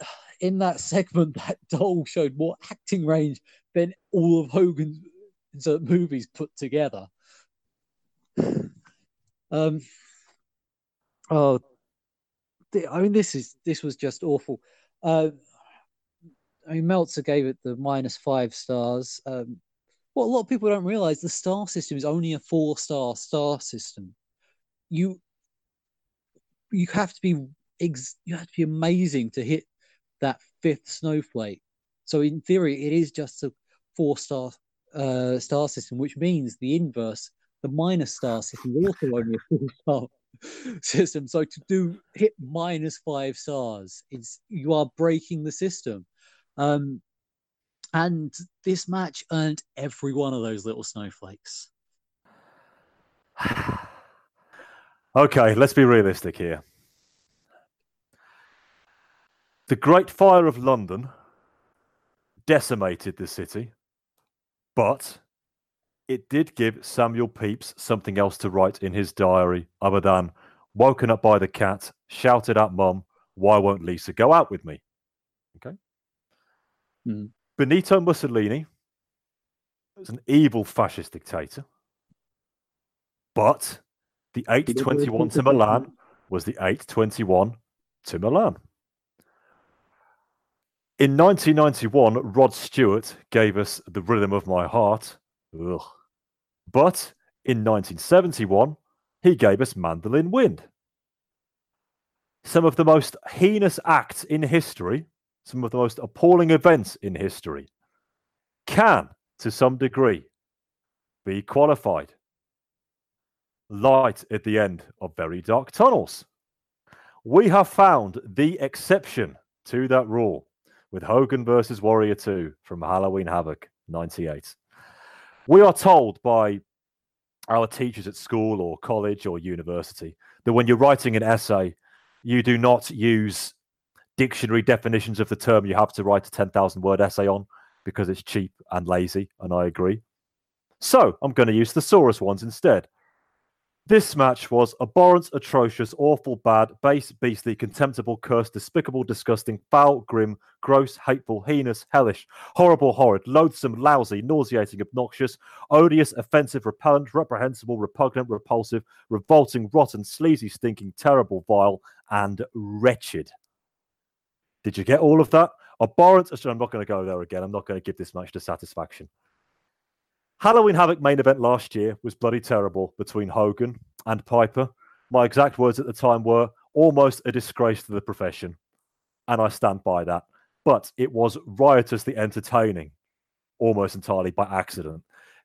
[SPEAKER 3] [SIGHS] in that segment, that doll showed more acting range than all of Hogan's uh, movies put together. [SIGHS] Um, oh, the- I mean, this is this was just awful. Uh, I mean, Meltzer gave it the minus five stars. Um, what a lot of people don't realize, the star system is only a four star star system. You you have to be ex- you have to be amazing to hit that fifth snowflake. So in theory, it is just a four star uh, star system, which means the inverse, the minus star system, is also only a four star [LAUGHS] system. So to do hit minus five stars, it's you are breaking the system. Um, and this match earned every one of those little snowflakes. [SIGHS]
[SPEAKER 2] Okay, let's be realistic here. The Great Fire of London decimated the city, but it did give Samuel Pepys something else to write in his diary other than woken up by the cat, shouted at mum, why won't Lisa go out with me? Okay.
[SPEAKER 3] Mm.
[SPEAKER 2] Benito Mussolini was an evil fascist dictator, but the 821 to Milan was the 821 to Milan. In 1991, Rod Stewart gave us The Rhythm of My Heart. Ugh. But in 1971, he gave us Mandolin Wind. Some of the most heinous acts in history, some of the most appalling events in history, can, to some degree, be qualified. Light at the end of very dark tunnels. We have found the exception to that rule with Hogan versus Warrior 2 from Halloween Havoc 98. We are told by our teachers at school or college or university that when you're writing an essay, you do not use dictionary definitions of the term you have to write a 10,000 word essay on because it's cheap and lazy, and I agree. So I'm going to use the thesaurus ones instead. This match was abhorrent, atrocious, awful, bad, base, beastly, contemptible, cursed, despicable, disgusting, foul, grim, gross, hateful, heinous, hellish, horrible, horrid, loathsome, lousy, nauseating, obnoxious, odious, offensive, repellent, reprehensible, repugnant, repulsive, revolting, rotten, sleazy, stinking, terrible, vile, and wretched. Did you get all of that? Abhorrent. I'm not going to go there again. I'm not going to give this match dissatisfaction. Halloween Havoc main event last year was bloody terrible between Hogan and Piper. My exact words at the time were almost a disgrace to the profession. And I stand by that. But it was riotously entertaining, almost entirely by accident.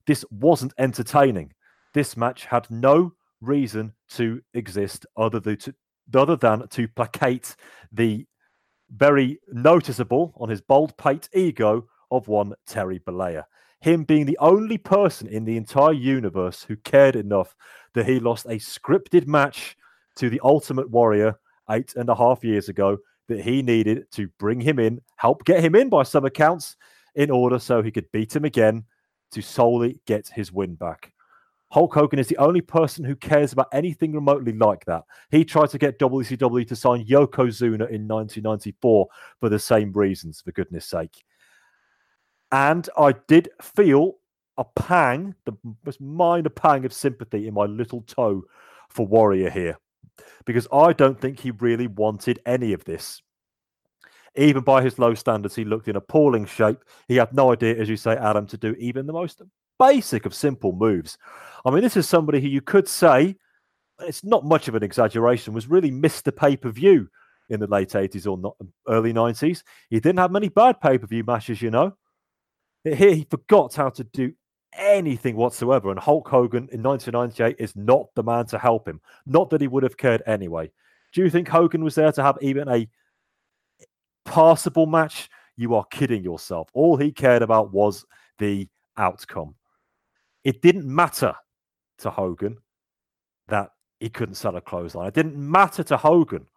[SPEAKER 2] This wasn't entertaining. This match had no reason to exist other than to, other than to placate the very noticeable on his bold pate ego of one Terry Bollea. Him being the only person in the entire universe who cared enough that he lost a scripted match to the Ultimate Warrior eight and a half years ago that he needed to bring him in, help get him in by some accounts, in order so he could beat him again to solely get his win back. Hulk Hogan is the only person who cares about anything remotely like that. He tried to get WCW to sign Yokozuna in 1994 for the same reasons, for goodness sake. And I did feel a pang, the most minor pang of sympathy in my little toe for Warrior here, because I don't think he really wanted any of this. Even by his low standards, he looked in appalling shape. He had no idea, as you say, Adam, to do even the most basic of simple moves. I mean, this is somebody who you could say, it's not much of an exaggeration, was really missed the pay per view in the late 80s or not, early 90s. He didn't have many bad pay per view matches, you know. Here he forgot how to do anything whatsoever. And Hulk Hogan in 1998 is not the man to help him. Not that he would have cared anyway. Do you think Hogan was there to have even a passable match? You are kidding yourself. All he cared about was the outcome. It didn't matter to Hogan that he couldn't sell a clothesline. It didn't matter to Hogan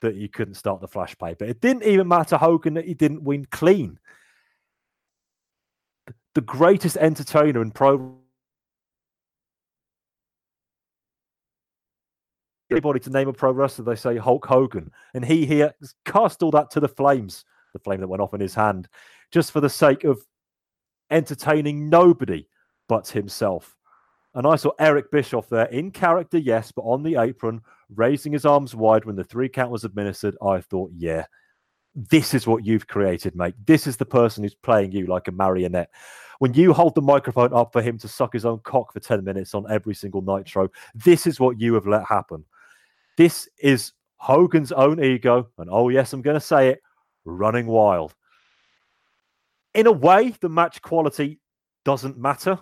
[SPEAKER 2] that he couldn't start the flash paper. It didn't even matter to Hogan that he didn't win clean. The greatest entertainer in pro anybody to name a pro wrestler, they say Hulk Hogan, and he here cast all that to the flames, the flame that went off in his hand, just for the sake of entertaining nobody but himself. And I saw Eric Bischoff there in character, yes, but on the apron, raising his arms wide when the three count was administered. I thought, yeah, this is what you've created, mate. This is the person who's playing you like a marionette. When you hold the microphone up for him to suck his own cock for 10 minutes on every single Nitro, this is what you have let happen. This is Hogan's own ego. And oh, yes, I'm going to say it running wild. In a way, the match quality doesn't matter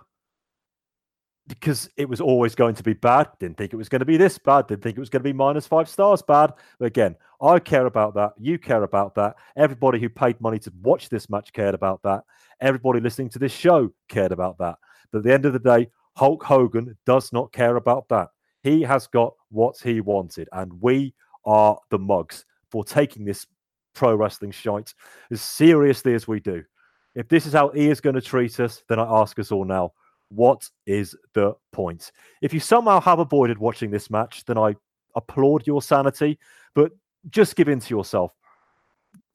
[SPEAKER 2] because it was always going to be bad. Didn't think it was going to be this bad. Didn't think it was going to be minus five stars bad. But again, I care about that. You care about that. Everybody who paid money to watch this match cared about that. Everybody listening to this show cared about that. But at the end of the day, Hulk Hogan does not care about that. He has got what he wanted. And we are the mugs for taking this pro wrestling shite as seriously as we do. If this is how he is going to treat us, then I ask us all now what is the point? If you somehow have avoided watching this match, then I applaud your sanity, but just give in to yourself.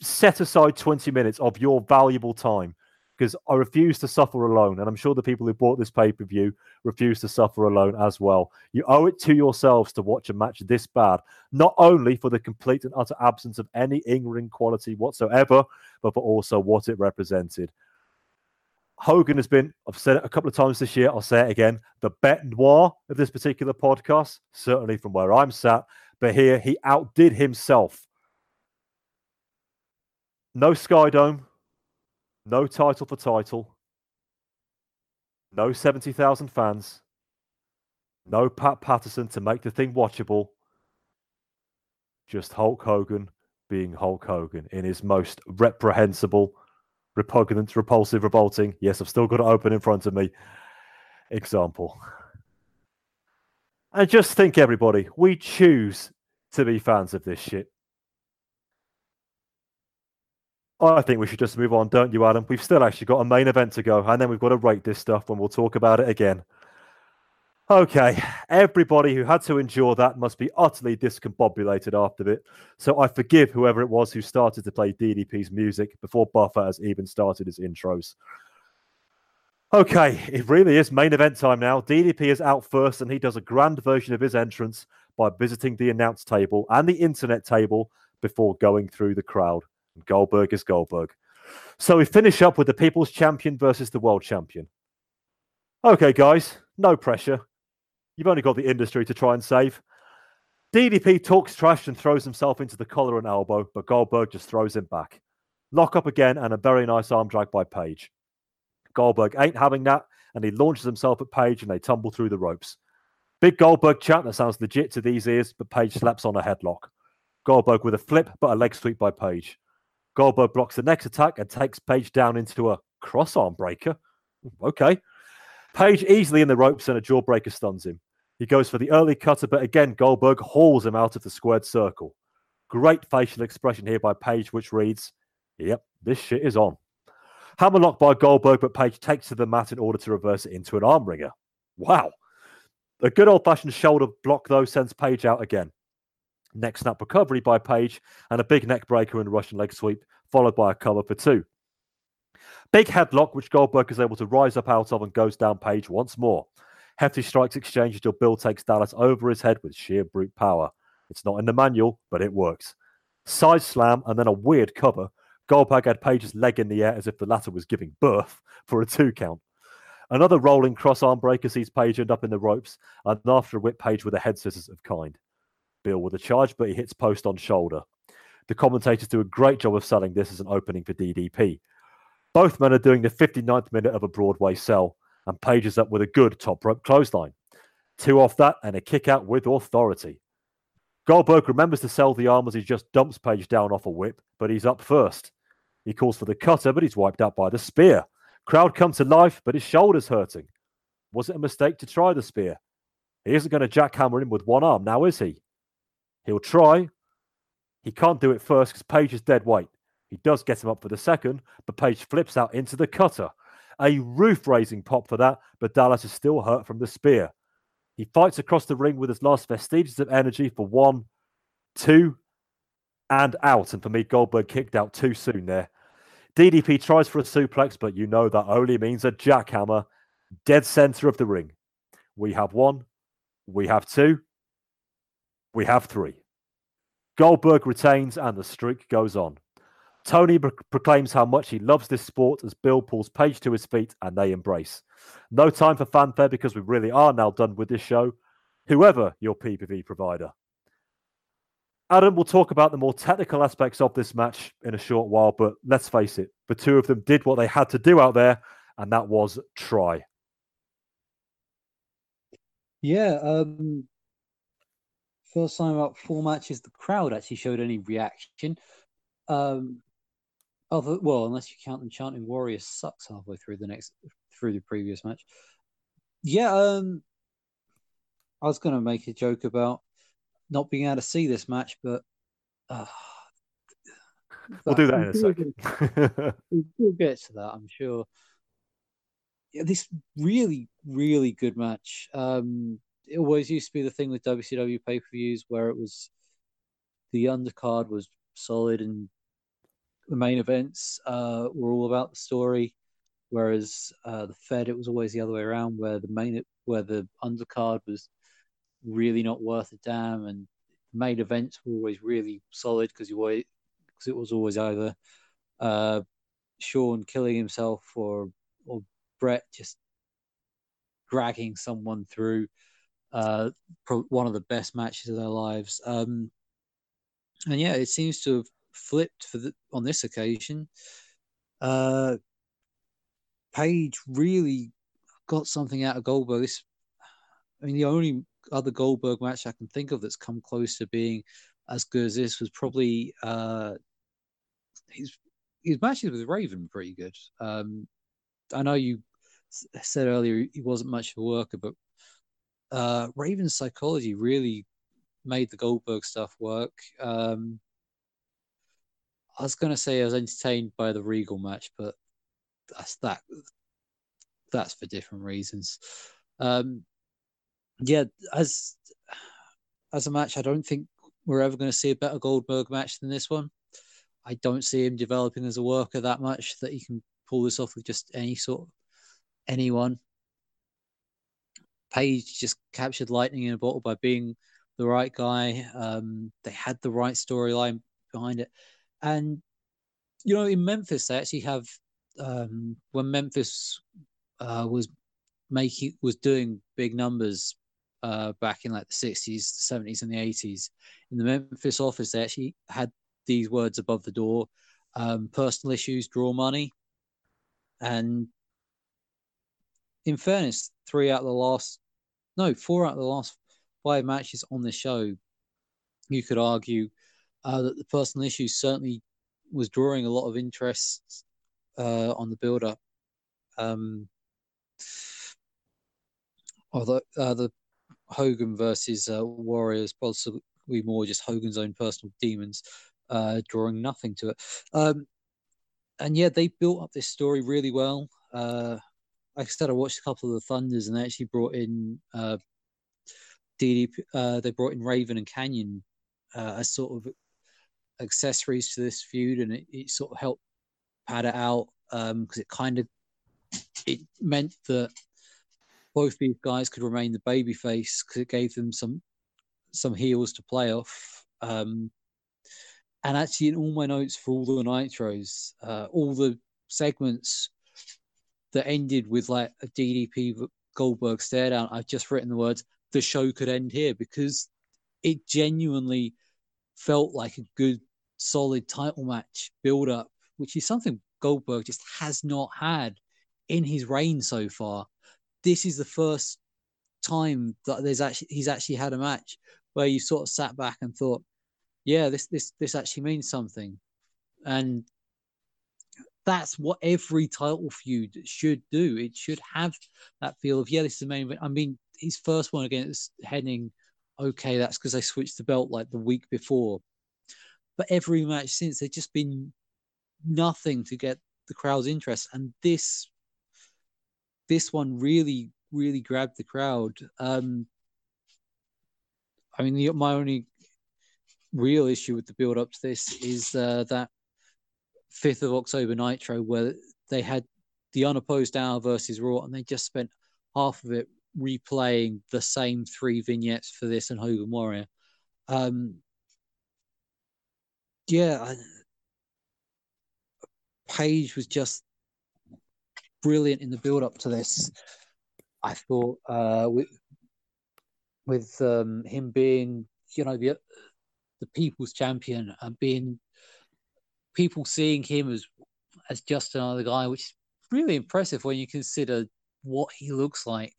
[SPEAKER 2] Set aside 20 minutes of your valuable time because I refuse to suffer alone. And I'm sure the people who bought this pay per view refuse to suffer alone as well. You owe it to yourselves to watch a match this bad, not only for the complete and utter absence of any in ring quality whatsoever, but for also what it represented. Hogan has been, I've said it a couple of times this year, I'll say it again, the bet noir of this particular podcast, certainly from where I'm sat. But here he outdid himself. No Skydome, no title for title, no 70,000 fans, no Pat Patterson to make the thing watchable. Just Hulk Hogan being Hulk Hogan in his most reprehensible repugnant, repulsive, revolting. Yes, I've still got it open in front of me. Example. And just think, everybody, we choose to be fans of this shit. I think we should just move on, don't you, Adam? We've still actually got a main event to go, and then we've got to rate this stuff when we'll talk about it again. Okay, everybody who had to endure that must be utterly discombobulated after it. So I forgive whoever it was who started to play DDP's music before Buffer has even started his intros. Okay, it really is main event time now. DDP is out first, and he does a grand version of his entrance by visiting the announce table and the internet table before going through the crowd. Goldberg is Goldberg. So we finish up with the People's Champion versus the World Champion. Okay, guys, no pressure. You've only got the industry to try and save. DDP talks trash and throws himself into the collar and elbow, but Goldberg just throws him back. Lock up again and a very nice arm drag by Page. Goldberg ain't having that, and he launches himself at Page and they tumble through the ropes. Big Goldberg chant that sounds legit to these ears, but Page slaps on a headlock. Goldberg with a flip, but a leg sweep by Page. Goldberg blocks the next attack and takes Page down into a cross arm breaker. Okay. Page easily in the ropes and a jawbreaker stuns him. He goes for the early cutter, but again, Goldberg hauls him out of the squared circle. Great facial expression here by Page, which reads, Yep, this shit is on. Hammerlock by Goldberg, but Page takes to the mat in order to reverse it into an arm wringer. Wow. A good old fashioned shoulder block, though, sends Page out again. Neck snap recovery by Page and a big neck breaker and Russian leg sweep, followed by a cover for two. Big headlock, which Goldberg is able to rise up out of and goes down Page once more. Hefty strikes exchange until Bill takes Dallas over his head with sheer brute power. It's not in the manual, but it works. Side slam and then a weird cover. Goldberg had Page's leg in the air as if the latter was giving birth for a two count. Another rolling cross arm breaker sees Page end up in the ropes, and after a whip Page with a head scissors of kind. Bill with a charge, but he hits post on shoulder. The commentators do a great job of selling this as an opening for DDP. Both men are doing the 59th minute of a Broadway sell, and Page is up with a good top rope clothesline. Two off that and a kick out with authority. Goldberg remembers to sell the arm as he just dumps Page down off a whip, but he's up first. He calls for the cutter, but he's wiped out by the spear. Crowd come to life, but his shoulder's hurting. Was it a mistake to try the spear? He isn't going to jackhammer him with one arm now, is he? He'll try. He can't do it first because Page is dead weight. He does get him up for the second, but Page flips out into the cutter. A roof raising pop for that, but Dallas is still hurt from the spear. He fights across the ring with his last vestiges of energy for one, two, and out. And for me, Goldberg kicked out too soon there. DDP tries for a suplex, but you know that only means a jackhammer, dead center of the ring. We have one, we have two, we have three. Goldberg retains, and the streak goes on. Tony pro- proclaims how much he loves this sport as Bill pulls Page to his feet and they embrace. No time for fanfare because we really are now done with this show, whoever your PPV provider. Adam will talk about the more technical aspects of this match in a short while, but let's face it, the two of them did what they had to do out there, and that was try.
[SPEAKER 3] Yeah, um, first time about four matches, the crowd actually showed any reaction. Um, other well, unless you count them chanting "Warrior sucks" halfway through the next through the previous match. Yeah, um, I was going to make a joke about not being able to see this match, but uh,
[SPEAKER 2] We'll do that in a second.
[SPEAKER 3] we'll get to that, I'm sure. Yeah, this really, really good match. Um, it always used to be the thing with WCW pay per views where it was the undercard was solid and the main events uh, were all about the story, whereas uh, the Fed it was always the other way around, where the main where the undercard was really not worth a damn, and the main events were always really solid because you always because it was always either uh, Shawn killing himself or or Bret just dragging someone through uh, one of the best matches of their lives. Um, and yeah, it seems to have flipped for the, on this occasion. Uh, Page really got something out of Goldberg. This, I mean, the only other Goldberg match I can think of that's come close to being as good as this was probably uh, his his matches with Raven. Pretty good. Um, I know you said earlier he wasn't much of a worker, but uh, Raven's psychology really made the Goldberg stuff work. Um, I was going to say I was entertained by the Regal match, but that's that. That's for different reasons. Um, yeah, as as a match, I don't think we're ever going to see a better Goldberg match than this one. I don't see him developing as a worker that much that he can pull this off with just any sort of anyone. Page just captured lightning in a bottle by being the right guy. Um, they had the right storyline behind it, and you know, in Memphis, they actually have um, when Memphis uh, was making was doing big numbers uh, back in like the sixties, seventies, and the eighties. In the Memphis office, they actually had these words above the door: um, "Personal issues draw money," and in fairness, three out of the last no, four out of the last five matches on the show, you could argue uh, that the personal issues certainly was drawing a lot of interest uh, on the build up. Um, although uh, the Hogan versus uh, Warriors possibly more just Hogan's own personal demons, uh, drawing nothing to it. Um, and yeah, they built up this story really well. Uh, like I said, I watched a couple of the Thunders, and they actually brought in uh, DDP. They brought in Raven and Kanyon as sort of accessories to this feud, and it, it sort of helped pad it out because um, it kind of it meant that both these guys could remain the babyface because it gave them some some heels to play off. Um, and actually, in all my notes for all the nitros, uh, all the segments that ended with like a DDP Goldberg stare down, I've just written the words "the show could end here" because it genuinely felt like a good, solid title match build up, which is something Goldberg just has not had in his reign so far. This is the first time that there's actually he's actually had a match where you sort of sat back and thought, yeah, this this this actually means something, and that's what every title feud should do. It should have that feel of yeah, this is the main event. I mean, his first one against Hennig, okay, that's because they switched the belt like the week before, but every match since they've just been nothing to get the crowd's interest, and this this one really really grabbed the crowd. Um, I mean, the, my only real issue with the build up to this is uh, that 5th of October Nitro, where they had the unopposed hour versus Raw, and they just spent half of it replaying the same three vignettes for this and Hogan Warrior. Um, yeah, I, Page was just brilliant in the build up to this. I thought uh, with with um, him being, you know, the the people's champion and being people seeing him as as just another guy, which is really impressive when you consider what he looks like.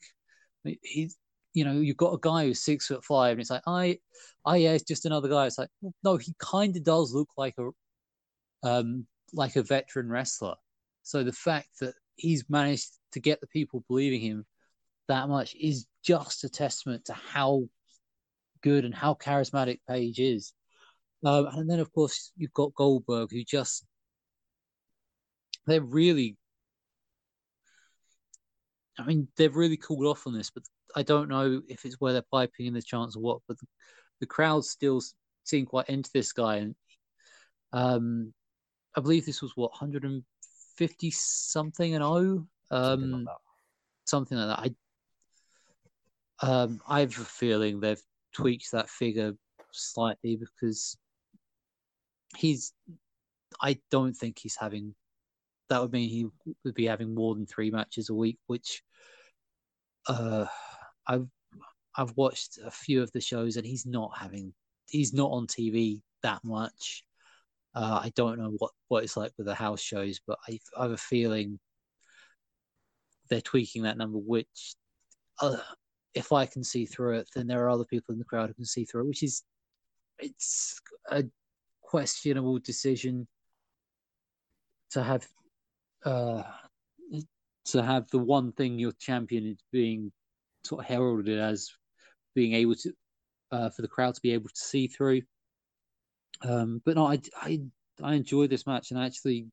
[SPEAKER 3] He's, you know, you've got a guy who's six foot five, and it's like, I, I, yeah, it's just another guy. It's like, no, he kind of does look like a, um, like a veteran wrestler. So the fact that he's managed to get the people believing him that much is just a testament to how good and how charismatic Page is. Um, and then, of course, you've got Goldberg, who just they're really. I mean, they've really cooled off on this, but I don't know if it's where they're piping in the chance or what. But the, the crowd still seem quite into this guy, and um, I believe this was what 150 something and oh, um, something like that. I um, I have a feeling they've tweaked that figure slightly because he's. I don't think he's having. That would mean he would be having more than three matches a week, which uh, I've I've watched a few of the shows and he's not having. He's not on TV that much. Uh, I don't know what, what it's like with the house shows, but I, I have a feeling they're tweaking that number, which uh, if I can see through it, then there are other people in the crowd who can see through it, which is it's a questionable decision to have uh, to have the one thing your champion is being sort of heralded as being able to uh, for the crowd to be able to see through. Um, but no, I, I I enjoyed this match and actually,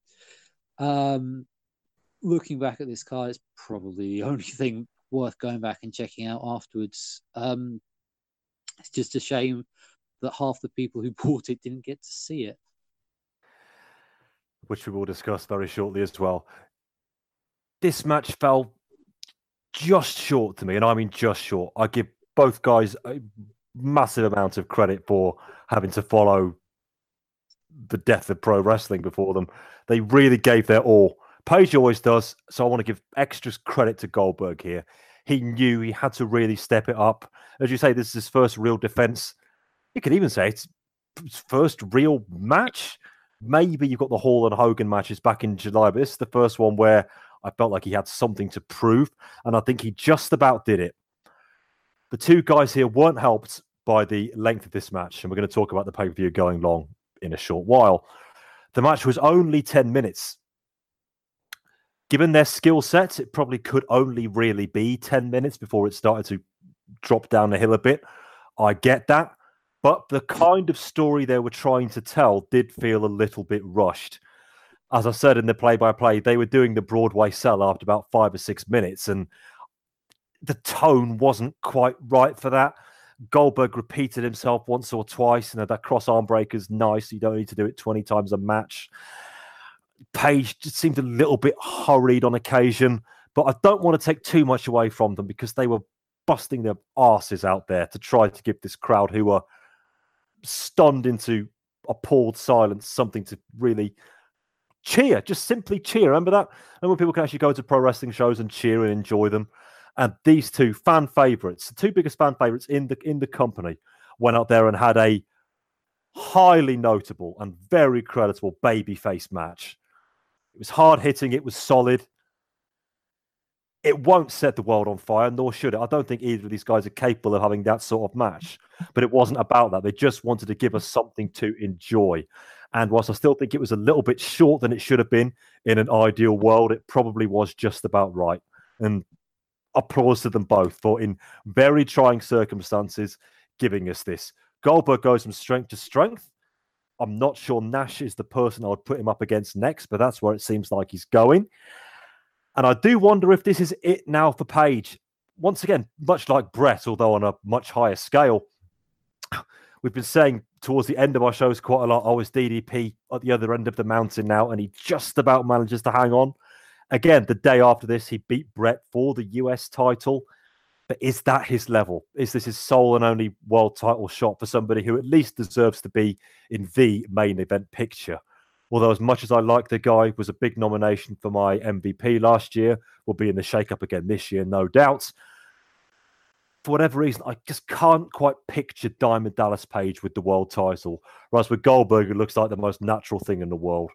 [SPEAKER 3] um, looking back at this card, it's probably the [LAUGHS] only thing worth going back and checking out afterwards. Um, it's just a shame that half the people who [LAUGHS] bought it didn't get to see it.
[SPEAKER 2] Which we will discuss very shortly as well. This match fell just short to me, and I mean just short. I give both guys a massive amount of credit for having to follow the death of pro wrestling before them. They really gave their all. Page always does, so I want to give extra credit to Goldberg here. He knew he had to really step it up. As you say, this is his first real defense. You could even say it's his first real match. Maybe you've got the Hall and Hogan matches back in July, but this is the first one where I felt like he had something to prove, and I think he just about did it. The two guys here weren't helped by the length of this match, and we're going to talk about the pay per view going long in a short while. The match was only 10 minutes. Given their skill sets, it probably could only really be 10 minutes before it started to drop down the hill a bit. I get that. But the kind of story they were trying to tell did feel a little bit rushed. As I said in the play by play, they were doing the Broadway sell after about five or six minutes, and the tone wasn't quite right for that. Goldberg repeated himself once or twice, and that cross arm breaker is nice. You don't need to do it 20 times a match. Page just seemed a little bit hurried on occasion, but I don't want to take too much away from them because they were busting their asses out there to try to give this crowd who were stunned into appalled silence something to really cheer, just simply cheer. Remember that? When people can actually go to pro wrestling shows and cheer and enjoy them. And these two fan favorites, the two biggest fan favorites in the in the company, went out there and had a highly notable and very creditable babyface match. It was hard hitting, it was solid. It won't set the world on fire, nor should it. I don't think either of these guys are capable of having that sort of match. But it wasn't about that. They just wanted to give us something to enjoy. And whilst I still think it was a little bit short than it should have been in an ideal world, it probably was just about right. And applause to them both for, in very trying circumstances, giving us this. Goldberg goes from strength to strength. I'm not sure Nash is the person I would put him up against next, but that's where it seems like he's going. And I do wonder if this is it now for Page. Once again, much like Bret, although on a much higher scale, We've been saying towards the end of our shows quite a lot. Oh, is DDP at the other end of the mountain now, and he just about manages to hang on. Again, the day after this, he beat Bret for the US title. But is that his level? Is this his sole and only world title shot for somebody who at least deserves to be in the main event picture? Although, as much as I like the guy, was a big nomination for my MVP last year, will be in the shake-up again this year, no doubt. For whatever reason, I just can't quite picture Diamond Dallas Page with the world title. Whereas with Goldberg, it looks like the most natural thing in the world.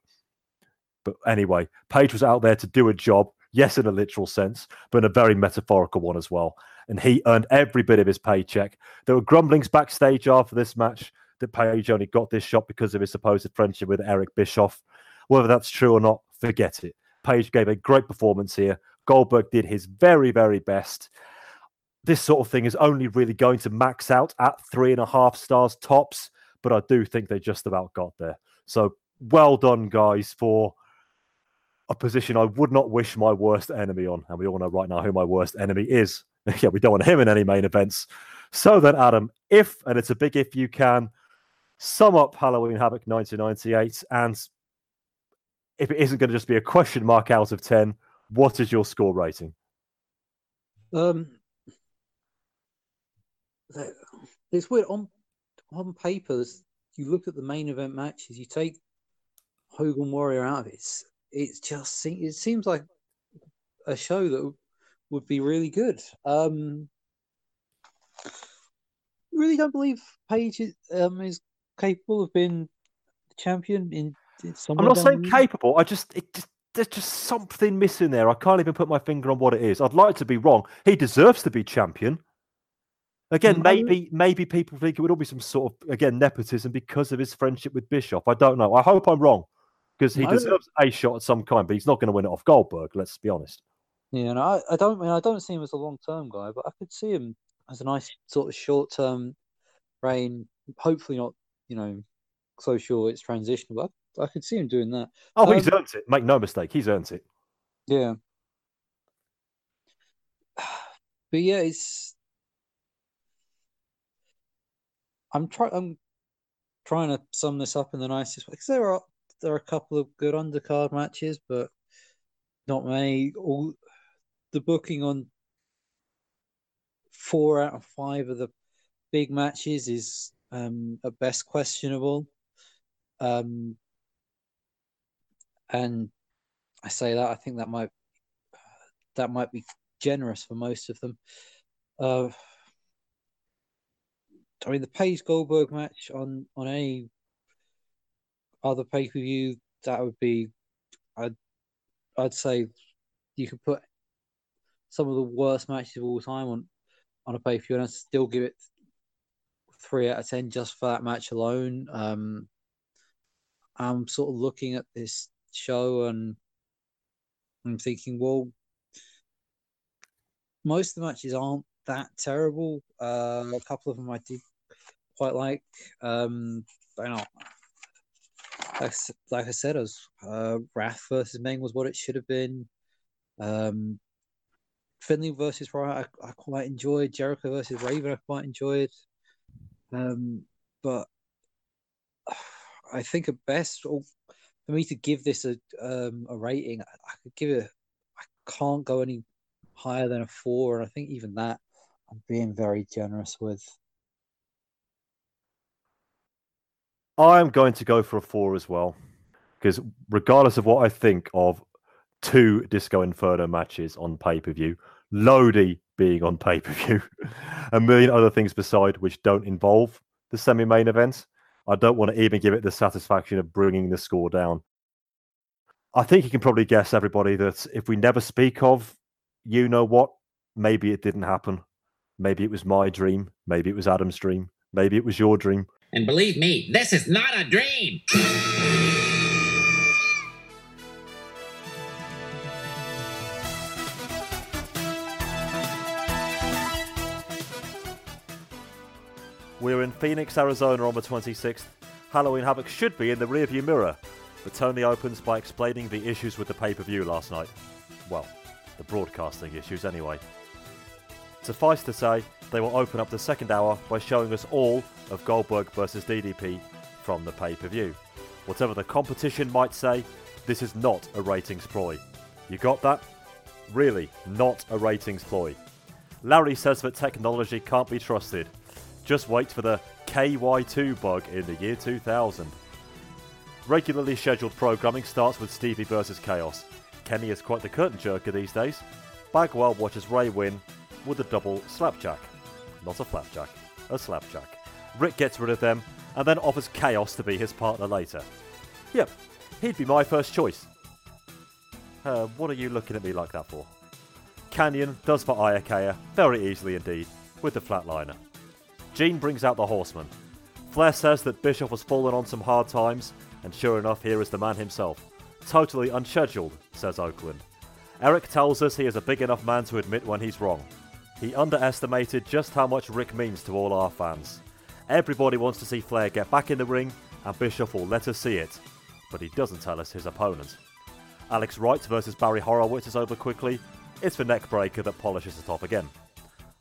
[SPEAKER 2] But anyway, Page was out there to do a job, yes, in a literal sense, but in a very metaphorical one as well. And he earned every bit of his paycheck. There were grumblings backstage after this match that Page only got this shot because of his supposed friendship with Eric Bischoff. Whether that's true or not, forget it. Page gave a great performance here. Goldberg did his very, very best. This sort of thing is only really going to max out at three and a half stars tops, but I do think they just about got there. So well done, guys, for a position I would not wish my worst enemy on. And we all know right now who my worst enemy is. [LAUGHS] yeah, we don't want him in any main events. So then, Adam, if, and it's a big if you can, sum up Halloween Havoc 1998, and if it isn't going to just be a question mark out of 10, what is your score rating?
[SPEAKER 3] Um, it's weird on on paper. You look at the main event matches. You take Hogan Warrior out of it. It's, it's just it seems like a show that would be really good. Um, really don't believe Page is, um, is capable of being champion in. in
[SPEAKER 2] I'm not saying capable. I just, it just there's just something missing there. I can't even put my finger on what it is. I'd like to be wrong. He deserves to be champion. Again, maybe maybe people think it would all be some sort of again nepotism because of his friendship with Bischoff. I don't know. I hope I'm wrong because he
[SPEAKER 3] No.
[SPEAKER 2] deserves a shot at some kind, but he's not going to win it off Goldberg. Let's be honest.
[SPEAKER 3] Yeah, and I, I don't mean I don't see him as a long term guy, but I could see him as a nice sort of short term reign. Hopefully not, you know, so sure it's transitional, but I could see him doing that.
[SPEAKER 2] Oh, he's
[SPEAKER 3] Um,
[SPEAKER 2] earned it. Make no mistake, he's earned it.
[SPEAKER 3] Yeah. [SIGHS] But yeah, it's I'm trying I'm trying to sum this up in the nicest way because there are there are a couple of good undercard matches, but not many. All the booking on four out of five of the big matches is um at best questionable. Um and I say that I think that might that might be generous for most of them. Uh, I mean, the Page Goldberg match on on any other pay per view that would be, I'd I'd say you could put some of the worst matches of all time on on a pay per view, and I'd still give it three out of ten just for that match alone. Um, I'm sort of looking at this show and I'm thinking, well, most of the matches aren't that terrible. Uh, a couple of them I did quite like. Um, but not. Like, like I said, as uh, Wrath versus Meng was what it should have been. Um, Finlay versus Riot, I, I quite enjoyed. Jericho versus Raven, I quite enjoyed. Um, but I think at best, for me to give this a um, a rating, I, I could give it. I can't go any higher than a four, and I think even that I'm being very generous with.
[SPEAKER 2] I'm going to go for a four as well, because regardless of what I think of two Disco Inferno matches on pay per view, Lodi being on pay per view, [LAUGHS] a million other things beside which don't involve the semi main events, I don't want to even give it the satisfaction of bringing the score down. I think you can probably guess, everybody, that if we never speak of you know what, maybe it didn't happen. Maybe it was my dream. Maybe it was Adam's dream. Maybe it was your dream.
[SPEAKER 12] And believe me, this is not a dream.
[SPEAKER 2] We're in Phoenix, Arizona on the 26th. Halloween Havoc should be in the rearview mirror, but Tony opens by explaining the issues with the pay per view last night. Well, the broadcasting issues anyway. Suffice to say, they will open up the second hour by showing us all of Goldberg versus DDP from the pay per view. Whatever the competition might say, this is not a ratings ploy. You got that? Really, not a ratings ploy. Larry says that technology can't be trusted. Just wait for the KY2 bug in the year 2000. Regularly scheduled programming starts with Stevie versus Kaos. Kenny is quite the curtain jerker these days. Bagwell watches Ray win with a double slapjack. Not a flapjack, a slapjack. Rick gets rid of them and then offers Kaos to be his partner later. Yep, he'd be my first choice. Uh, what are you looking at me like that for? Kanyon does for Ayakea very easily indeed, with the flatliner. Gene brings out the horseman. Flair says that Bischoff has fallen on some hard times, and sure enough, here is the man himself. Totally unscheduled, says Oakland. Eric tells us he is a big enough man to admit when he's wrong. He underestimated just how much Rick means to all our fans. Everybody wants to see Flair get back in the ring, and Bischoff will let us see it, but he doesn't tell us his opponent. Alex Wright versus Barry Horowitz is over quickly. It's the neckbreaker that polishes the top again.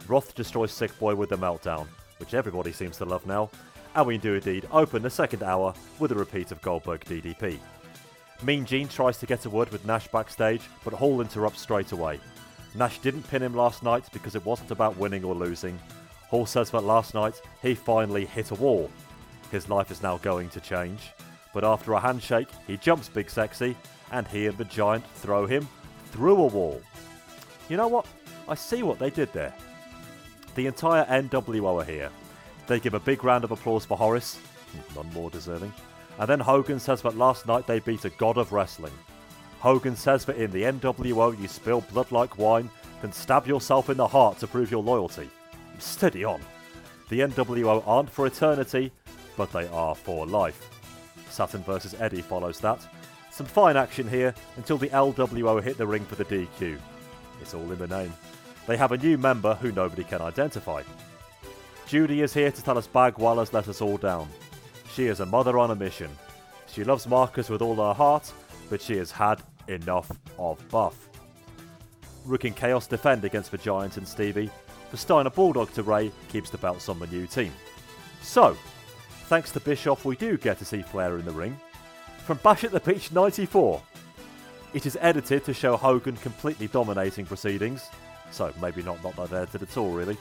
[SPEAKER 2] Wrath destroys Sick Boy with the meltdown, which everybody seems to love now, and we do indeed open the second hour with a repeat of Goldberg DDP. Mean Gene tries to get a word with Nash backstage, but Hall interrupts straight away. Nash didn't pin him last night because it wasn't about winning or losing. Hall says that last night he finally hit a wall. His life is now going to change, but after a handshake, he jumps Big Sexy, and he and the Giant throw him through a wall. You know what? I see what they did there. The entire NWO are here. They give a big round of applause for Horace, [LAUGHS] none more deserving. And then Hogan says that last night they beat a god of wrestling. Hogan says that in the NWO you spill blood like wine, then stab yourself in the heart to prove your loyalty. Steady on. The NWO aren't for eternity, but they are for life. Saturn versus Eddie follows that. Some fine action here until the LWO hit the ring for the DQ. It's all in the name. They have a new member who nobody can identify. Judy is here to tell us Bagwell has let us all down. She is a mother on a mission. She loves Marcus with all her heart, but she has had enough of Buff. Rook and Kaos defend against the Giant and Stevie. The Steiner Bulldog to Ray keeps the belts on the new team. So, thanks to Bischoff, we do get to see Flair in the ring. From Bash at the Beach 94. It is edited to show Hogan completely dominating proceedings, so maybe not, not that edited at all, really.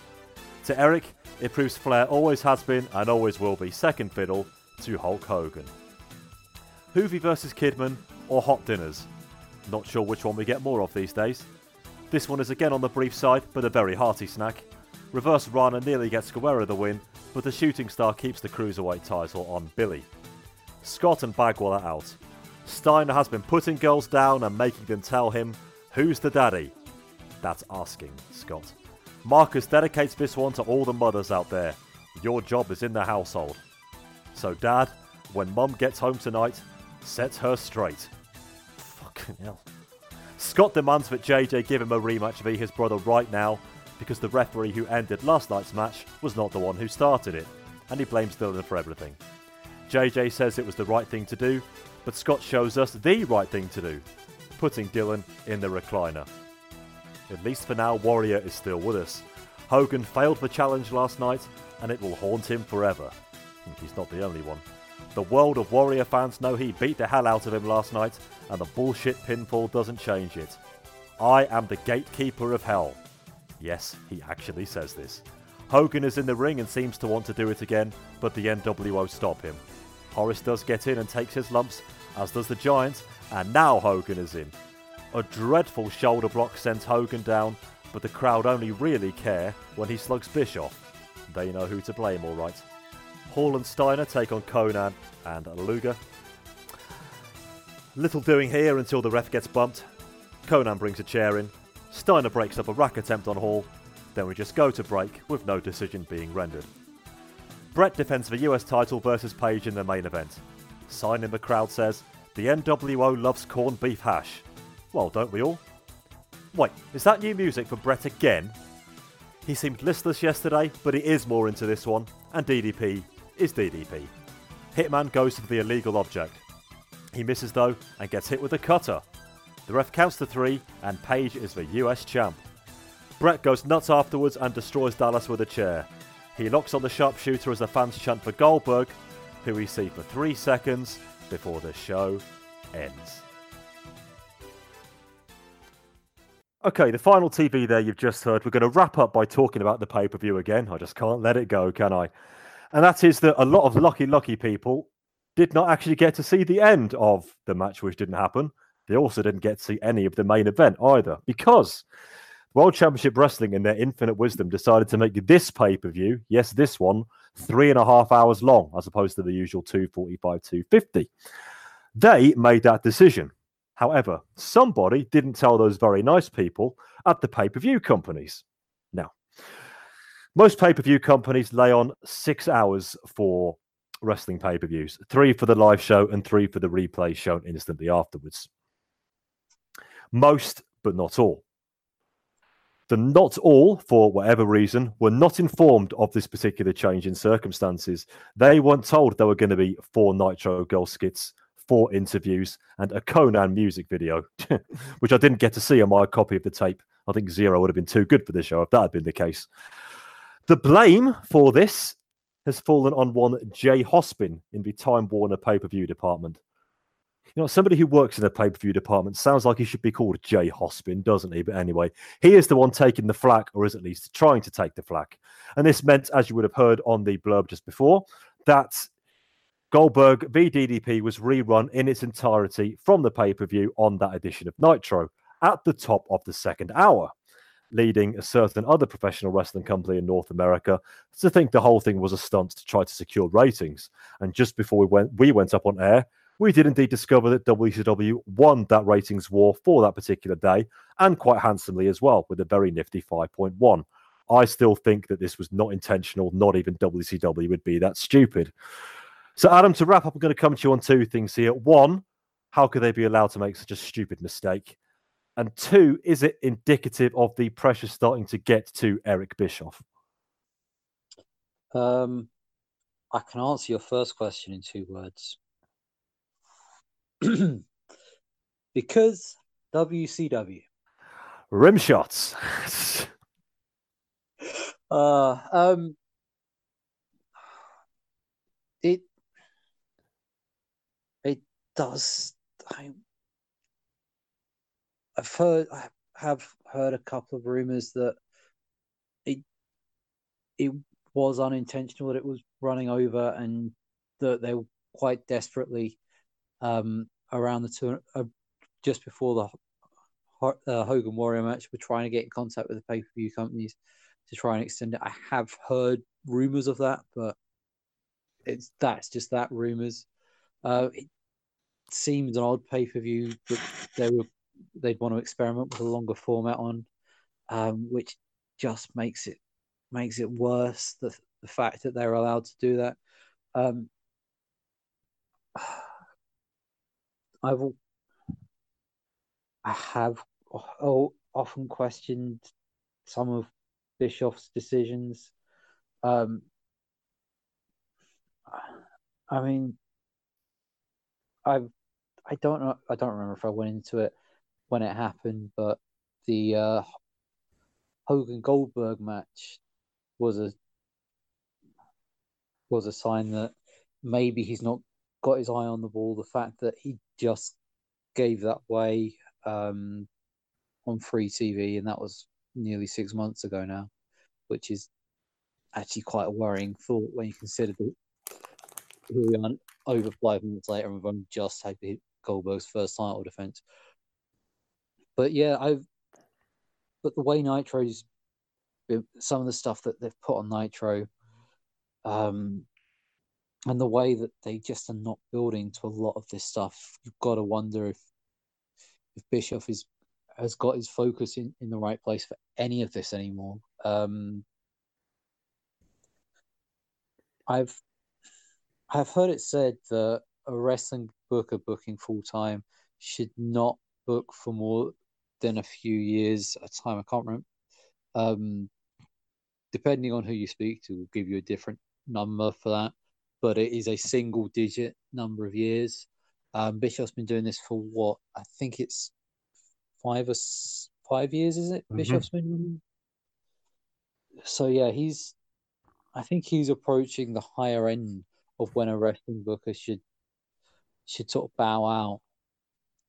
[SPEAKER 2] To Eric, it proves Flair always has been and always will be second fiddle to Hulk Hogan. Juvi versus Kidman or Hot Dinners? Not sure which one we get more of these days. This one is again on the brief side, but a very hearty snack. Reverse Rana nearly gets Guerrera the win, but the shooting star keeps the cruiserweight title on Billy. Scott and Bagwell are out. Steiner has been putting girls down and making them tell him, Who's the daddy? That's asking, Scott. Marcus dedicates this one to all the mothers out there. Your job is in the household. So, Dad, when Mum gets home tonight, set her straight. Fucking hell. Scott demands that JJ give him a rematch v his brother right now because the referee who ended last night's match was not the one who started it, and he blames Dillon for everything. JJ says it was the right thing to do, but Scott shows us the right thing to do, putting Dillon in the recliner. At least for now, Warrior is still with us. Hogan failed the challenge last night, and it will haunt him forever. He's not the only one. The world of Warrior fans know he beat the hell out of him last night, and the bullshit pinfall doesn't change it. I am the gatekeeper of hell. Yes, he actually says this. Hogan is in the ring and seems to want to do it again, but the NWO stop him. Horace does get in and takes his lumps, as does the Giant, and now Hogan is in. A dreadful shoulder block sends Hogan down, but the crowd only really care when he slugs Bischoff. They know who to blame, alright. Hall and Steiner take on Konnan and Luger. Little doing here until the ref gets bumped. Konnan brings a chair in. Steiner breaks up a rack attempt on Hall. Then we just go to break with no decision being rendered. Bret defends the US title versus Page in the main event. Sign in the crowd says, The NWO loves corned beef hash. Well, don't we all? Wait, is that new music for Bret again? He seemed listless yesterday, but he is more into this one, and DDP is DDP. Hitman goes for the illegal object. He misses though and gets hit with a cutter. The ref counts to three, and Page is the US champ. Bret goes nuts afterwards and destroys Dallas with a chair. He locks on the sharpshooter as the fans chant for Goldberg, who we see for three seconds before the show ends. Okay, the final TV there you've just heard. We're going to wrap up by talking about the pay per view again. I just can't let it go, can I? And that is that a lot of lucky, lucky people did not actually get to see the end of the match, which didn't happen. They also didn't get to see any of the main event either because World Championship Wrestling, in their infinite wisdom, decided to make this pay per view, yes, this one, three and a half hours long, as opposed to the usual 245, 250. They made that decision. However, somebody didn't tell those very nice people at the pay per view companies. Most pay per view companies lay on six hours for wrestling pay per views three for the live show and three for the replay shown instantly afterwards. Most, but not all. The not all, for whatever reason, were not informed of this particular change in circumstances. They weren't told there were going to be four Nitro Girl skits, four interviews, and a Konnan music video, [LAUGHS] which I didn't get to see on my copy of the tape. I think zero would have been too good for the show if that had been the case. The blame for this has fallen on one Jay Hospin in the Time Warner pay per view department. You know, somebody who works in the pay per view department sounds like he should be called Jay Hospin, doesn't he? But anyway, he is the one taking the flack, or is at least trying to take the flack. And this meant, as you would have heard on the blurb just before, that Goldberg v DDP was rerun in its entirety from the pay per view on that edition of Nitro at the top of the second hour leading a certain other professional wrestling company in North America to think the whole thing was a stunt to try to secure ratings. And just before we went, we went up on air, we did indeed discover that WCW won that ratings war for that particular day, and quite handsomely as well, with a very nifty 5.1. I still think that this was not intentional. Not even WCW would be that stupid. So, Adam, to wrap up, I'm going to come to you on two things here. One, how could they be allowed to make such a stupid mistake? And two, is it indicative of the pressure starting to get to Eric Bischoff?
[SPEAKER 3] Um, I can answer your first question in two words. [CLEARS THROAT] because WCW.
[SPEAKER 2] Rim shots. [LAUGHS]
[SPEAKER 3] uh, um, it it does. I, I've heard. I have heard a couple of rumors that it it was unintentional that it was running over and that they were quite desperately um, around the two uh, just before the uh, Hogan Warrior match were trying to get in contact with the pay per view companies to try and extend it. I have heard rumors of that, but it's that's just that rumors. Uh, it seems an odd pay per view that they were they'd want to experiment with a longer format on, um, which just makes it makes it worse. The the fact that they're allowed to do that. Um, [SIGHS] I've I have oh, often questioned some of Bischoff's decisions. Um, I mean, I've I don't know. I don't remember if I went into it when it happened, but the uh, Hogan Goldberg match was a was a sign that maybe he's not got his eye on the ball. The fact that he just gave that way um, on free TV, and that was nearly six months ago now, which is actually quite a worrying thought when you consider that here we are over five minutes later and we've only just had Goldberg's first title defense. But yeah, I've but the way Nitro's some of the stuff that they've put on Nitro, um, and the way that they just are not building to a lot of this stuff, you've got to wonder if if Bischoff is has got his focus in, in the right place for any of this anymore. Um, I've I've heard it said that a wrestling booker booking full time should not book for more than a few years at a time. I can't remember. Um, depending on who you speak to, will give you a different number for that, but it is a single digit number of years. Um, Bischoff's been doing this for what I think it's five or five years, is it?
[SPEAKER 2] Mhm.
[SPEAKER 3] Bischoff's been so yeah, he's. I think he's approaching the higher end of when a wrestling booker should should sort of bow out.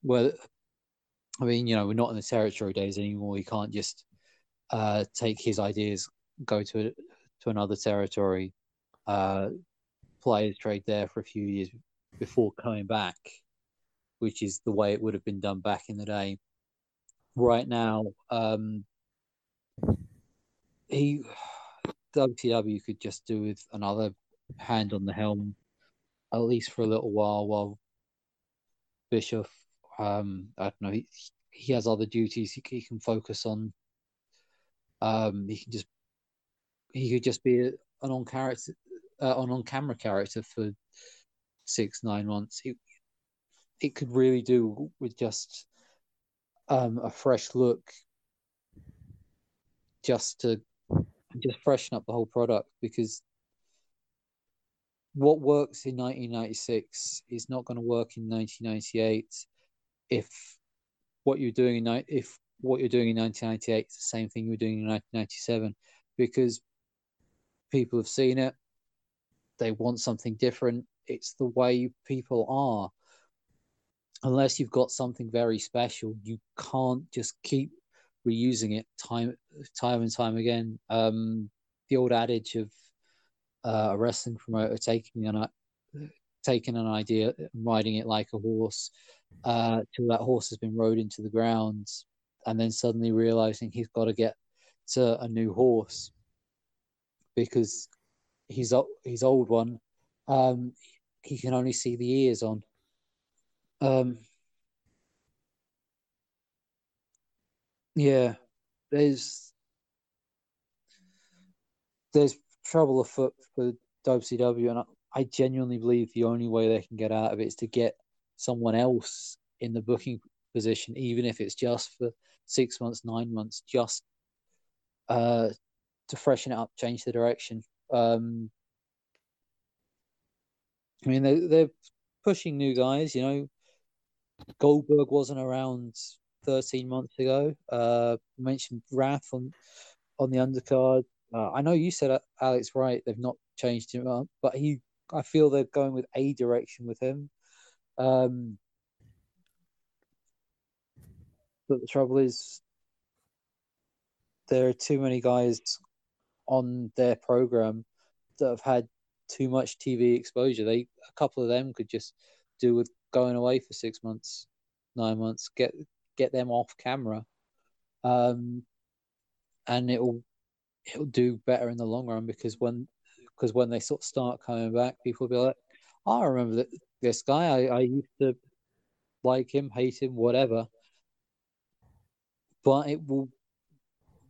[SPEAKER 3] Well, I mean, you know, we're not in the territory days anymore. We can't just uh, take his ideas, go to to another territory, uh, play his trade there for a few years before coming back, which is the way it would have been done back in the day. Right now, um, he WCW could just do with another hand on the helm, at least for a little while, while Bischoff, um, I don't know, he, he has other duties he, he can focus on. Um, he can just he could just be an on character, uh, an on camera character for six nine months. It it could really do with just um, a fresh look, just to just freshen up the whole product because what works in 1996 is not going to work in 1998 if what you're doing in if what you're doing in 1998 is the same thing you were doing in 1997 because people have seen it they want something different it's the way people are. Unless you've got something very special you can't just keep reusing it time time and time again. Um the old adage of uh, a wrestling promoter taking an taking an idea and riding it like a horse uh, till that horse has been rode into the ground, and then suddenly realizing he's got to get to a new horse because his his old one um, he can only see the ears on. Um, yeah, there's there's trouble afoot for WCW, and I, I genuinely believe the only way they can get out of it is to get someone else in the booking position, even if it's just for six months, nine months, just uh, to freshen it up, change the direction. Um, I mean, they, they're pushing new guys. You know, Goldberg wasn't around 13 months ago. Uh, mentioned Wrath on on the undercard. Uh, I know you said uh, Alex Wright. They've not changed him up, but he. I feel they're going with a direction with him. Um, but the trouble is, there are too many guys on their program that have had too much TV exposure. They a couple of them could just do with going away for six months, nine months, get get them off camera, um, and it'll it'll do better in the long run because when because when they sort of start coming back, people will be like, I remember that this guy. I, I used to like him, hate him, whatever. But it will,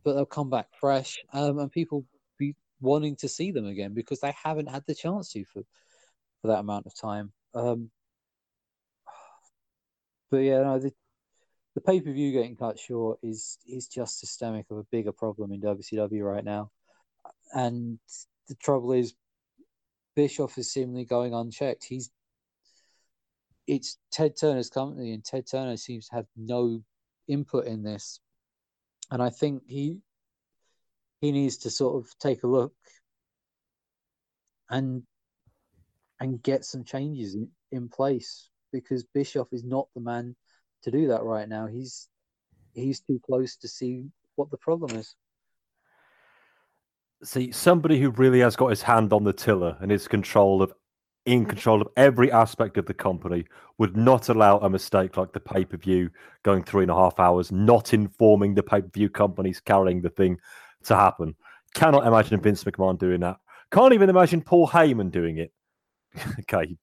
[SPEAKER 3] but they'll come back fresh, um, and people be wanting to see them again because they haven't had the chance to for for that amount of time. Um, but yeah, no, the, the pay per view getting cut short is is just systemic of a bigger problem in WCW right now, and the trouble is, Bischoff is seemingly going unchecked. He's it's Ted Turner's company, and Ted Turner seems to have no input in this. And I think he he needs to sort of take a look and and get some changes in, in place because Bischoff is not the man to do that right now. He's he's too close to see what the problem is.
[SPEAKER 2] See, somebody who really has got his hand on the tiller and is control of in mm-hmm. control of every aspect of the company would not allow a mistake like the pay per view going three and a half hours, not informing the pay per view companies carrying the thing to happen. Cannot imagine Vince McMahon doing that. Can't even imagine Paul Heyman doing it. [LAUGHS] okay.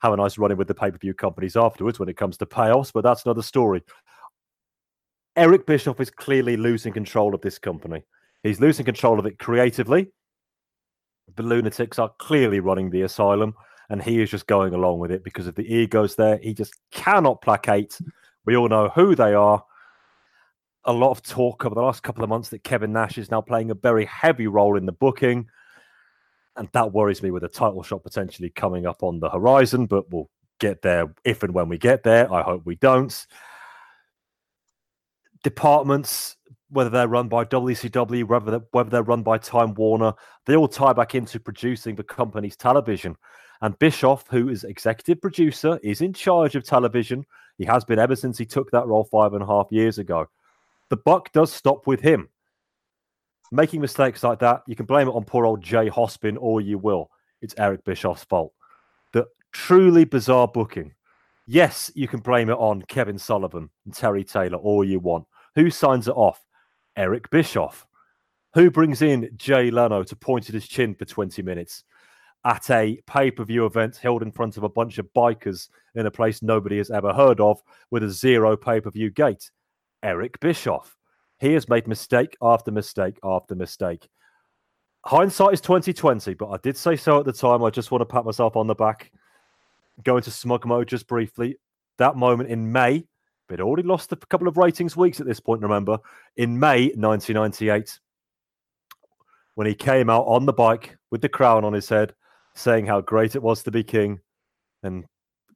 [SPEAKER 2] Have a nice running with the pay per view companies afterwards when it comes to payoffs, but that's another story. Eric Bischoff is clearly losing control of this company. He's losing control of it creatively the lunatics are clearly running the asylum, and he is just going along with it because of the egos there. He just cannot placate. We all know who they are. A lot of talk over the last couple of months that Kevin Nash is now playing a very heavy role in the booking. And that worries me with a title shot potentially coming up on the horizon, but we'll get there if and when we get there. I hope we don't. Departments whether they're run by WCW, whether they're, whether they're run by Time Warner, they all tie back into producing the company's television. And Bischoff, who is executive producer, is in charge of television. He has been ever since he took that role five and a half years ago. The buck does stop with him. Making mistakes like that, you can blame it on poor old Jay Hospin, or you will. It's Eric Bischoff's fault. The truly bizarre booking. Yes, you can blame it on Kevin Sullivan and Terry Taylor, all you want. Who signs it off? Eric Bischoff. Who brings in Jay Leno to point at his chin for 20 minutes at a pay per view event held in front of a bunch of bikers in a place nobody has ever heard of with a zero pay per view gate? Eric Bischoff. He has made mistake after mistake after mistake. Hindsight is 2020, but I did say so at the time. I just want to pat myself on the back. Go into smug mode just briefly. That moment in May, but already lost a couple of ratings weeks at this point, remember, in May 1998, when he came out on the bike with the crown on his head, saying how great it was to be king and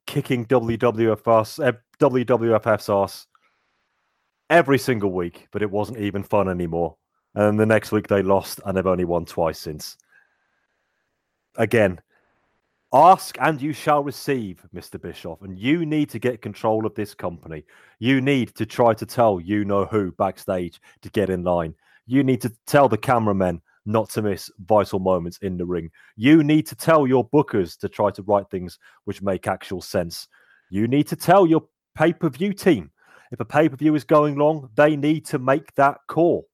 [SPEAKER 2] kicking WWF ass, eh, WWF's ass every single week, but it wasn't even fun anymore. And the next week they lost, and they've only won twice since. Again, ask and you shall receive, Mr. Bischoff. And you need to get control of this company. You need to try to tell you know who backstage to get in line. You need to tell the cameramen not to miss vital moments in the ring. You need to tell your bookers to try to write things which make actual sense. You need to tell your pay per view team if a pay per view is going long, they need to make that call.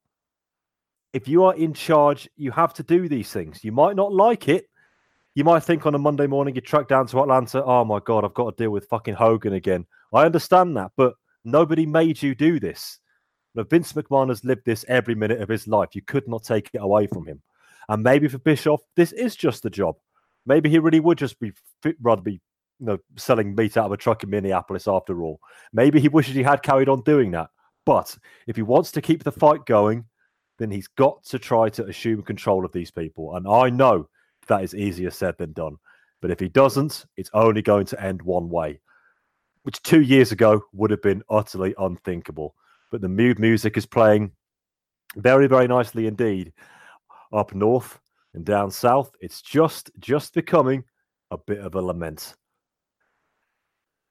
[SPEAKER 2] If you are in charge, you have to do these things. You might not like it. You might think on a Monday morning you track down to Atlanta, oh my God, I've got to deal with fucking Hogan again. I understand that, but nobody made you do this. Now, Vince McMahon has lived this every minute of his life. You could not take it away from him. And maybe for Bischoff, this is just the job. Maybe he really would just be rather be you know selling meat out of a truck in Minneapolis after all. Maybe he wishes he had carried on doing that. But if he wants to keep the fight going, then he's got to try to assume control of these people. And I know that is easier said than done. But if he doesn't, it's only going to end one way, which two years ago would have been utterly unthinkable. But the mood music is playing very, very nicely indeed. Up north and down south, it's just just becoming a bit of a lament.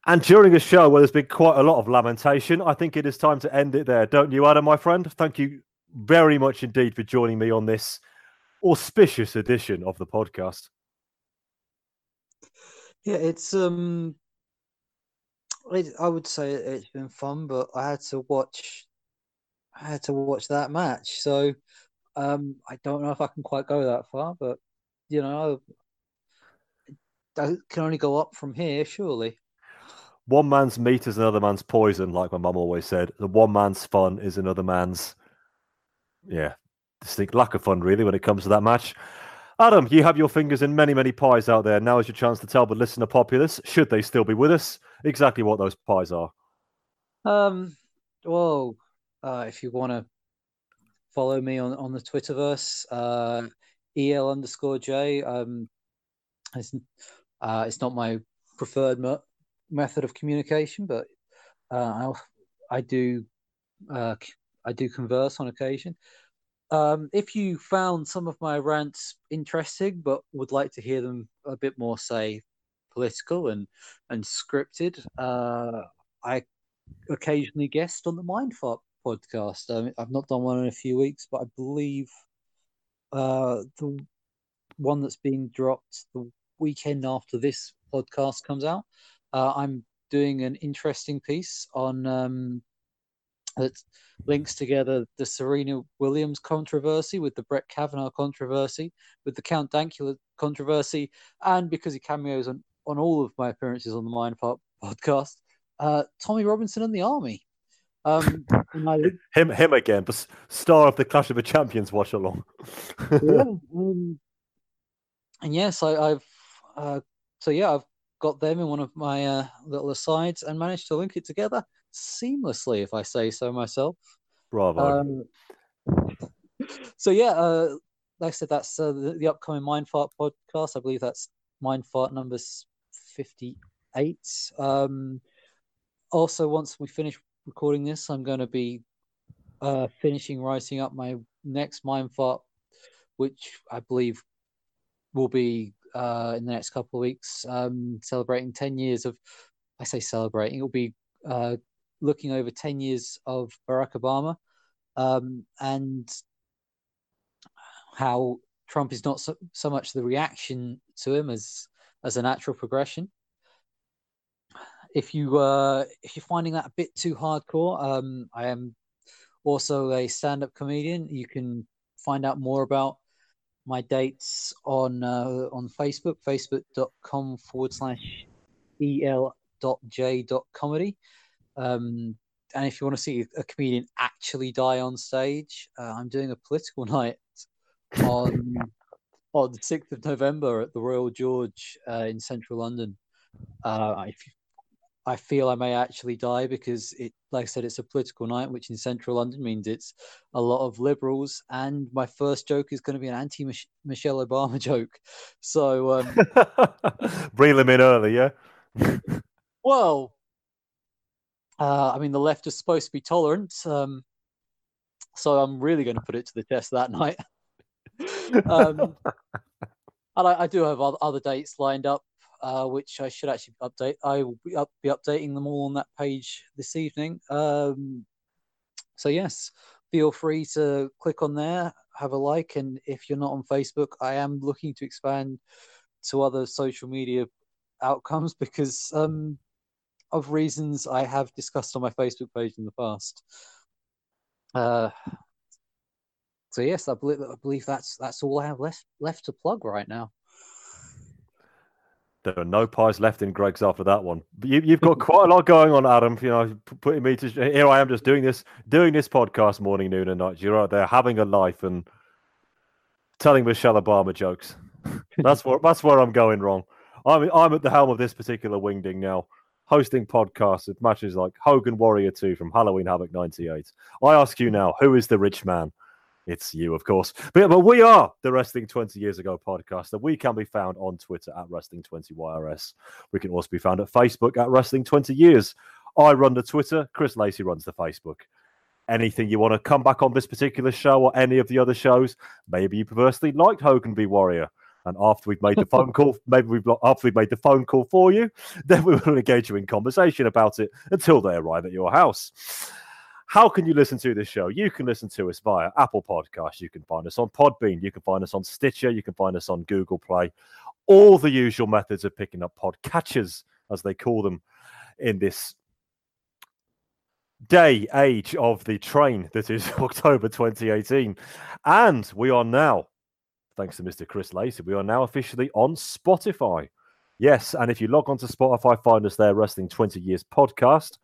[SPEAKER 2] And during a show where there's been quite a lot of lamentation, I think it is time to end it there, don't you, Adam, my friend? Thank you very much indeed for joining me on this auspicious edition of the podcast.
[SPEAKER 3] Yeah, it's um, it, I would say it's been fun, but I had to watch, I had to watch that match, so um, I don't know if I can quite go that far, but you know, I can only go up from here, surely.
[SPEAKER 2] One man's meat is another man's poison, like my mum always said. The one man's fun is another man's, yeah, distinct lack of fun, really, when it comes to that match. Adam, you have your fingers in many, many pies out there. Now is your chance to tell the listener populace, should they still be with us, exactly what those pies are.
[SPEAKER 3] Um, well, uh, if you want to follow me on, on the Twitterverse, uh, el underscore j. Um, it's uh, it's not my preferred me- method of communication, but uh, I I do uh, I do converse on occasion. Um, if you found some of my rants interesting, but would like to hear them a bit more, say, political and and scripted, uh, I occasionally guest on the Mindfuck podcast. Um, I've not done one in a few weeks, but I believe uh, the one that's being dropped the weekend after this podcast comes out. Uh, I'm doing an interesting piece on um, that links together the Serena Williams controversy with the Brett Kavanaugh controversy, with the Count Dankula controversy, and because he cameos on, on all of my appearances on the Mind Pop podcast, uh, Tommy Robinson and the Army. Um, I,
[SPEAKER 2] Him, him again, but star of the Clash of the Champions watch along.
[SPEAKER 3] yeah, [LAUGHS] um, and yes, I, I've uh, so yeah, I've got them in one of my uh, little asides and managed to link it together seamlessly, if I say so myself.
[SPEAKER 2] Bravo.
[SPEAKER 3] Um, so yeah, uh, like I said, that's uh, the, the upcoming Mind Fart podcast. I believe that's Mind Fart number fifty-eight. Um, also, once we finish recording this, I'm going to be uh, finishing writing up my next mind fart, which I believe will be uh, in the next couple of weeks, um, celebrating 10 years of, I say celebrating, it'll be uh, looking over 10 years of Barack Obama um, and how Trump is not so, so much the reaction to him as as a natural progression. If you uh, if you're finding that a bit too hardcore, um, I am also a stand-up comedian. You can find out more about my dates on uh, on Facebook, facebook.com forward slash el.j.comedy. Um, and if you want to see a comedian actually die on stage, uh, I'm doing a political [LAUGHS] night on on the sixth of November at the Royal George uh, in central London. Uh, I, I feel I may actually die because it, like I said, it's a political night, which in central London means it's a lot of liberals. And my first joke is going to be an anti Michelle Obama [LAUGHS] joke. So, um, [LAUGHS]
[SPEAKER 2] Reel them in early, yeah.
[SPEAKER 3] well, uh, I mean, the left is supposed to be tolerant, um, so I'm really going to put it to the test that [LAUGHS] night. um, and I, I, do have other dates lined up, uh, which I should actually update. I will be, up, be updating them all on that page this evening. Um, so yes, feel free to click on there, have a like, and if you're not on Facebook, I am looking to expand to other social media outcomes [LAUGHS] because um, of reasons I have discussed on my Facebook page in the past. Uh, so yes, I believe I believe that's that's all I have left left to plug right now.
[SPEAKER 2] There are no pies left in Greggs after that one. But you, have got quite a lot going on, Adam. You know, putting me to here. I am just doing this, doing this podcast morning, noon, and night. You're out there, having a life and telling Michelle Obama jokes. [LAUGHS] that's where that's where I'm going wrong. I'm I'm at the helm of this particular wingding now, hosting podcasts with matches like Hogan Warrior 2 from Halloween Havoc 98. I ask you now, who is the rich man? It's you, of course. But, but we are the Wrestling 20 Years Ago podcast, and we can be found on Twitter at Wrestling20YRS. We can also be found at Facebook at Wrestling 20 Years. I run the Twitter, Chris Lacey runs the Facebook. Anything you want to come back on this particular show or any of the other shows? Maybe you perversely liked Hogan v Warrior. And after we've made the phone call, [LAUGHS] maybe we've after we've made the phone call for you, [LAUGHS] then we will engage you in conversation about it until they arrive at your house. How can you listen to this show? You can listen to us via Apple Podcasts. You can find us on Podbean. You can find us on Stitcher. You can find us on Google Play. All the usual methods of picking up podcatchers, as they call them, in this day age of the train that is [LAUGHS] October 2018. And we are now, thanks to Mr. Chris Lacey, we are now officially on Spotify. Yes, and if you log on to Spotify, find us there, Wrestling 20 Years Podcast,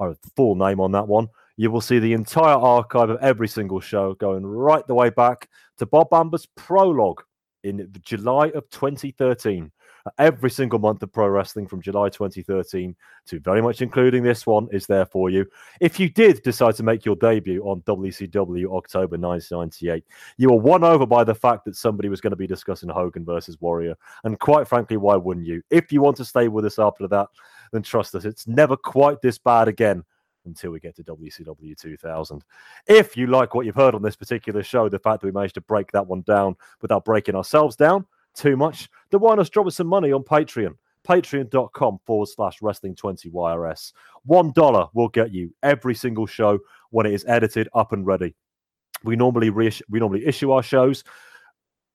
[SPEAKER 2] our full name on that one you will see the entire archive of every single show going right the way back to Bob Bamber's prologue in July of 2013. Every single month of pro wrestling from July 2013 to very much including this one is there for you. If you did decide to make your debut on WCW October 1998, you were won over by the fact that somebody was going to be discussing Hogan versus Warrior. And quite frankly, why wouldn't you? If you want to stay with us after that, then trust us, it's never quite this bad again until we get to WCW 2000. If you like what you've heard on this particular show, the fact that we managed to break that one down without breaking ourselves down too much, then why not drop us some money on Patreon? Patreon.com forward slash wrestling 20 YRS. One dollar will get you every single show when it is edited up and ready. We normally reissue, we normally issue our shows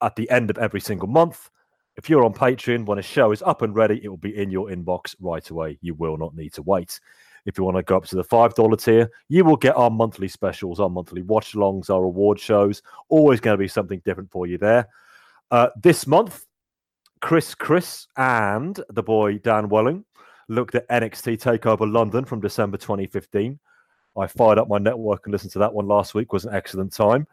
[SPEAKER 2] at the end of every single month. If you're on Patreon, when a show is up and ready, it will be in your inbox right away. You will not need to wait. If you want to go up to the $5 tier, you will get our monthly specials, our monthly watch alongs, our award shows. Always going to be something different for you there. Uh, this month, Chris Chris and the boy Dan Welling looked at NXT TakeOver London from December 2015. I fired up my network and listened to that one last week. It was an excellent time.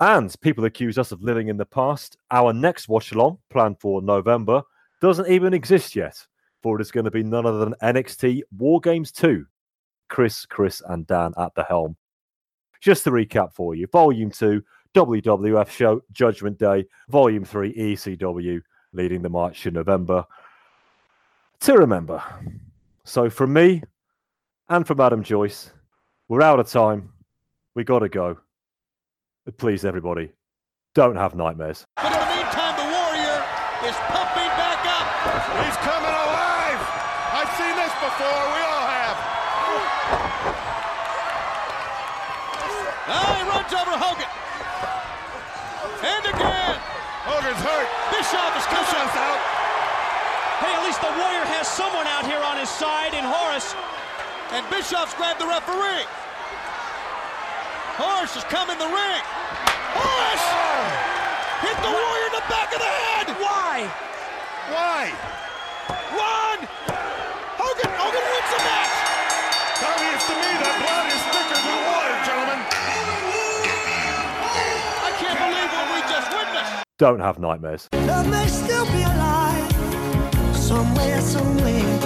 [SPEAKER 2] And people accuse us of living in the past. Our next watch along, planned for November, doesn't even exist yet for it is going to be none other than NXT War Games 2. Chris, Chris, and Dan at the helm. Just to recap for you Volume 2, WWF show, Judgment Day, Volume 3, ECW, leading the march in November. To remember. So, from me and from Adam Joyce, we're out of time. We got to go. Please, everybody, don't have nightmares.
[SPEAKER 4] But in the meantime, the Warrior is pumping back up.
[SPEAKER 5] He's coming alive. I've seen this before. We all have.
[SPEAKER 4] Ah, he runs over Hogan. And again.
[SPEAKER 5] Hogan's hurt.
[SPEAKER 4] Bischoff is coming.
[SPEAKER 5] Bischoff's out.
[SPEAKER 13] Hey, at least the Warrior has someone out here on his side in Horace.
[SPEAKER 4] And Bischoff's grabbed the referee. Horace has come in the ring. Horace hit the Warrior in the back of the head.
[SPEAKER 13] Why?
[SPEAKER 5] Why?
[SPEAKER 4] One. Hogan. Hogan wins the match.
[SPEAKER 5] Obvious to me that blood is thicker than water, gentlemen.
[SPEAKER 4] I can't believe what we just witnessed.
[SPEAKER 2] Don't have nightmares.
[SPEAKER 9] Love may still be alive somewhere, somewhere, where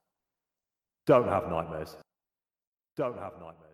[SPEAKER 2] Don't have nightmares. Don't have nightmares.